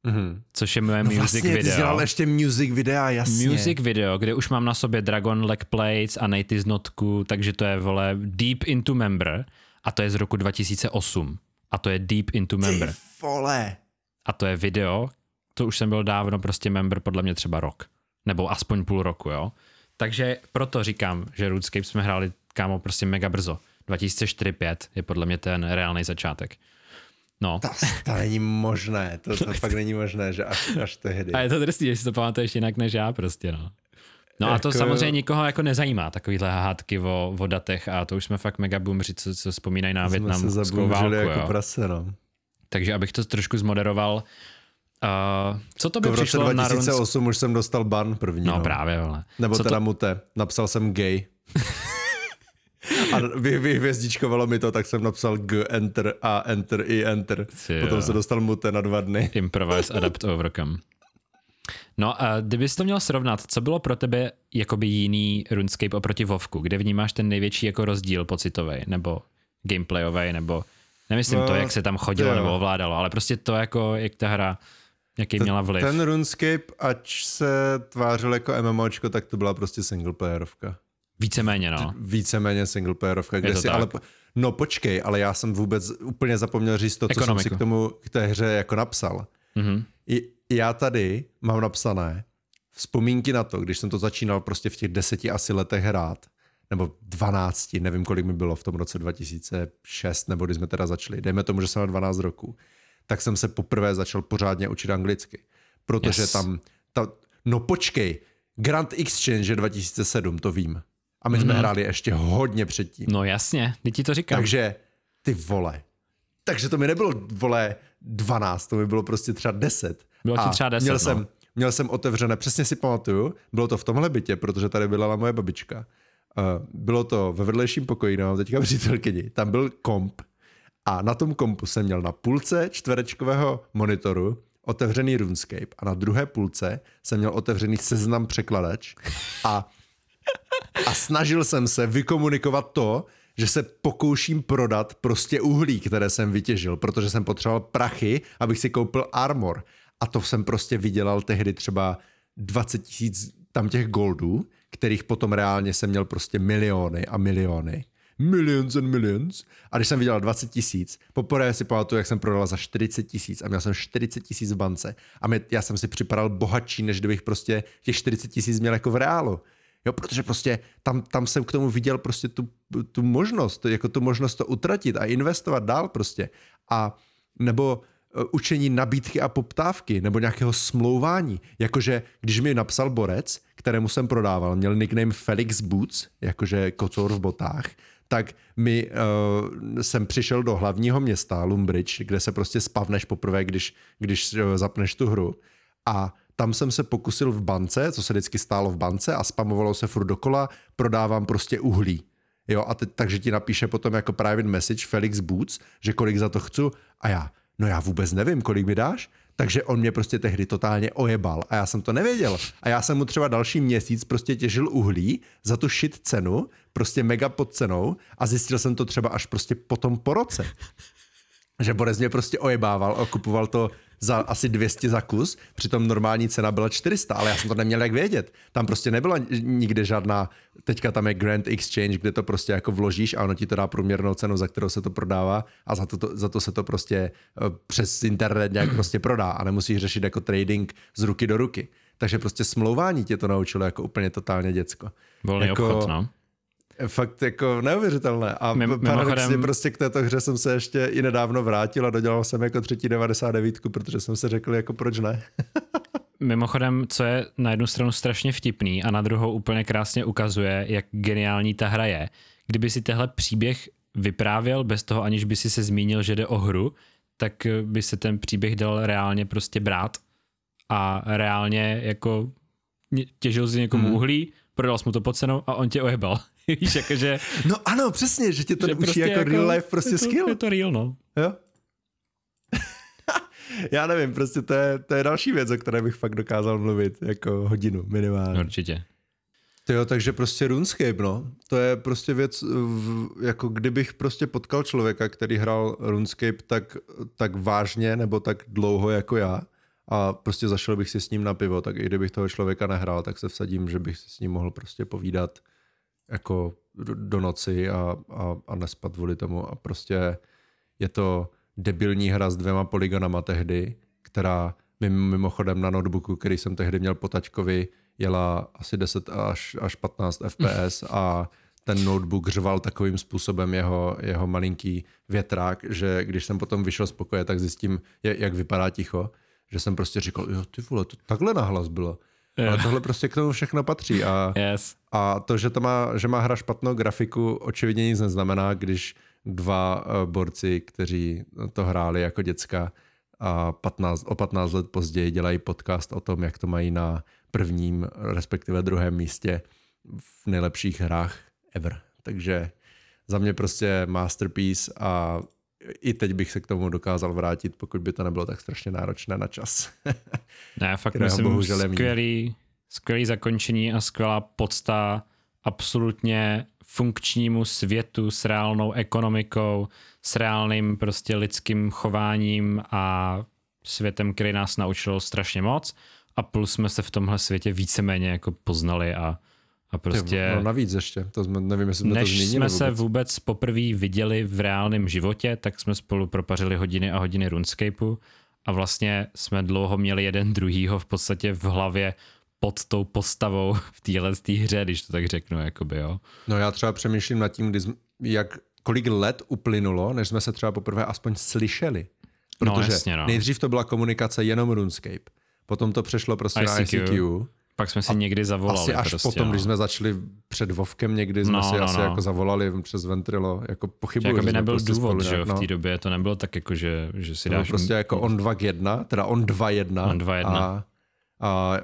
Mm-hmm. Což je moje no music vlastně, video. Ty ještě music videa, jasně. Music video, kde už mám na sobě Dragon Leg Plates a Native Notku, takže to je, vole, Deep Into Member a to je z roku 2008. A to je Deep Into Member. Ty vole. A to je video, to už jsem byl dávno prostě member podle mě třeba rok. Nebo aspoň půl roku, jo. Takže proto říkám, že RuneScape jsme hráli, kámo, prostě mega brzo. 2004-2005 je podle mě ten reálný začátek. No. To, to není možné, to, to fakt není možné, že až, až tehdy. A je to drsný, že si to pamatuješ jinak než já prostě, no. No jako... a to jako- samozřejmě nikoho jako nezajímá, takovýhle hádky o, o datech a to už jsme fakt mega boomři, co, co vzpomínají na větnamskou válku. jako jo. prase, no. Takže abych to trošku zmoderoval, Uh, co to by jako v roce přišlo 2008 na už jsem dostal ban první. No, no. právě, ale. Nebo co teda to... mute. Napsal jsem gay. A vy, vyhvězdičkovalo mi to, tak jsem napsal G, enter, A, enter, I, enter. Ty Potom se dostal mute na dva dny. Improvise, adapt, overcome. No a kdybys to měl srovnat, co bylo pro tebe jakoby jiný RuneScape oproti Vovku? Kde vnímáš ten největší jako rozdíl pocitový nebo gameplayový, nebo nemyslím no, to, jak se tam chodilo nebo ovládalo, ale prostě to jako, jak ta hra, jaký T- měla vliv. Ten RuneScape, ač se tvářil jako MMOčko, tak to byla prostě singleplayerovka. Víceméně, no. Víceméně singleplayerovka, kde si, tak. ale no počkej, ale já jsem vůbec úplně zapomněl říct to, co Ekonomiku. jsem si k tomu, k té hře jako napsal. Mm-hmm. I, já tady mám napsané vzpomínky na to, když jsem to začínal prostě v těch deseti asi letech hrát, nebo 12, nevím, kolik mi bylo v tom roce 2006, nebo když jsme teda začali, dejme tomu, že jsem na 12 roku, tak jsem se poprvé začal pořádně učit anglicky. Protože yes. tam, ta, no počkej, Grand Exchange 2007, to vím. A my mm-hmm. jsme mhm. hráli ještě hodně předtím. No jasně, teď ti to říkám. Takže ty vole. Takže to mi nebylo, vole, 12, to mi bylo prostě třeba 10. Bylo ti třeba 10, měl no. jsem, měl jsem otevřené, přesně si pamatuju, bylo to v tomhle bytě, protože tady byla moje babička. Uh, bylo to ve vedlejším pokoji, no, teďka přítelkyni. Tam byl komp a na tom kompu jsem měl na půlce čtverečkového monitoru otevřený RuneScape a na druhé půlce jsem měl otevřený seznam překladač a a snažil jsem se vykomunikovat to, že se pokouším prodat prostě uhlí, které jsem vytěžil, protože jsem potřeboval prachy, abych si koupil armor. A to jsem prostě vydělal tehdy třeba 20 tisíc tam těch goldů, kterých potom reálně jsem měl prostě miliony a miliony. Millions and millions. A když jsem vydělal 20 tisíc, poprvé si pamatuju, jak jsem prodal za 40 tisíc a měl jsem 40 tisíc v bance. A mě, já jsem si připadal bohatší, než kdybych prostě těch 40 tisíc měl jako v reálu. Jo, protože prostě tam, tam jsem k tomu viděl prostě tu, tu možnost, jako tu možnost to utratit a investovat dál prostě. A nebo e, učení nabídky a poptávky nebo nějakého smlouvání. Jakože když mi napsal borec, kterému jsem prodával, měl nickname Felix Boots, jakože kocour v botách, tak mi uh, jsem přišel do hlavního města Lumbridge, kde se prostě spavneš poprvé, když, když uh, zapneš tu hru. A tam jsem se pokusil v bance, co se vždycky stálo v bance a spamovalo se furt dokola, prodávám prostě uhlí. Jo, a teď, takže ti napíše potom jako private message Felix Boots, že kolik za to chci a já, no já vůbec nevím, kolik mi dáš, takže on mě prostě tehdy totálně ojebal a já jsem to nevěděl. A já jsem mu třeba další měsíc prostě těžil uhlí za tu shit cenu, prostě mega pod cenou a zjistil jsem to třeba až prostě potom po roce. Že Borez mě prostě ojebával a kupoval to za asi 200 za kus, přitom normální cena byla 400, ale já jsem to neměl jak vědět. Tam prostě nebyla nikde žádná, teďka tam je Grand Exchange, kde to prostě jako vložíš a ono ti to dá průměrnou cenu, za kterou se to prodává a za to, to, za to se to prostě eh, přes internet nějak prostě prodá a nemusíš řešit jako trading z ruky do ruky. Takže prostě smlouvání tě to naučilo jako úplně totálně děcko. Volný jako, obchod, no fakt jako neuvěřitelné. A Mim, paradoxně mimochodem... prostě k této hře jsem se ještě i nedávno vrátil a dodělal jsem jako třetí 99, protože jsem se řekl jako proč ne. Mimochodem, co je na jednu stranu strašně vtipný a na druhou úplně krásně ukazuje, jak geniální ta hra je. Kdyby si tehle příběh vyprávěl bez toho, aniž by si se zmínil, že jde o hru, tak by se ten příběh dal reálně prostě brát a reálně jako těžil si někomu hmm. uhlí, prodal jsi mu to pod cenou a on tě ojebal. Víš, jakože... No ano, přesně, že tě to že učí prostě jako, jako real life prostě je to, skill. Je to real, no. Jo? Já nevím, prostě to je, to je další věc, o které bych fakt dokázal mluvit, jako hodinu minimálně. Určitě. To jo, takže prostě RuneScape, no. To je prostě věc, v, jako kdybych prostě potkal člověka, který hrál RuneScape tak, tak vážně nebo tak dlouho jako já a prostě zašel bych si s ním na pivo, tak i kdybych toho člověka nehrál, tak se vsadím, že bych si s ním mohl prostě povídat jako do, do noci a, a, a nespat kvůli tomu a prostě je to debilní hra s dvěma polygonama tehdy, která mimochodem na notebooku, který jsem tehdy měl po taťkovi, jela asi 10 až, až 15 fps a ten notebook řval takovým způsobem jeho, jeho malinký větrák, že když jsem potom vyšel z pokoje, tak zjistím, jak vypadá ticho, že jsem prostě říkal, jo ty vole, to takhle nahlas bylo. Yeah. Ale tohle prostě k tomu všechno patří a, yes. a to, že, to má, že má hra špatnou grafiku, očividně nic neznamená, když dva uh, borci, kteří to hráli jako děcka a 15, o 15 let později dělají podcast o tom, jak to mají na prvním, respektive druhém místě v nejlepších hrách ever. Takže za mě prostě masterpiece a i teď bych se k tomu dokázal vrátit, pokud by to nebylo tak strašně náročné na čas. ne, fakt myslím skvělý, skvělý zakončení a skvělá podsta absolutně funkčnímu světu s reálnou ekonomikou, s reálným prostě lidským chováním a světem, který nás naučil strašně moc a plus jsme se v tomhle světě víceméně jako poznali a, a prostě... No navíc ještě, to jsme, nevím, jestli jsme než to změnili jsme vůbec. se vůbec poprvé viděli v reálném životě, tak jsme spolu propařili hodiny a hodiny RuneScapeu a vlastně jsme dlouho měli jeden druhýho v podstatě v hlavě pod tou postavou v téhle hře, když to tak řeknu, jakoby, jo. No já třeba přemýšlím nad tím, kdy, jak, kolik let uplynulo, než jsme se třeba poprvé aspoň slyšeli. No, Protože no, jasně, no. nejdřív to byla komunikace jenom RuneScape, potom to přešlo prostě ICQ, na ICQ. Pak jsme si někdy zavolali. Asi až prostě, potom, no. když jsme začali před Vovkem někdy, jsme No, si no, asi no. jako zavolali přes Ventrilo, jako pochybuju, Jako by že nebyl prostě důvod, spolu že jo, nějak, v no. té době to nebylo tak jako, že, že si To dáš... prostě jako on 2 k 1, teda on 2 1. On 2 1. A, a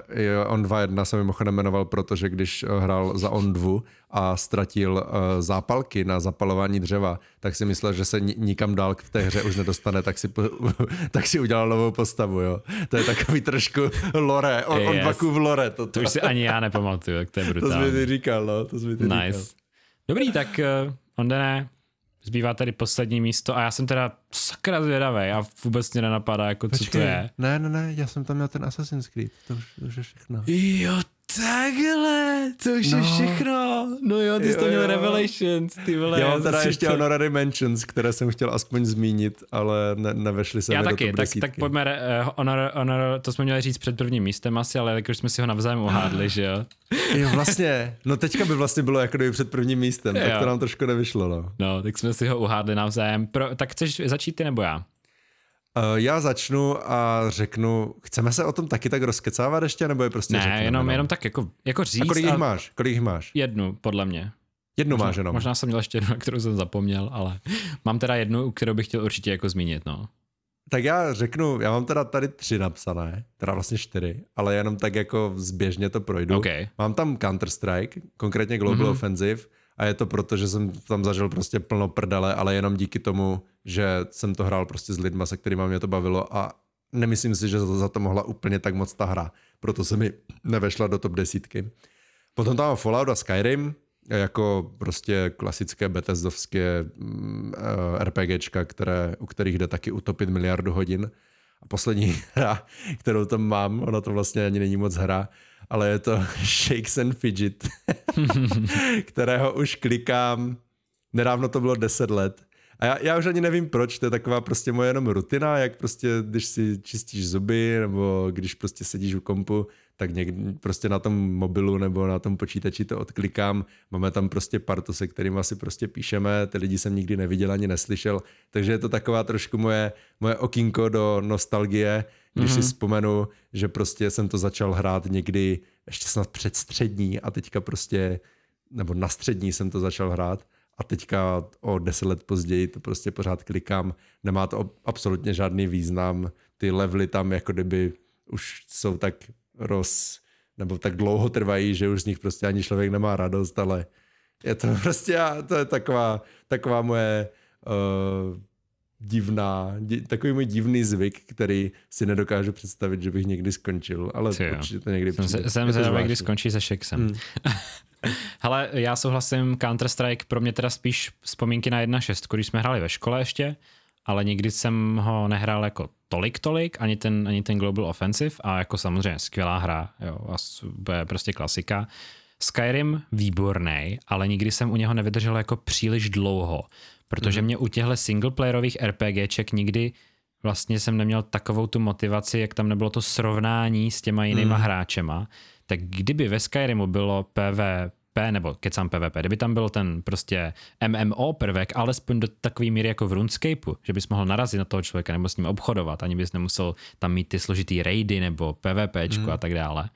on 2 1 se mimochodem jmenoval, protože když eh, hrál za on 2 a ztratil uh, zápalky na zapalování dřeva, tak si myslel, že se ni- nikam dál v té hře už nedostane, tak si, tak si udělal novou postavu, jo. To je takový trošku lore, on, on Yes. yes. v lore. To, To už si ani já nepamatuju, jak to je to jsi mi brutální. říkal, no, to jsi mi říkal. Nice. Dobrý, tak uh, Ondene, zbývá tady poslední místo a já jsem teda sakra zvědavý a vůbec mě nenapadá, jako co to je. Ne, ne, ne, já jsem tam měl ten Assassin's Creed, to už, to už je všechno. Jo, takhle, to už je No. všechno. No jo, ty jsi to měl jo. Revelations, ty vole. Já mám teda ještě to- Honorary Mentions, které jsem chtěl aspoň zmínit, ale ne, nevešly se Já mi do taky, top tak, tak pojďme, uh, honor, honor, to jsme měli říct před prvním místem asi, ale jakož jsme si ho navzájem uhádli, že jo. Jo, vlastně, no teďka by vlastně bylo jako kdyby před prvním místem, tak Jo. to nám trošku nevyšlo, no. No, tak jsme si ho uhádli navzájem. Pro, tak chceš začít ty nebo já? Uh, já začnu a řeknu, chceme se o tom taky tak rozkecávat ještě, nebo je prostě Ne, řekneme, jenom, no? jenom tak jako, jako říct. A kolik jich a máš? Kolik jich máš? Jednu, podle mě. Jednu Možná, máš jenom. možná jsem měl ještě jednu, na kterou jsem zapomněl, ale mám teda jednu, kterou bych chtěl určitě jako zmínit, no. Tak já řeknu, já mám teda tady tři napsané, teda vlastně čtyři, ale jenom tak jako zběžně to projdu. OK. Mám tam Counter-Strike, konkrétně Global Mhm. mm-hmm. Offensive, a je to proto, že jsem tam zažil prostě plno prdele, ale jenom díky tomu, že jsem to hrál prostě s lidma, se kterými mě to bavilo a nemyslím si, že za to mohla úplně tak moc ta hra. Proto se mi nevešla do top desítky. Potom tam Fallout a Skyrim, jako prostě klasické Bethesdovské mm, eh, RPGčka, které, u kterých jde taky utopit miliardu hodin. A poslední hra, kterou tam mám, ona to vlastně ani není moc hra, ale je to Shakes and Fidget, kterého už klikám, nedávno to bylo 10 let. A já, já už ani nevím proč, to je taková prostě moje jenom rutina, jak prostě, když si čistíš zuby, nebo když prostě sedíš u kompu, tak někdy prostě na tom mobilu nebo na tom počítači to odklikám. Máme tam prostě partu, se kterým asi prostě píšeme, ty lidi jsem nikdy neviděl ani neslyšel, takže je to taková trošku moje, moje okýnko do nostalgie, když mm-hmm. si vzpomenu, že prostě jsem to začal hrát někdy ještě snad před střední a teďka prostě, nebo na střední jsem to začal hrát a teďka o deset let později to prostě pořád klikám, nemá to absolutně žádný význam, ty levely tam jako kdyby už jsou tak roz, nebo tak dlouho trvají, že už z nich prostě ani člověk nemá radost, ale je to prostě, to je taková, taková moje uh, divná, di, takový můj divný zvyk, který si nedokážu představit, že bych někdy skončil, ale Ty jo. určitě to někdy Jsem, přijde. se, jsem zvědavý, kdy skončí se Shakesem. Hmm. Hele, já souhlasím, Counter-Strike pro mě teda spíš vzpomínky na 1.6, když jsme hráli ve škole ještě, ale nikdy jsem ho nehrál jako tolik tolik, ani ten, ani ten Global Offensive a jako samozřejmě skvělá hra, jo, a bude prostě klasika. Skyrim výborný, ale nikdy jsem u něho nevydržel jako příliš dlouho, protože mě u těchto singleplayerových RPGček nikdy vlastně jsem neměl takovou tu motivaci, jak tam nebylo to srovnání s těma jinýma hráčema, tak kdyby ve Skyrimu bylo PvP, nebo kecám PvP, kdyby tam byl ten prostě MMO prvek, alespoň do takové míry jako v RuneScapeu, že bys mohl narazit na toho člověka nebo s ním obchodovat, ani bys nemusel tam mít ty složitý raidy nebo PvPčko a tak dále,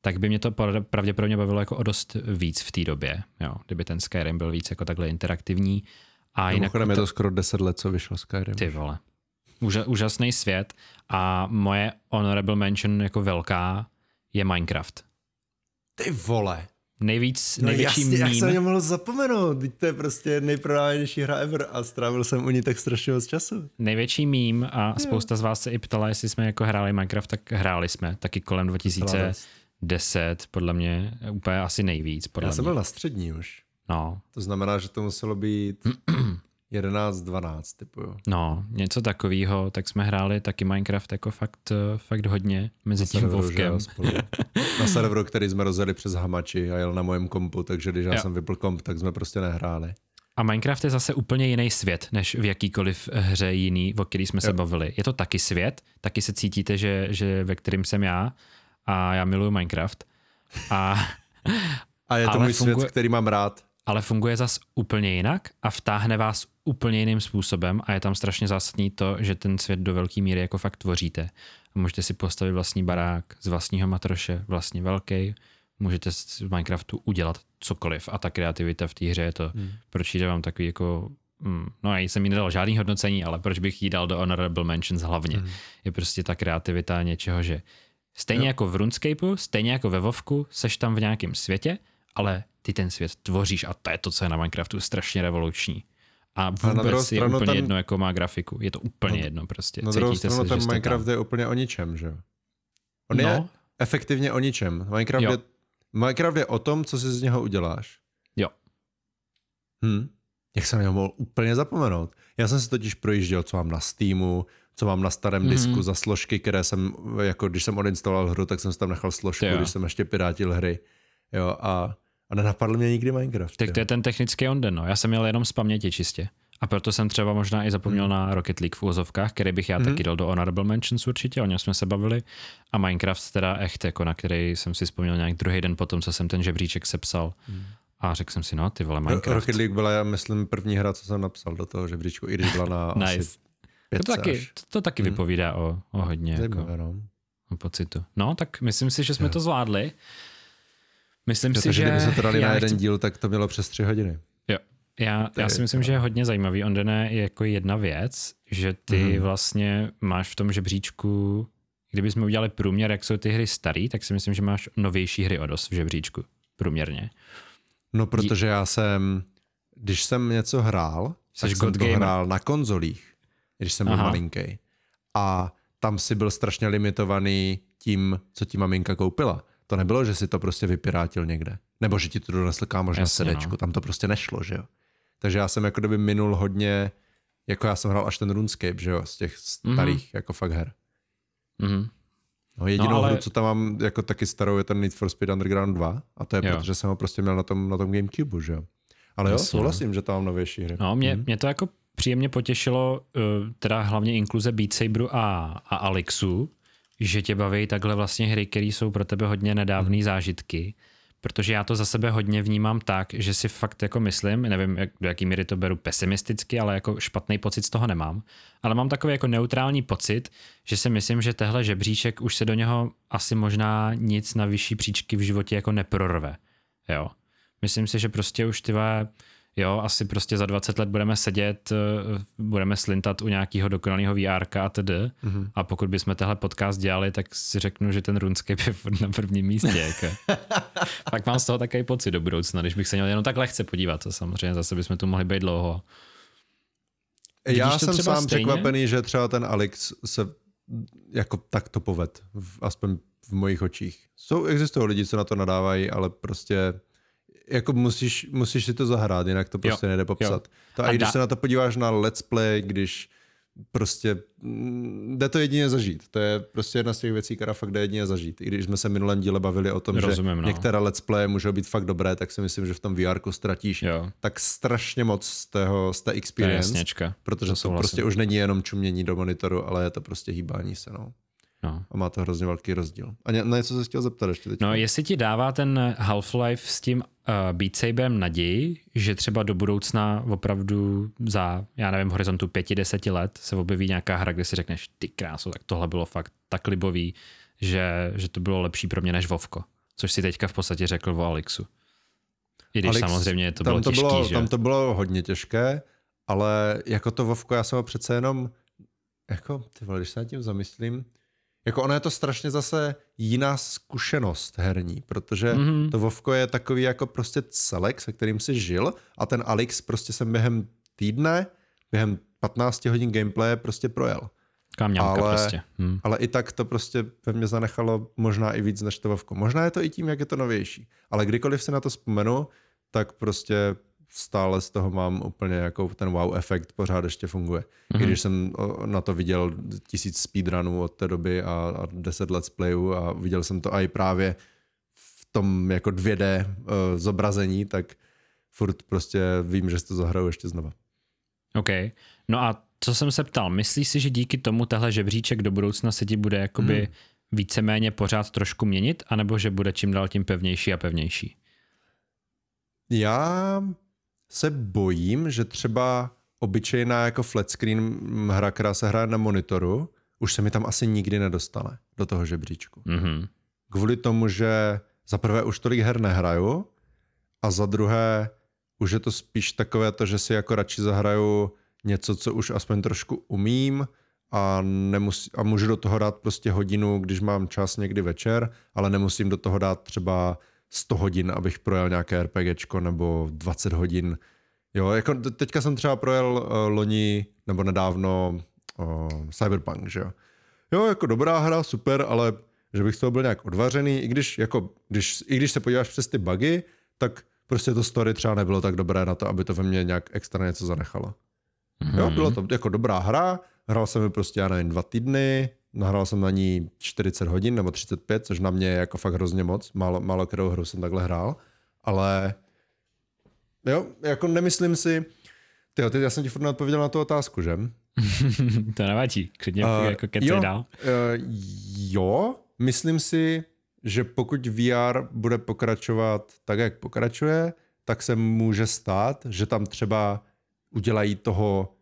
tak by mě to pra- pravděpodobně bavilo jako o dost víc v té době, jo, kdyby ten Skyrim byl víc jako takhle interaktivní. A jinak Mimochodem je to skoro 10 let, co vyšlo Skyrim. ty vole. Úža, úžasný svět a moje honorable mention jako velká je Minecraft. Ty vole. Nejvíc, No největší jasně, jak jsem mím, mohl zapomenout, teď to je prostě nejprodávanější hra ever a strávil jsem u ní tak strašně moc času. největší mím a spousta z vás se i ptala, jestli jsme jako hráli Minecraft, tak hráli jsme, taky kolem 2010, podle mě úplně asi nejvíc, podle Já jsem mě. byl na střední už. No, To znamená, že to muselo být 11, 12, typu jo. no, něco takového, tak jsme hráli taky Minecraft jako fakt, eh, fakt hodně mezi Na tím serveru, Vovkem. Na serveru, který jsme rozjeli přes Hamači a jel na mojem kompu, takže když já Jo. jsem vypl komp, tak jsme prostě nehráli. A Minecraft je zase úplně jiný svět, než v jakýkoliv hře jiný, o který jsme se Jo. bavili. Je to taky svět, taky se cítíte, že, že ve kterým jsem já a já miluju Minecraft. A, A je to můj funguje- svět, který mám rád. Ale funguje zas úplně jinak a vtáhne vás úplně jiným způsobem a je tam strašně zásadní to, že ten svět do velké míry jako fakt tvoříte. A můžete si postavit vlastní barák z vlastního matroše, vlastně velký. Můžete z Minecraftu udělat cokoliv a ta kreativita v té hře je to, hmm. proč jde vám takový jako Mm, no já jsem jí nedal žádný hodnocení, ale proč bych jí dal do Honorable Mentions hlavně? Mm. Je prostě ta kreativita něčeho, že stejně jo. jako v RuneScapeu, stejně jako ve Vovku, seš tam v nějakém světě, ale ty ten svět tvoříš a to je to, co je na Minecraftu strašně revoluční. A na vůbec je stranu úplně ten- jedno, jako má grafiku. Je to úplně Na- jedno prostě. Na druhou Cítíte stranu se, ten Minecraft tam. je úplně o ničem, že jo? On No. je efektivně o ničem. Minecraft Jo. je, Minecraft je o tom, co si z něho uděláš. Jo. Hm. Jak jsem něho mohl úplně zapomenout. Já jsem si totiž projížděl, co mám na Steamu, co mám na starém Mhm. mm-hmm. disku za složky, které jsem, jako když jsem odinstaloval hru, tak jsem si tam nechal složku, když jsem ještě pirátil hry. Jo, a, a nenapadl mě nikdy Minecraft. Tak jo. to je ten technický onden, no. Já jsem měl jenom z paměti čistě. A proto jsem třeba možná i zapomněl Hmm. na Rocket League v úvozovkách, který bych já Mhm. taky dal do Honorable Mentions určitě, o něm jsme se bavili. A Minecraft teda echt, jako na který jsem si vzpomněl nějak druhý den potom, co jsem ten žebříček sepsal. A řekl jsem si, no ty vole, Minecraft. Rocket League byla, já myslím, první hra, co jsem napsal do toho žebříčku, i když byla na Nice. asi To taky, až. to, to taky Hmm. vypovídá o, o hodně jako, no. o pocitu. No, tak myslím si, že jsme Jo. to zvládli. Myslím si, Protože že... kdyby se to dali na jeden chci- díl, tak to mělo přes tři hodiny. Jo. Já, já si myslím, to- že je hodně zajímavý. Ondene je jako jedna věc, že ty Mhm. mm. vlastně máš v tom žebříčku, kdybychom udělali průměr, jak jsou ty hry starý, tak si myslím, že máš novější hry o dost v žebříčku. Průměrně. No, protože já jsem, když jsem něco hrál, Jsi tak jsem god to hrál na konzolích, když jsem byl Aha. malinký. A tam si byl strašně limitovaný tím, co ti maminka koupila. To nebylo, že si to prostě vypirátil někde. Nebo že ti to donesl kámoš na Jasně, sedečku. no. Tam to prostě nešlo, že jo. Takže já jsem jako kdyby minul hodně, jako já jsem hrál až ten RuneScape, že jo, z těch starých, mm-hmm. jako fakt her. Mhm. No, jedinou No, no, ale- hru, co tam mám jako taky starou, je ten Need for Speed Underground 2 a to je Jo. jo. protože jsem ho prostě měl na tom, na tom Gamecube, že jo. Ale jo, Jasně, souhlasím, že tam mám novější hry. No, mě, Mhm. mě to jako příjemně potěšilo, uh, teda hlavně inkluze Beat Saberu a, a Alixu, že tě baví takhle vlastně hry, které jsou pro tebe hodně nedávné Mhm. zážitky, protože já to za sebe hodně vnímám tak, že si fakt jako myslím, nevím, jak, do jaký míry to beru pesimisticky, ale jako špatný pocit z toho nemám, ale mám takový jako neutrální pocit, že si myslím, že tehle žebříček už se do něho asi možná nic na vyšší příčky v životě jako neprorve. Jo. Myslím si, že prostě už ty jo, asi prostě za 20 let budeme sedět, eh, budeme slintat u nějakého dokonalého VR a td. Mm-hmm. A pokud bychom tehle podcast dělali, tak si řeknu, že ten RuneScape je na prvním místě. Jako. Pak mám z toho takový pocit do budoucna, když bych se měl jenom tak lehce podívat, to samozřejmě zase bychom tu mohli být dlouho. Já to jsem sám stejně? překvapený, že třeba ten Alex se jako takto poved, v, aspoň v mojich očích. Jsou, existují lidi, co na to nadávají, ale prostě jako musíš, musíš si to zahrát, jinak to prostě Jo, nejde popsat. To, a, A i když dá- se na to podíváš na let's play, když prostě mm, jde to jedině zažít. To je prostě jedna z těch věcí, která fakt jde jedině zažít. I když jsme se minulém díle bavili o tom, Rozumím, že no. některé let's play můžou být fakt dobré, tak si myslím, že v tom VR ztratíš Jo, tak strašně moc z, tého, z té to je experience. jasněčka. Protože To to, prostě už není jenom čumění do monitoru, ale je to prostě hýbání se, no. No. A má to hrozně velký rozdíl. A na něco se chtěl zeptat ještě teď. No, jestli ti dává ten Half-Life s tím uh, Beat Saberem naději, že třeba do budoucna opravdu za, já nevím, horizontu pěti, deseti let se objeví nějaká hra, kde si řekneš, ty krásu, tak tohle bylo fakt tak libový, že, že to bylo lepší pro mě než Vovko. Což si teďka v podstatě řekl o Alexu. I když Alex, samozřejmě to tam bylo to těžký, bylo, že? Tam to bylo hodně těžké, ale jako to Vovko, já jsem ho přece jenom, jako, ty vole, když se nad tím zamyslím, jako ono je to strašně zase jiná zkušenost herní, protože Mhm. mm-hmm. to Vovko je takový jako prostě celek, se kterým si žil a ten Alex prostě jsem během týdne, během 15 hodin gameplaye prostě projel. Taková mňamka ale- prostě. Hm. Ale i tak to prostě ve mně zanechalo možná i víc než to Vovko. Možná je to i tím, jak je to novější. Ale kdykoliv si na to vzpomenu, tak prostě stále z toho mám úplně jako ten wow efekt pořád ještě funguje. Mm-hmm. I když jsem na to viděl tisíc speedrunů od té doby a, a deset let's playů a viděl jsem to i právě v tom jako 2D uh, zobrazení, tak furt prostě vím, že si to zahraju ještě znova. OK. No a co jsem se ptal, myslíš si, že díky tomu tahle žebříček do budoucna se ti bude jakoby Hmm. víceméně pořád trošku měnit, anebo že bude čím dál tím pevnější a pevnější? Já se bojím, že třeba obyčejná jako flat screen hra, která se hraje na monitoru, už se mi tam asi nikdy nedostane do toho žebříčku. Mhm. Kvůli tomu, že za prvé už tolik her nehraju a za druhé už je to spíš takové to, že si jako radši zahraju něco, co už aspoň trošku umím a, nemusí, a můžu do toho dát prostě hodinu, když mám čas někdy večer, ale nemusím do toho dát třeba 100 hodin, abych projel nějaké RPGčko nebo 20 hodin. Jo, jako te- teďka jsem třeba projel uh, loni nebo nedávno uh, Cyberpunk, že jo. Jo, jako dobrá hra, super, ale že bych z toho byl nějak odvařený, i když, jako, když, i když se podíváš přes ty bugy, tak prostě to story třeba nebylo tak dobré na to, aby to ve mně nějak extra něco zanechalo. Mhm. Jo, bylo to jako dobrá hra, hrál jsem ji prostě, já nevím, dva týdny, nahrál jsem na ní 40 hodin nebo 35, což na mě je jako fakt hrozně moc, málo, málo kterou hru jsem takhle hrál, ale jo, jako nemyslím si, tyjo, teď já jsem ti furt neodpověděl na tu otázku, že? to nevadí, klidně Uh, jako kecej jo, dál. Uh, jo, myslím si, že pokud VR bude pokračovat tak, jak pokračuje, tak se může stát, že tam třeba udělají toho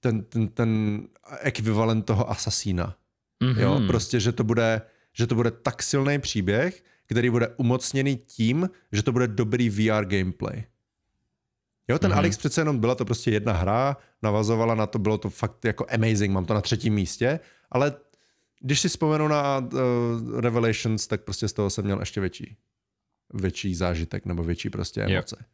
ten, ten, ten ekvivalent toho asasína. Mhm. Jo, prostě, že to bude, že to bude tak silný příběh, který bude umocněný tím, že to bude dobrý VR gameplay. Jo, ten Mhm. mm-hmm. Alex přece jenom byla to prostě jedna hra, navazovala na to, bylo to fakt jako amazing, mám to na třetím místě, ale když si vzpomenu na uh, Revelations, tak prostě z toho jsem měl ještě větší, větší zážitek nebo větší prostě Jo. emoce.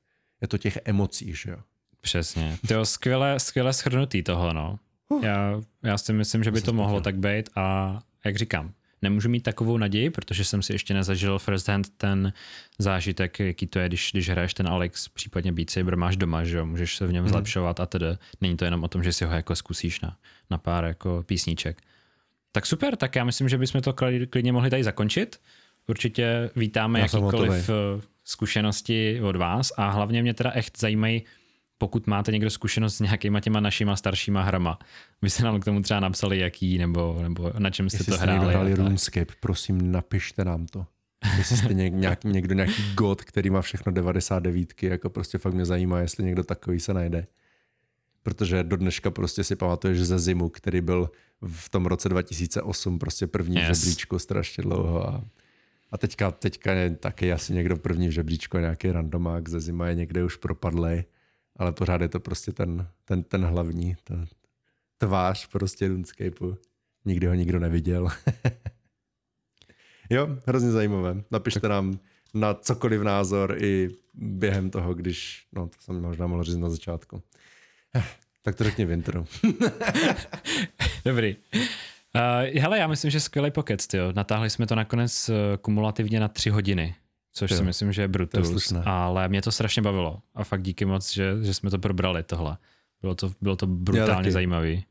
Je to těch emocí, že jo. Přesně. To je skvěle, skvěle schrnutý toho, no. Já, já si myslím, že by to mohlo tak být a jak říkám, nemůžu mít takovou naději, protože jsem si ještě nezažil first hand ten zážitek, jaký to je, když, když hraješ ten Alex, případně Beat Saber máš doma, že jo, můžeš se v něm zlepšovat a tedy. Není to jenom o tom, že si ho jako zkusíš na, na pár jako písniček. Tak super, tak já myslím, že bychom to klid- klidně mohli tady zakončit. Určitě vítáme Já jakýkoliv eh, zkušenosti od vás a hlavně mě teda echt zajímají, pokud máte někdo zkušenost s nějakýma těma našima staršíma hrama, vy se nám k tomu třeba napsali jaký, nebo, nebo na čem jste Jestli to hráli. hráli a tak. RuneScape, prosím napište nám to. Jestli jste něk, nějak, někdo nějaký god, který má všechno 99, jako prostě fakt mě zajímá, jestli někdo takový se najde. Protože do dneška prostě si pamatuješ ze Zimu, který byl v tom roce 2008 prostě první Yes. žebříčku strašně dlouho a, a teďka, teďka je taky asi někdo první v žebříčku, nějaký randomák ze Zima je někde už propadlej, ale pořád je to prostě ten, ten, ten hlavní, ten tvář prostě RuneScapeu. Nikdy ho nikdo neviděl. jo, hrozně zajímavé. Napište nám na cokoliv názor i během toho, když, no to jsem možná mohl říct na začátku. Tak to řekni v intro. Dobrý. Uh, hele, já myslím, že skvělý pokec, jo. Natáhli jsme to nakonec uh, kumulativně na tři hodiny, což jo. si myslím, že je brutus, ale mě to strašně bavilo a fakt díky moc, že, že jsme to probrali tohle. Bylo to, bylo to brutálně zajímavý.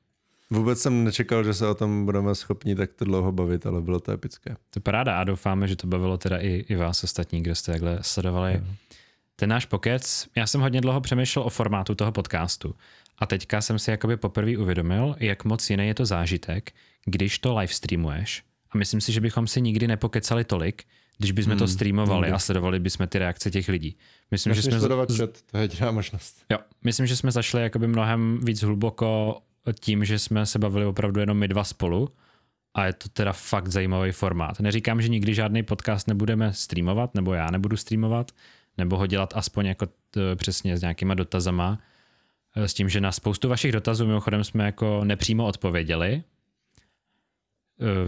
Vůbec jsem nečekal, že se o tom budeme schopni takto dlouho bavit, ale bylo to epické. To je paráda a doufáme, že to bavilo teda i, i vás ostatní, kdo jste takhle sledovali. Jo. Ten náš pokec, já jsem hodně dlouho přemýšlel o formátu toho podcastu a teďka jsem si jakoby poprvé uvědomil, jak moc jiný je to zážitek, když to live streamuješ a myslím si, že bychom si nikdy nepokecali tolik, když bychom hmm, to streamovali nikdy. a sledovali bychom ty reakce těch lidí. Myslím, že jsme sledovat chat, to je jediná možnost. Jo, myslím, že jsme zašli jakoby mnohem víc hluboko tím, že jsme se bavili opravdu jenom my dva spolu a je to teda fakt zajímavý formát. Neříkám, že nikdy žádný podcast nebudeme streamovat, nebo já nebudu streamovat, nebo ho dělat aspoň jako t, přesně s nějakýma dotazama, e, s tím, že na spoustu vašich dotazů mimochodem jsme jako nepřímo odpověděli,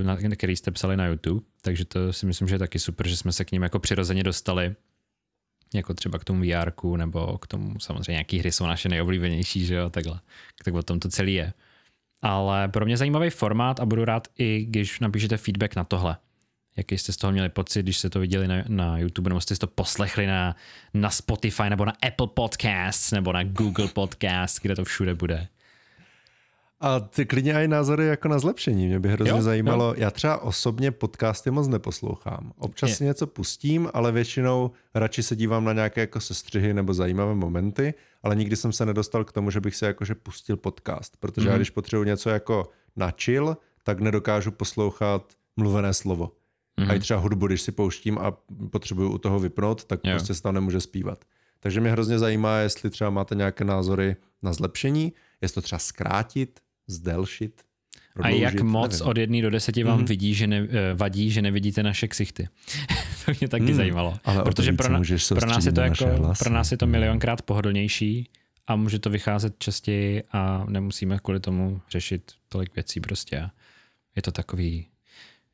na který jste psali na YouTube, takže to si myslím, že je taky super, že jsme se k ním jako přirozeně dostali, jako třeba k tomu VR, nebo k tomu samozřejmě nějaký hry jsou naše nejoblíbenější, že jo, takhle. Tak o tom to celý je. Ale pro mě zajímavý formát a budu rád i, když napíšete feedback na tohle. Jaký jste z toho měli pocit, když jste to viděli na, na YouTube, nebo jste to poslechli na, na Spotify, nebo na Apple Podcasts, nebo na Google Podcast, kde to všude bude. A ty klidně i názory jako na zlepšení. Mě by hrozně jo, zajímalo. Jo. Já třeba osobně podcasty moc neposlouchám. Občas je. si něco pustím, ale většinou radši se dívám na nějaké jako sestřihy nebo zajímavé momenty, ale nikdy jsem se nedostal k tomu, že bych se jakože pustil podcast. Protože mm. já mhm. když potřebuji něco jako na chill, tak nedokážu poslouchat mluvené slovo. Mm. A i třeba hudbu, když si pouštím a potřebuju u toho vypnout, tak jo. prostě se tam nemůže zpívat. Takže mě hrozně zajímá, jestli třeba máte nějaké názory na zlepšení, jestli to třeba zkrátit, zdelšit, Prodloužit, a jak moc nevím. od jedné do deseti vám mm-hmm. vidí, že ne, eh, vadí, že nevidíte naše ksichty? to mě taky mm, zajímalo. Ale Protože pro, na, pro, nás je to jako, pro nás je to milionkrát pohodlnější a může to vycházet častěji a nemusíme kvůli tomu řešit tolik věcí prostě. Je to takový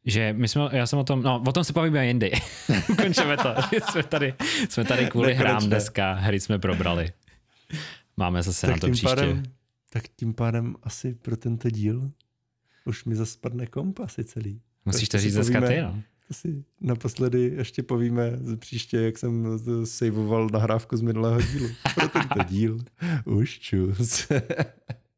že my jsme, já jsem o tom, no o tom se povíme jindy. Ukončíme to. jsme, tady, jsme tady kvůli hrám dneska, hry jsme probrali. Máme zase tak na to příště. Pádem, tak tím pádem asi pro tento díl už mi zase spadne komp asi celý. Musíš to říct dneska ty, no. To si naposledy ještě povíme příště, jak jsem sejvoval nahrávku z minulého dílu. Pro tento díl už čus.